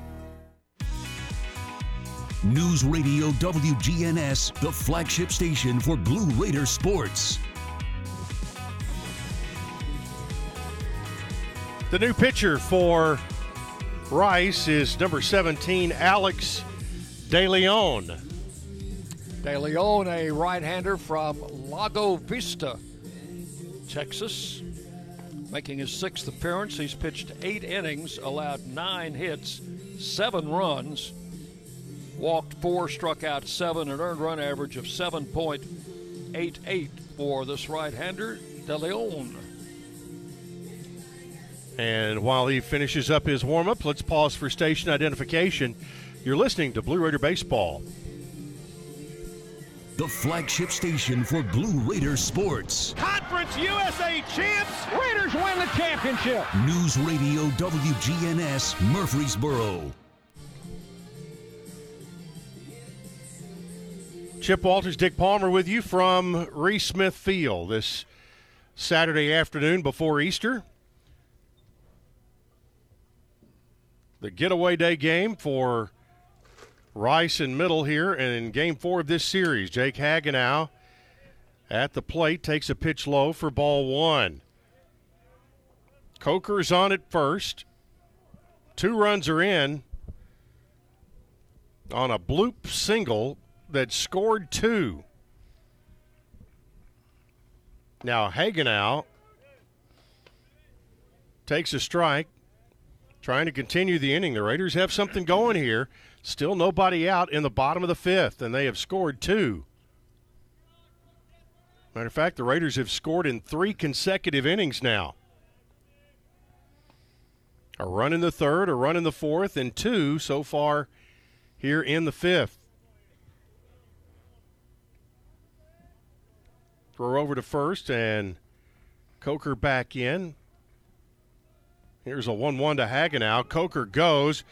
News Radio WGNS, the flagship station for Blue Raider sports. The new pitcher for Rice is number 17, Alex De Leon. De Leon, a right hander from Lago Vista, Texas. Making his sixth appearance, he's pitched eight innings, allowed nine hits, seven runs, walked four, struck out seven, an earned run average of 7.88 for this right hander, De Leon. And while he finishes up his warm up, let's pause for station identification. You're listening to Blue Raider Baseball. The flagship station for Blue Raider sports. Conference USA champs. Raiders win the championship. News Radio WGNS Murfreesboro. Chip Walters, Dick Palmer with you from Reese Smith Field this Saturday afternoon before Easter. The getaway day game for Rice and Middle here, and in game four of this series, Jake Hagenow at the plate takes a pitch low for ball one. Coker is on at first. Two runs are in on a bloop single that scored two. Now Hagenow takes a strike, trying to continue the inning. The Raiders have something going here. Still nobody out in the bottom of the fifth, and they have scored two. Matter of fact, the Raiders have scored in three consecutive innings now. A run in the third, a run in the fourth, and two so far here in the fifth. Over to first, and Coker back in. Here's a 1 1 to Hagenow. Coker goes.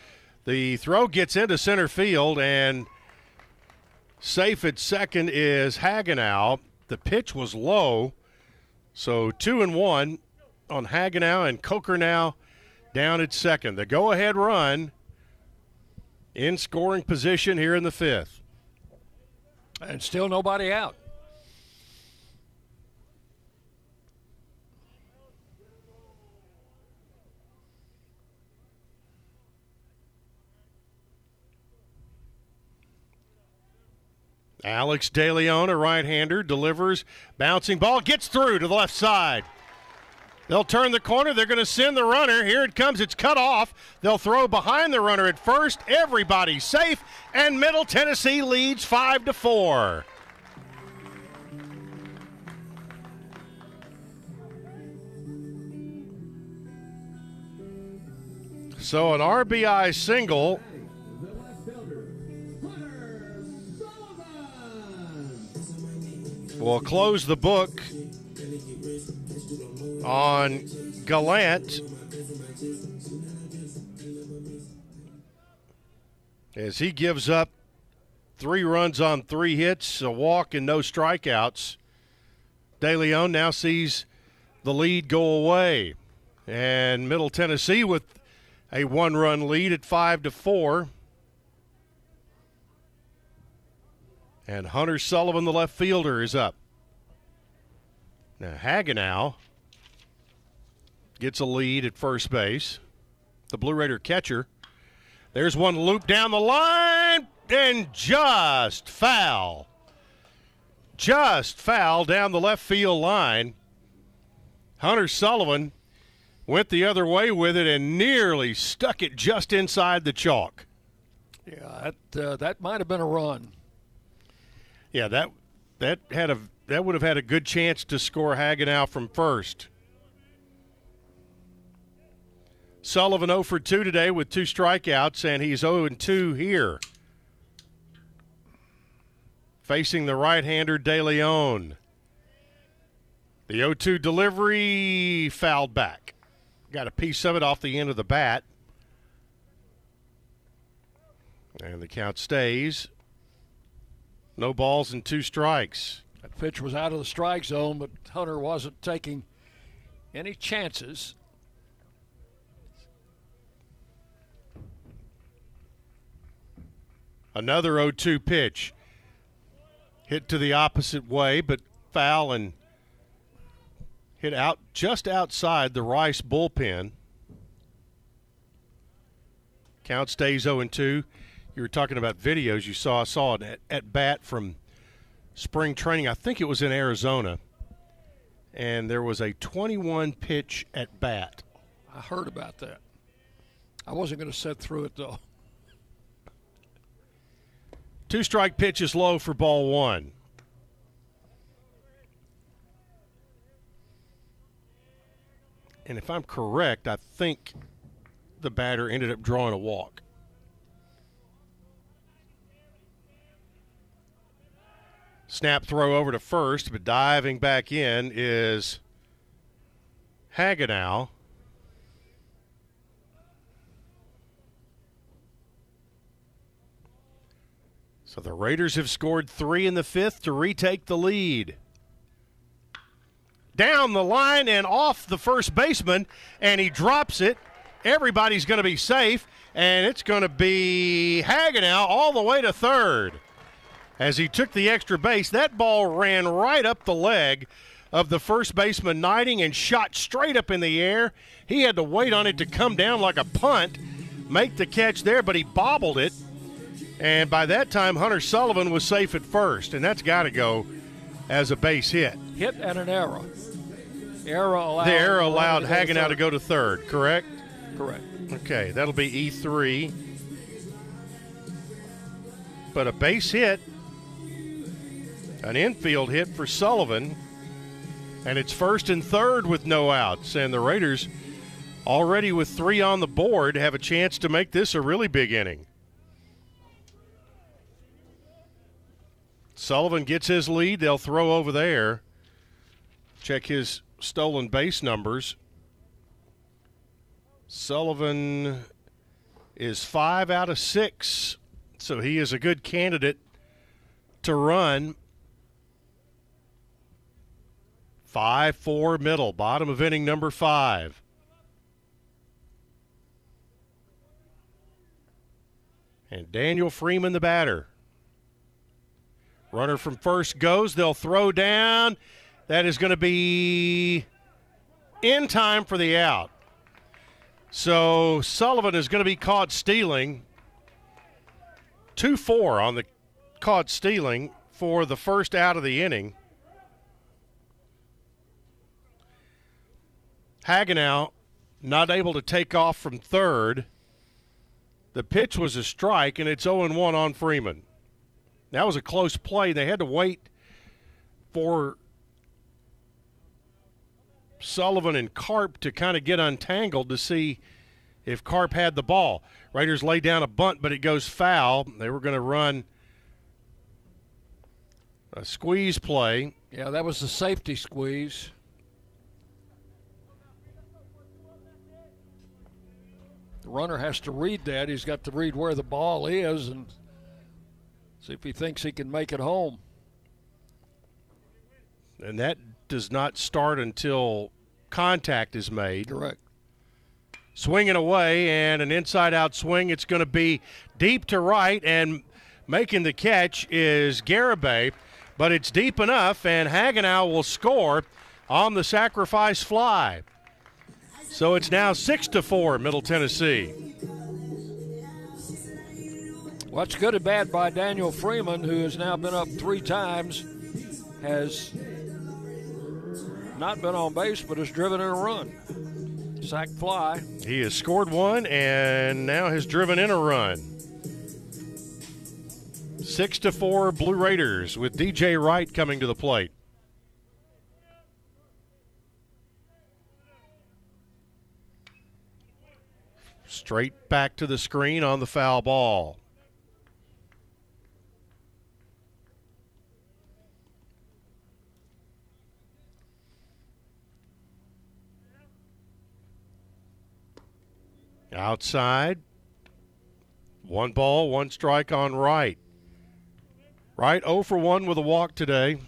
The throw gets into center field, and safe at second is Hagenow. The pitch was low, so two and one on Hagenow, and Coker now down at second. The go ahead run in scoring position here in the fifth. And still nobody out. Alex DeLeon, a right hander, delivers. Bouncing ball gets through to the left side. They'll turn the corner. They're going to send the runner. Here it comes. It's cut off. They'll throw behind the runner at first. Everybody's safe, and Middle Tennessee leads five to four. So an RBI single will close the book on Gallant as he gives up three runs on three hits, a walk, and no strikeouts. De Leon now sees the lead go away, and Middle Tennessee with a one-run lead at five to four. And Hunter Sullivan, the left fielder, is up. Now Hagenow gets a lead at first base. The Blue Raider catcher. There's one loop down the line and just foul. Just foul down the left field line. Hunter Sullivan went the other way with it and nearly stuck it just inside the chalk. Yeah, that uh, that might have been a run. Yeah, that that had a that would have had a good chance to score Hagenow from first. Sullivan 0 for 2 today with two strikeouts, and he's 0 2 here. Facing the right hander De Leon. The 0 2 delivery fouled back. Got a piece of it off the end of the bat. And the count stays. No balls and two strikes. That pitch was out of the strike zone, but Hunter wasn't taking any chances. Another 0 2 pitch. Hit to the opposite way, but foul and hit out just outside the Rice bullpen. Count stays 0 2. You were talking about videos you saw. I saw it at, at bat from spring training. I think it was in Arizona. And there was a 21 pitch at bat. I heard about that. I wasn't going to sit through it, though. Two strike pitch is low for ball one. And if I'm correct, I think the batter ended up drawing a walk. Snap throw over to first, but diving back in is Hagenow. So the Raiders have scored three in the fifth to retake the lead. Down the line and off the first baseman, and he drops it. Everybody's going to be safe, and it's going to be Hagenow all the way to third. As he took the extra base, that ball ran right up the leg of the first baseman Knighting and shot straight up in the air. He had to wait on it to come down like a punt, make the catch there, but he bobbled it. And by that time, Hunter Sullivan was safe at first, and that's got to go as a base hit. Hit and an error. Error allowed. The error allowed Hagenow to go to third, correct? Correct. Okay, that'll be E3. But a base hit, an infield hit for Sullivan, and it's first and third with no outs. And the Raiders, already with three on the board, have a chance to make this a really big inning. Sullivan gets his lead. They'll throw over there. Check his stolen base numbers. Sullivan is five out of six, so he is a good candidate to run. Five, four, middle, bottom of inning number five. And Daniel Freeman, the batter. Runner from first goes. They'll throw down. That is going to be in time for the out. So Sullivan is going to be caught stealing. 2 4 on the caught stealing for the first out of the inning. Hagenow not able to take off from third. The pitch was a strike, and it's 0 1 on Freeman. That was a close play. They had to wait for Sullivan and Karp to kind of get untangled to see if Karp had the ball. Raiders lay down a bunt, but it goes foul. They were going to run a squeeze play. Yeah, that was the safety squeeze. The runner has to read that. He's got to read where the ball is and see if he thinks he can make it home. And that does not start until contact is made. Correct. Swinging away and an inside out swing. It's going to be deep to right, and making the catch is Garibay, but it's deep enough, and Hagenow will score on the sacrifice fly. So it's now six to four, Middle Tennessee. What's good and bad by Daniel Freeman, who has now been up three times, has not been on base, but has driven in a run. Sack fly. He has scored one and now has driven in a run. Six to four Blue Raiders with DJ Wright coming to the plate. Straight back to the screen on the foul ball. Outside. One ball, one strike on right. Right 0 for 1 with a walk today.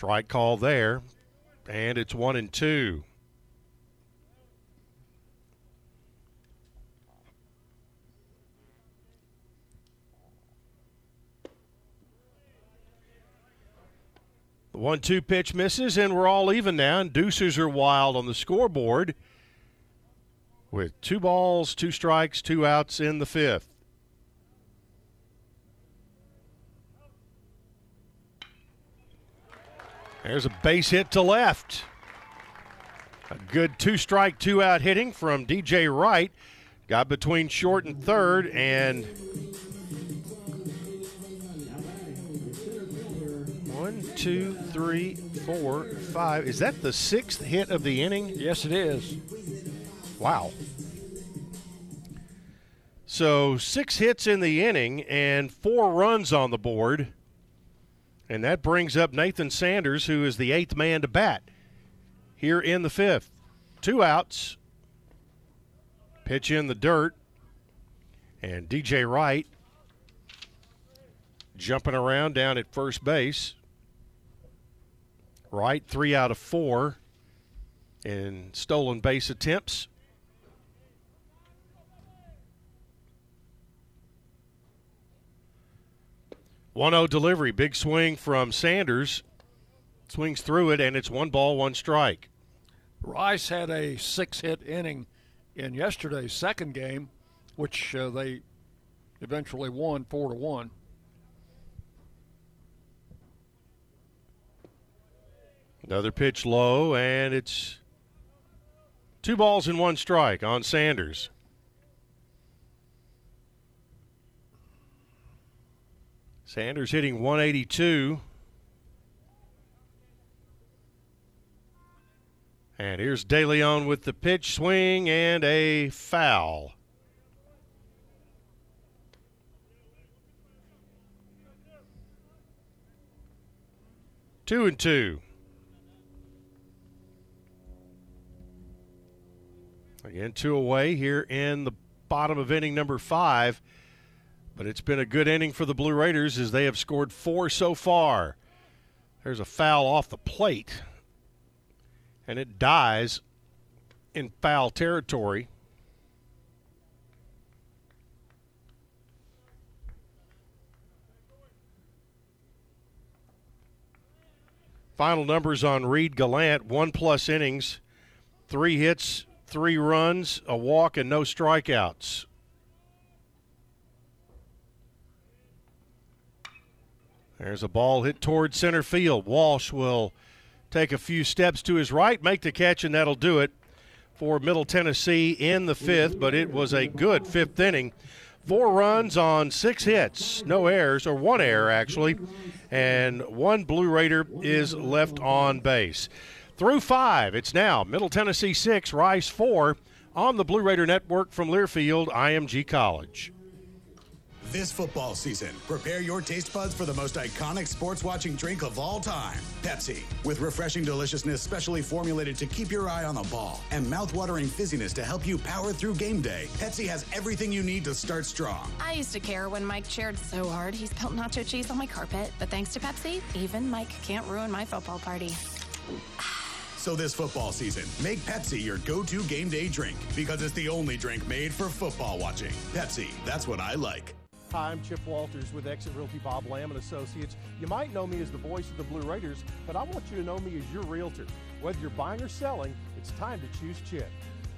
Strike call there. And it's 1 and 2. The one two pitch misses, and we're all even now. And deuces are wild on the scoreboard with two balls, two strikes, two outs in the fifth. There's a base hit to left. A good two strike, two out hitting from DJ Wright. Got between short and third, and One, two, three, four, five. Is that the sixth hit of the inning? Yes, it is. Wow. So six hits in the inning and four runs on the board. And that brings up Nathan Sanders, who is the eighth man to bat here in the fifth. Two outs. Pitch in the dirt. And DJ Wright jumping around down at first base. Wright, three out of four in stolen base attempts. One zero delivery, big swing from Sanders. Swings through it, and it's one ball, one strike. Rice had a six hit inning in yesterday's second game, which uh, they eventually won four to one. Another pitch low, and it's two balls and one strike on Sanders. Sanders hitting 182. And here's DeLeon with the pitch swing and a foul. Two and two. Again, two away here in the bottom of inning number five. But it's been a good inning for the Blue Raiders as they have scored four so far. There's a foul off the plate, and it dies in foul territory. Final numbers on Reed Gallant one plus innings, three hits, three runs, a walk, and no strikeouts. There's a ball hit toward center field. Walsh will take a few steps to his right, make the catch, and that'll do it for Middle Tennessee in the fifth. But it was a good fifth inning. Four runs on six hits, no errors, or one error actually, and one Blue Raider is left on base. Through five, it's now Middle Tennessee six, Rice four on the Blue Raider Network from Learfield IMG College. This football season, prepare your taste buds for the most iconic sports watching drink of all time Pepsi. With refreshing deliciousness specially formulated to keep your eye on the ball and mouth-watering fizziness to help you power through game day, Pepsi has everything you need to start strong. I used to care when Mike cheered so hard he spilled nacho cheese on my carpet, but thanks to Pepsi, even Mike can't ruin my football party. *sighs* So this football season, make Pepsi your go-to game day drink because it's the only drink made for football watching. Pepsi, that's what I like. Hi, I'm Chip Walters with Exit Realty Bob Lamb and Associates. You might know me as the voice of the Blue Raiders, but I want you to know me as your realtor. Whether you're buying or selling, it's time to choose Chip.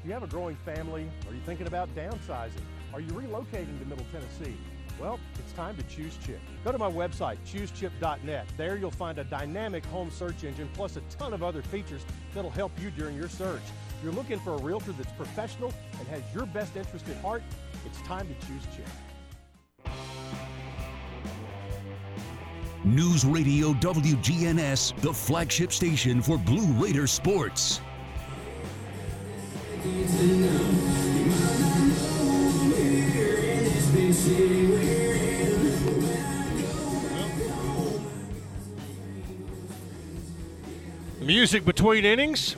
Do you have a growing family? Are you thinking about downsizing? Are you relocating to Middle Tennessee? Well, it's time to choose Chip. Go to my website, choosechip.net. There you'll find a dynamic home search engine plus a ton of other features that'll help you during your search. If you're looking for a realtor that's professional and has your best interest at heart, it's time to choose Chip. News Radio WGNS, the flagship station for Blue Raider sports. Music between innings.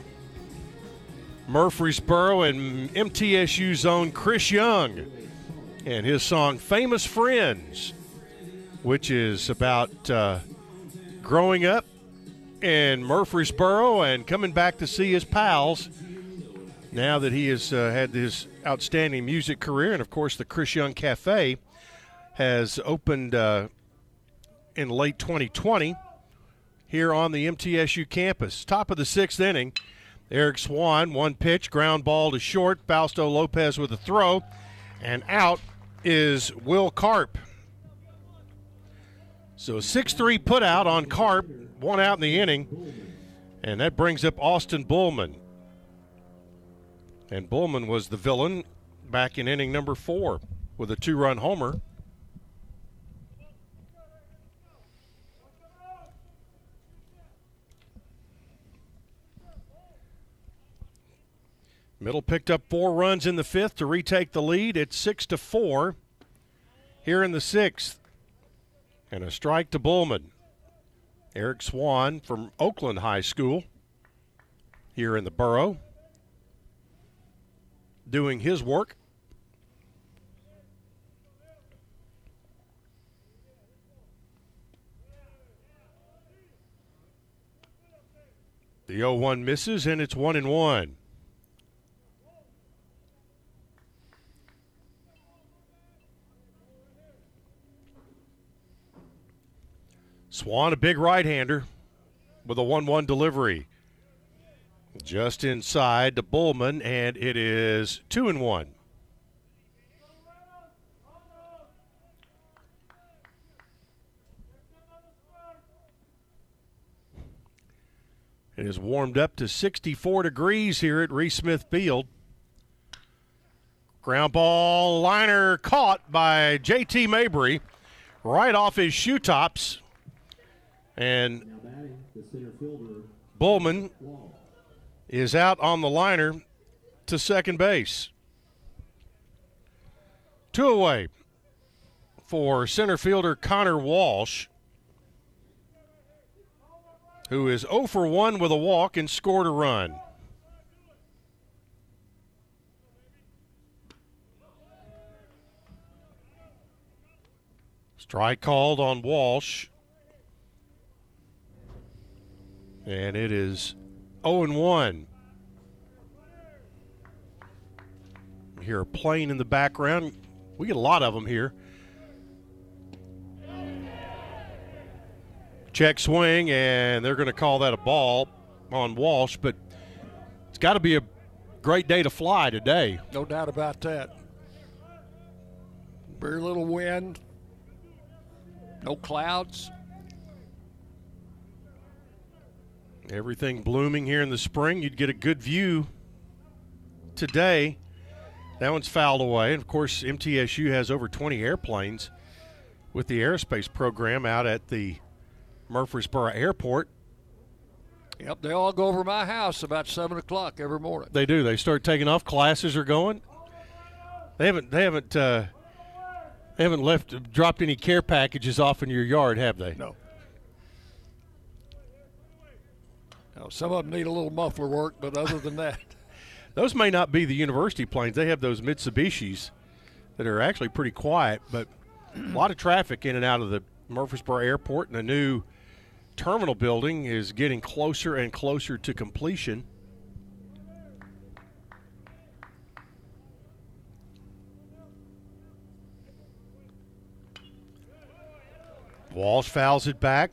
Murfreesboro and MTSU's own Chris Young and his song Famous Friends, which is about uh, growing up in Murfreesboro and coming back to see his pals now that he has uh, had his outstanding music career. And of course, the Chris Young Cafe has opened uh, in late 2020 here on the MTSU campus. Top of the sixth inning. Eric Swan, one pitch, ground ball to short. Fausto Lopez with a throw. And out is Will Karp. So 6 3 put out on Karp, one out in the inning. And that brings up Austin Bullman. And Bullman was the villain back in inning number four with a two run homer. Middle picked up four runs in the fifth to retake the lead. It's six to four here in the sixth. And a strike to Bullman. Eric Swan from Oakland High School here in the borough doing his work. The 0 1 misses, and it's 1 and 1. Swan, a big right hander with a 1 1 delivery. Just inside to Bullman, and it is 2 and 1. It is warmed up to 64 degrees here at Reese Smith Field. Ground ball liner caught by JT Mabry right off his shoe tops. And Bullman is out on the liner to second base. Two away for center fielder Connor Walsh, who is 0 for 1 with a walk and scored a run. Strike called on Walsh. And it is 0 and 1. You hear a plane in the background. We get a lot of them here. Check swing, and they're going to call that a ball on Walsh, but it's got to be a great day to fly today. No doubt about that. Very little wind, no clouds. Everything blooming here in the spring. You'd get a good view today. That one's fouled away. And of course, MTSU has over 20 airplanes with the aerospace program out at the Murfreesboro Airport. Yep, they all go over my house about seven o'clock every morning. They do. They start taking off. Classes are going. They haven't. They haven't. Uh, they haven't left dropped any care packages off in your yard, have they? No. Now, some of them need a little muffler work, but other than that, *laughs* those may not be the university planes. They have those Mitsubishis that are actually pretty quiet, but a lot of traffic in and out of the Murfreesboro Airport, and the new terminal building is getting closer and closer to completion. Walsh fouls it back.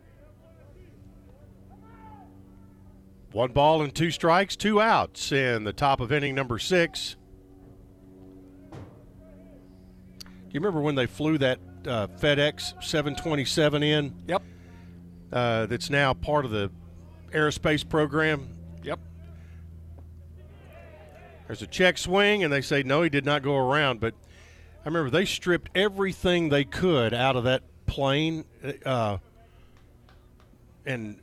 One ball and two strikes, two outs in the top of inning number six. Do you remember when they flew that uh, FedEx 727 in? Yep. Uh, that's now part of the aerospace program. Yep. There's a check swing, and they say no, he did not go around. But I remember they stripped everything they could out of that plane, uh, and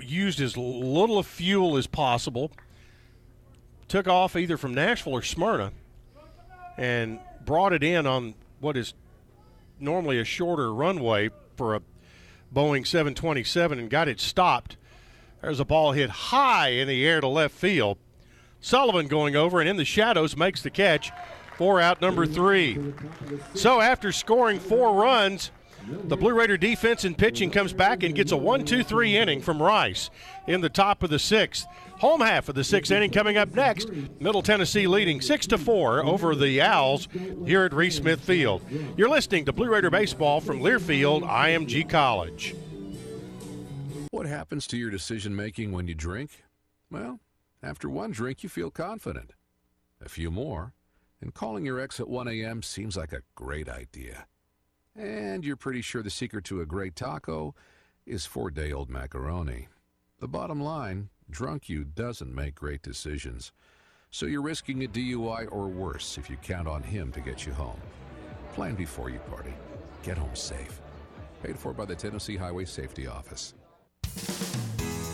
used as little of fuel as possible. Took off either from Nashville or Smyrna, and brought it in on what is normally a shorter runway for a Boeing 727 and got it stopped. There's a ball hit high in the air to left field. Sullivan going over and in the shadows makes the catch for out number three. So after scoring four runs, the Blue Raider defense and pitching comes back and gets a 1 2 3 inning from Rice in the top of the sixth. Home half of the sixth inning coming up next. Middle Tennessee leading 6 to 4 over the Owls here at Reese Smith Field. You're listening to Blue Raider Baseball from Learfield IMG College. What happens to your decision making when you drink? Well, after one drink, you feel confident. A few more, and calling your ex at 1 a.m. seems like a great idea. And you're pretty sure the secret to a great taco is four day old macaroni. The bottom line drunk you doesn't make great decisions. So you're risking a DUI or worse if you count on him to get you home. Plan before you party. Get home safe. Paid for by the Tennessee Highway Safety Office.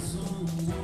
zoom